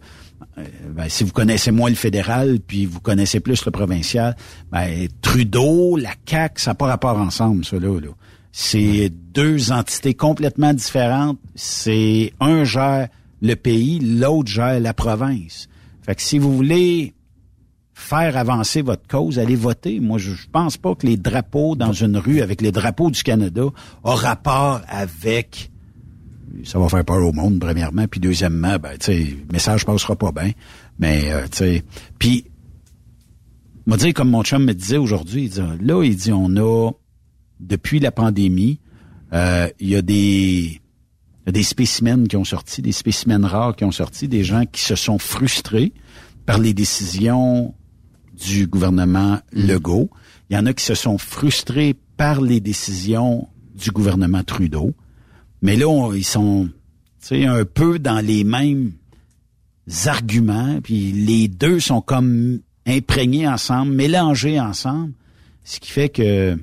euh, ben, si vous connaissez moins le fédéral, puis vous connaissez plus le provincial, ben, Trudeau, la CAQ, ça n'a pas rapport ensemble, ça là. là. C'est deux entités complètement différentes. C'est un gère le pays, l'autre gère la province. Fait que si vous voulez faire avancer votre cause, allez voter. Moi, je, je pense pas que les drapeaux dans une rue avec les drapeaux du Canada ont rapport avec ça va faire peur au monde, premièrement. Puis deuxièmement, ben, tu sais, message passera pas bien. Mais, euh, tu sais, puis, m'a dit, comme mon chum me disait aujourd'hui, là, il dit, on a, depuis la pandémie, euh, il y a des, il y a des spécimens qui ont sorti, des spécimens rares qui ont sorti, des gens qui se sont frustrés par les décisions du gouvernement Legault. Il y en a qui se sont frustrés par les décisions du gouvernement Trudeau. Mais là, on- ils sont un peu dans les mêmes arguments, puis les deux sont comme imprégnés ensemble, mélangés ensemble, ce qui fait que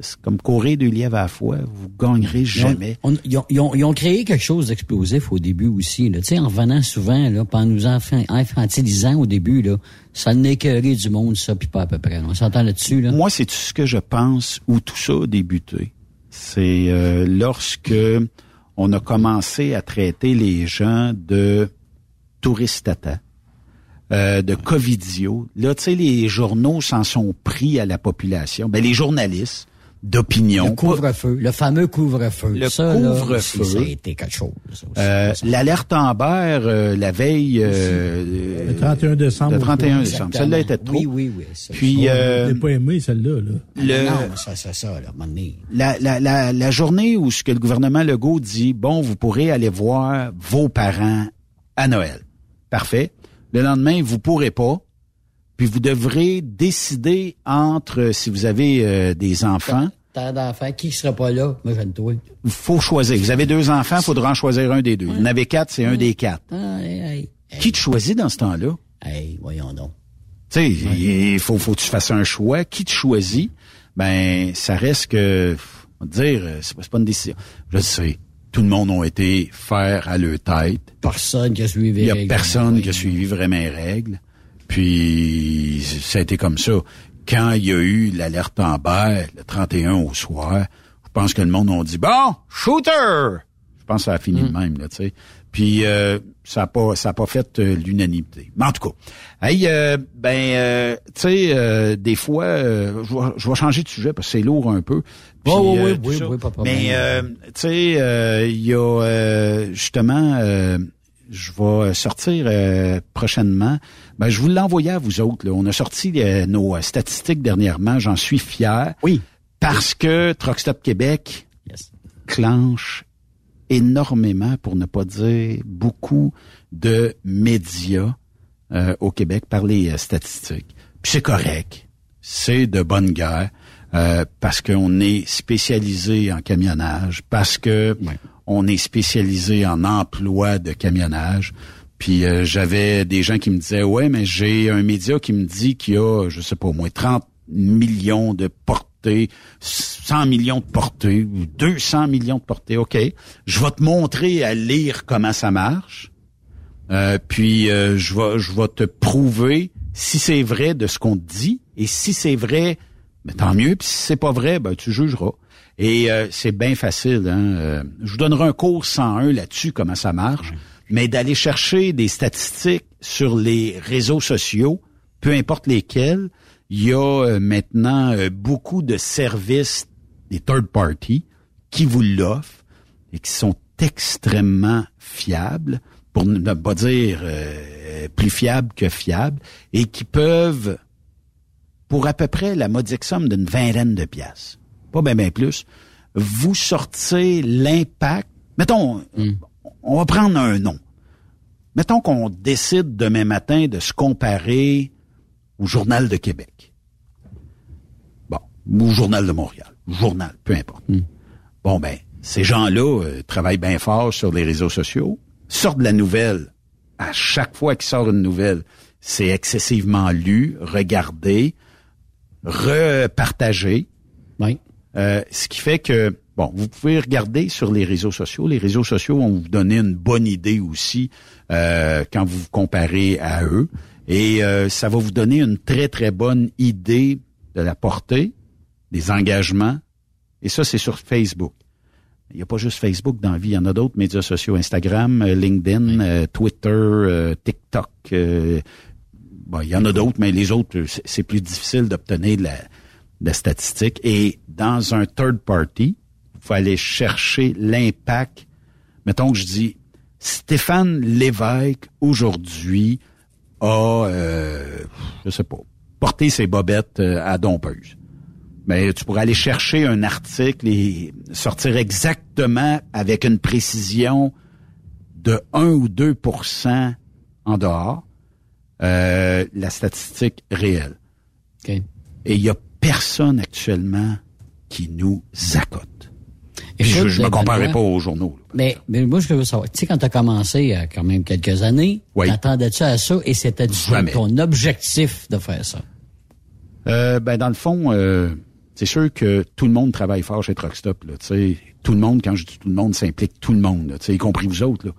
c'est comme courir deux lièvres à la fois, vous gagnerez jamais. On- ils, ont, ils ont- ils ont créé quelque chose d'explosif au début aussi. Là. Tu sais, en revenant souvent, là, en nous infantilisant au début, là, ça n'est que du monde, ça, puis pas à peu près. On s'entend là-dessus. Là? Moi, c'est tout ce que je pense où tout ça a débuté. C'est euh, lorsque on a commencé à traiter les gens de touristes tata, euh, de covidio. Là, tu sais, les journaux s'en sont pris à la population. Ben, les journalistes d'opinion. Le couvre-feu, le fameux couvre-feu. Le ça, couvre-feu. Ça a été quelque chose. ça. Euh, L'alerte Amber, euh, la veille... euh, Le 31 décembre. Le 31 Exactement. décembre. Celle-là était trop. Oui, oui, oui. ça, Puis, Oh, euh, pas aimé, celle-là. Là. le- Non, ça, c'est ça, là, la, la journée où ce que le gouvernement Legault dit, bon, vous pourrez aller voir vos parents à Noël. Parfait. Le lendemain, vous pourrez pas. Puis vous devrez décider entre, si vous avez euh, des enfants, Tant d'enfants, qui sera pas là? Moi, je ne toi. il faut choisir. Vous avez deux enfants, il faudra en choisir un des deux. Vous en avez quatre, c'est un des quatre. Qui te choisit dans ce temps-là? Hey, voyons donc. Tu sais, il faut, faut que tu fasses un choix. Qui te choisit? Ben, ça reste que, on va dire, euh, c'est pas, une décision. Je sais, tout le monde a été faire à leur tête. Personne qui a suivi Il y a personne qui a suivi vraiment les règles. Puis, ça a été comme ça. Quand il y a eu l'alerte en bas, le 31 au soir, je pense que le monde a dit, bon, shooter! Je pense que ça a fini de même, là, tu sais. Puis, euh, ça a pas, ça a pas fait euh, l'unanimité. Mais en tout cas, hey, euh, ben, euh, tu sais, euh, des fois, euh, je vais- je vais changer de sujet parce que c'est lourd un peu. Puis, Oh, oui, oui, oui, oui, pas de problème. Mais, euh, tu sais, euh, il y a euh, justement, euh, je vais sortir euh, prochainement. Ben, je vous l'ai envoyé à vous autres. Là. On a sorti euh, nos euh, statistiques dernièrement. J'en suis fier. Oui. Parce que Truck Stop Québec clenche énormément, pour ne pas dire beaucoup, de médias euh, au Québec par les euh, statistiques. Puis c'est correct. C'est de bonne guerre. euh, parce qu'on est spécialisé en camionnage, parce que on est spécialisé en emploi de camionnage. Puis euh, j'avais des gens qui me disaient ouais, mais j'ai un média qui me dit qu'il y a, je sais pas au moins 30 millions de portées, 100 millions de portées, ou 200 millions de portées. OK, je vais te montrer à lire comment ça marche. Euh, puis euh, je vais je vais te prouver si c'est vrai de ce qu'on te dit et si c'est vrai, ben, tant mieux. Puis si c'est pas vrai, ben tu jugeras. Et euh, c'est bien facile. Hein? Euh, je vous donnerai un cours 101 là-dessus comment ça marche, mais d'aller chercher des statistiques sur les réseaux sociaux, peu importe lesquels, Il y a euh, maintenant euh, beaucoup de services des third party qui vous l'offrent et qui sont extrêmement fiables, pour ne pas dire euh, plus fiables que fiables, et qui peuvent, pour à peu près la modique somme d'une vingtaine de pièces, pas bien bien plus, vous sortir l'impact. Mettons, on va prendre un nom. Mettons qu'on décide demain matin de se comparer au Journal de Québec. Bon, ou au Journal de Montréal, journal, peu importe. Bon, ben, ces gens-là euh, travaillent bien fort sur les réseaux sociaux, sortent de la nouvelle. À chaque fois qu'ils sortent une nouvelle, c'est excessivement lu, regardé, repartagé. Oui. Euh, ce qui fait que, bon, vous pouvez regarder sur les réseaux sociaux. Les réseaux sociaux vont vous donner une bonne idée aussi euh, quand vous vous comparez à eux. Et euh, ça va vous donner une très, très bonne idée de la portée, des engagements. Et ça, c'est sur Facebook. Il n'y a pas juste Facebook dans la vie, il y en a d'autres médias sociaux, Instagram, euh, LinkedIn, euh, Twitter, TikTok. euh, bon, il y en a d'autres, mais les autres, c'est- plus difficile d'obtenir de la, la statistique. Et dans un third party, il faut aller chercher l'impact. Mettons que je dis, Stéphane Lévesque, aujourd'hui, a, euh, je sais pas, porté ses bobettes euh, à dompeuse. Mais tu pourrais aller chercher un article et sortir exactement avec une précision de 1 ou 2% en dehors euh, la statistique réelle. Et il y a personne actuellement qui nous accote. Puis je, je me comparerai pas aux journaux. là. Mais, mais moi, je veux savoir, tu sais, quand tu as commencé il y a quand même quelques années, t'attendais-tu à ça et c'était ton objectif de faire ça? Euh, ben dans le fond, euh, c'est sûr que tout le monde travaille fort chez Truckstop. Là, tu sais. tout le monde, quand je dis tout le monde, ça implique tout le monde, là, tu sais, y compris vous autres. Là.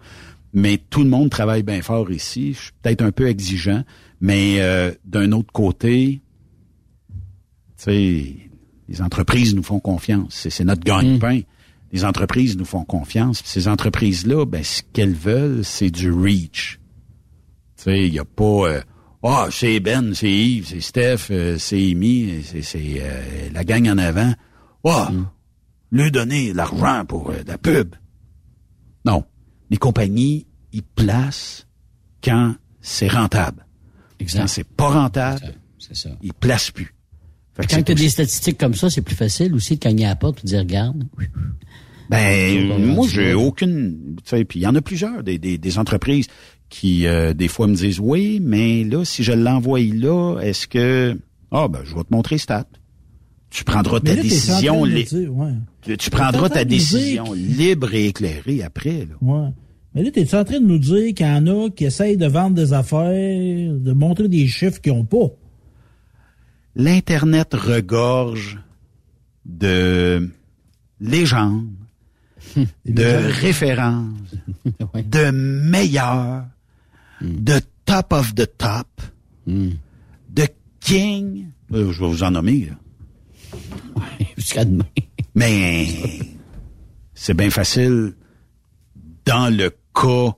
Mais tout le monde travaille bien fort ici. Je suis peut-être un peu exigeant, mais euh, d'un autre côté, sais, les entreprises nous font confiance. C'est, notre gagne-pain. Les entreprises nous font confiance. Puis ces entreprises-là, ben, ce qu'elles veulent, c'est du reach. Tu sais, il n'y a pas... euh, Ah, c'est Ben, c'est Yves, c'est Steph, euh, c'est Amy, c'est, euh, la gang en avant. Ah, lui donner l'argent pour euh, la pub. Non. Les compagnies, ils placent quand c'est rentable. Quand c'est pas rentable, ils placent plus. Fait Quand tu as des statistiques comme ça, c'est plus facile aussi de cogner à la porte et de dire, regarde. Ben, moi, j'ai aucune. Tu sais, puis il y en a plusieurs des, des, des entreprises qui euh, des fois me disent oui, mais là, si je l'envoie là, est-ce que ah ben je vais te montrer stat. Tu prendras ta là, décision. train de li- dire, ouais. tu, tu prendras ta décision libre et éclairée après. Là. Ouais. Mais là, t'es en train de nous dire qu'il y en a qui essayent de vendre des affaires, de montrer des chiffres qu'ils n'ont pas? L'internet regorge de légendes, de références, de meilleurs, de top of the top, de king. Euh, je vais vous en nommer. là. Jusqu'à demain. Mais c'est bien facile dans le cas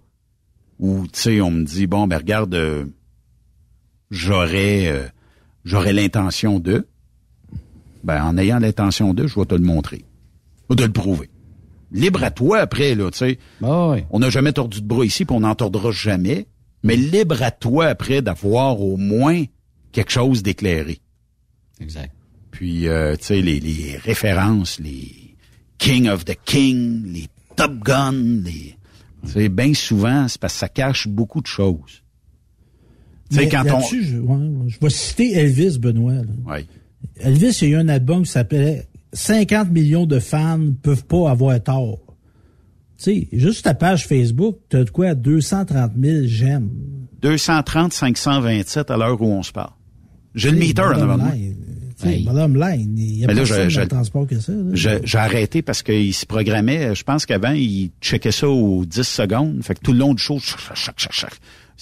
où, tu sais, on me dit, bon, ben regarde, euh, j'aurais euh, j'aurais l'intention de. Ben, en ayant l'intention de, je vais te le montrer. Je vais te le prouver. Libre à toi après, là, tu sais. On n'a jamais tordu de bras ici, puis on n'en tordra jamais. Mais libre à toi après d'avoir au moins quelque chose d'éclairé. Exact. Puis, euh, tu sais, les, les références, les King of the King, les Top Gun, les... Tu sais, bien souvent, c'est parce que ça cache beaucoup de choses. Mais quand on... Je, ouais, je vais citer Elvis Benoît. Ouais. Elvis, il y a eu un album qui s'appelait 50 millions de fans ne peuvent pas avoir tort. Tu sais, juste ta page Facebook, tu as de quoi? 230 000 j'aime. 230, 527 à l'heure où on se parle. J'ai le meter en avant de il y a je- le transport que ça. J'ai arrêté parce qu'il se programmait, je pense qu'avant, il checkait ça aux 10 secondes. Fait que tout le long du show, chac, chac, chac, chac,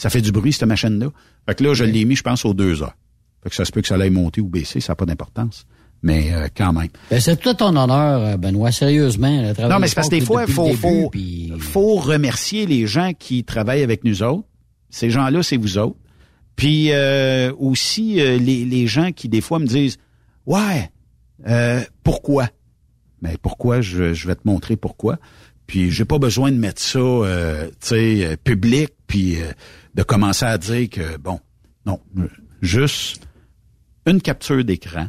ça fait du bruit, cette machine-là. Fait que là, je l'ai mis, je pense, aux deux heures. Fait que ça se peut que ça aille monter ou baisser, ça n'a pas d'importance. Mais euh, quand même. Ben, c'est tout à ton honneur, euh, Benoît, sérieusement. le travail Non, mais c'est parce que des fois, il faut, début, faut, puis- faut remercier les gens qui travaillent avec nous autres. Ces gens-là, c'est vous autres. Puis euh, aussi euh, les, les gens qui des fois me disent Ouais, euh, pourquoi? Mais pourquoi, je, je vais te montrer pourquoi. Puis j'ai pas besoin de mettre ça tu sais, euh, public, puis euh, de commencer à dire que bon, non, juste une capture d'écran,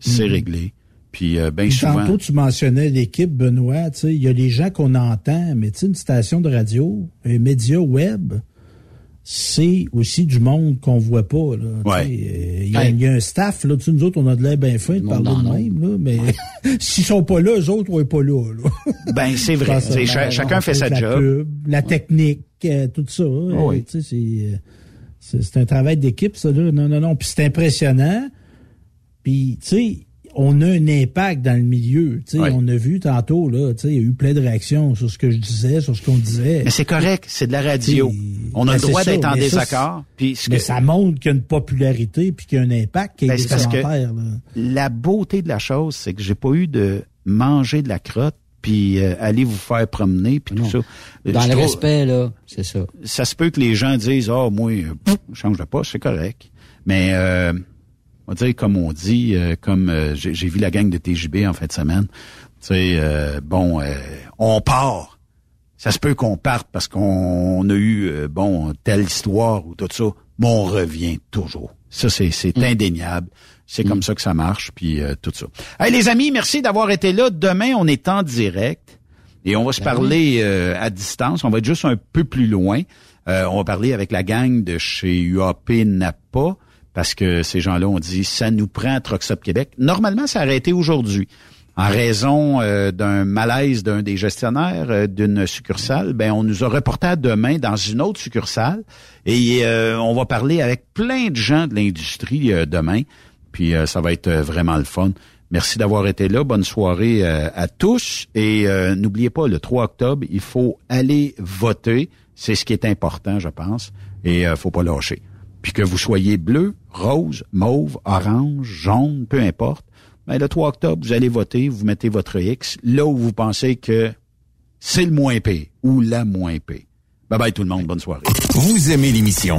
c'est Mhm. réglé. Puis euh, bien Puis souvent. Tantôt, tu mentionnais l'équipe, Benoît. tu sais, Il y a les gens qu'on entend, mais tu sais, une station de radio, un média web, c'est aussi du monde qu'on voit pas. Ouais. Euh, Il y, a- il y a un staff, là, tu sais, nous autres, on a de l'air bien fin de parler de même, là, mais s'ils sont pas là, eux autres, on est pas là. là. Ben c'est vrai. Ben, chacun fait sa la job. pub, la technique, euh, tout ça. oui. sais, c'est, euh, c'est, un travail d'équipe, ça. Là. Non, non, non. Puis c'est impressionnant. Puis, tu sais, on a un impact dans le milieu. On a vu tantôt, là, il y a eu plein de réactions sur ce que je disais, sur ce qu'on disait. Mais c'est correct, c'est de la radio. On a Ben, le droit d'être en mais ça, désaccord. Puis ce Mais que- ça montre qu'il y a une popularité puis qu'il y a un impact qui est Ben, c'est parce que la beauté de la chose, c'est que j'ai pas eu de manger de la crotte puis euh, aller vous faire promener puis tout ça. Dans Je le trouve- respect, là, c'est ça. Ça se peut que les gens disent ah moi euh, pff, je change de poste, c'est correct. Mais euh, on va dire comme on dit, euh, comme euh, j'ai vu la gang de TJB en fin de semaine. Tu sais, euh, bon, euh, on part. Ça se peut qu'on parte parce qu'on a eu euh, bon telle histoire ou tout ça, mais on revient toujours. Ça c'est c'est indéniable. C'est comme ça que ça marche puis euh, tout ça. Hey les amis, merci d'avoir été là. Demain on est en direct. Et on va se parler euh, à distance. On va être juste un peu plus loin. Euh, on va parler avec la gang de chez UAP Napa parce que ces gens-là ont dit ça nous prend Stop Québec. Normalement, ça aurait été aujourd'hui. En raison euh, d'un malaise d'un des gestionnaires euh, d'une succursale, ben on nous a reporté à demain dans une autre succursale et euh, on va parler avec plein de gens de l'industrie euh, demain. Puis euh, ça va être euh, vraiment le fun. Merci d'avoir été là. Bonne soirée euh, à tous. Et n'oubliez pas, le 3 octobre, il faut aller voter. C'est ce qui est important, je pense. Et euh, faut pas lâcher. Puis que vous soyez bleu, rose, mauve, orange, jaune, peu importe. Ben, le 3 octobre, vous allez voter, vous mettez votre X là où vous pensez que c'est le moins pire ou la moins pire. Bye bye tout le monde, bonne soirée. Vous aimez l'émission?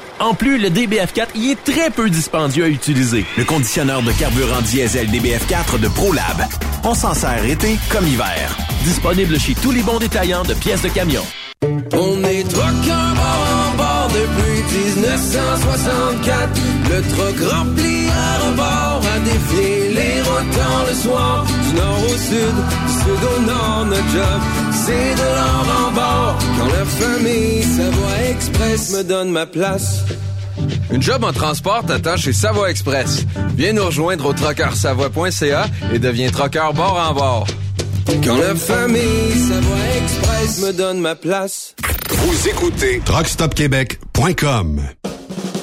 En plus, le DBF4 y est très peu dispendieux à utiliser. Le conditionneur de carburant diesel DBF4 de ProLab. On s'en sert été comme hiver. Disponible chez tous les bons détaillants de pièces de camion. On est bord en bord depuis 1964. Le truck rempli à rebord a défié les routes le soir. Du nord au sud, du sud au nord, notre job, c'est de l'or en bord. Quand la famille Savoie Express me donne ma place. Une job en transport t'attend chez Savoie Express. Viens nous rejoindre au trockeursavoie.ca et deviens trockeur bord en bord. Quand la famille Savoie Express me donne ma place. Vous écoutez TruckStopQuébec.com.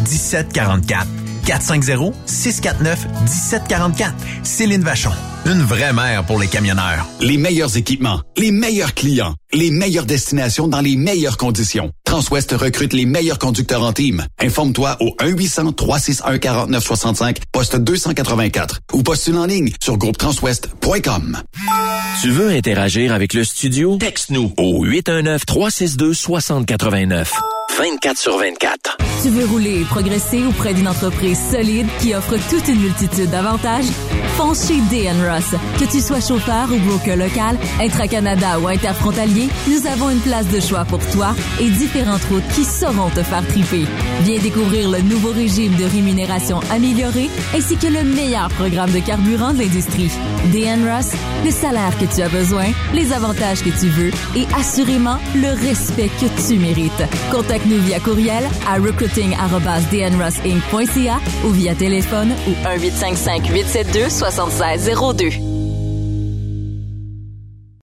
1744. 450-649-1744. Céline Vachon. Une vraie mère pour les camionneurs. Les meilleurs équipements, les meilleurs clients, les meilleures destinations dans les meilleures conditions. Transwest recrute les meilleurs conducteurs en team. Informe-toi au 1-800-361-4965, poste 284 ou postule en ligne sur groupetranswest.com. Tu veux interagir avec le studio? Texte-nous au 819-362-6089. 24 sur 24. Tu veux rouler et progresser auprès d'une entreprise solide qui offre toute une multitude d'avantages? Fonce chez DN Ross. Que tu sois chauffeur ou broker local, intra-Canada ou interfrontalier, nous avons une place de choix pour toi et différentes routes qui sauront te faire triper. Viens découvrir le nouveau régime de rémunération amélioré ainsi que le meilleur programme de carburant de l'industrie. DN Ross, le salaire que tu as besoin, les avantages que tu veux et assurément le respect que tu mérites. Contacte-nous via courriel à recruiting.dnrossinc.ca ou via téléphone ou 1 855 872 7602.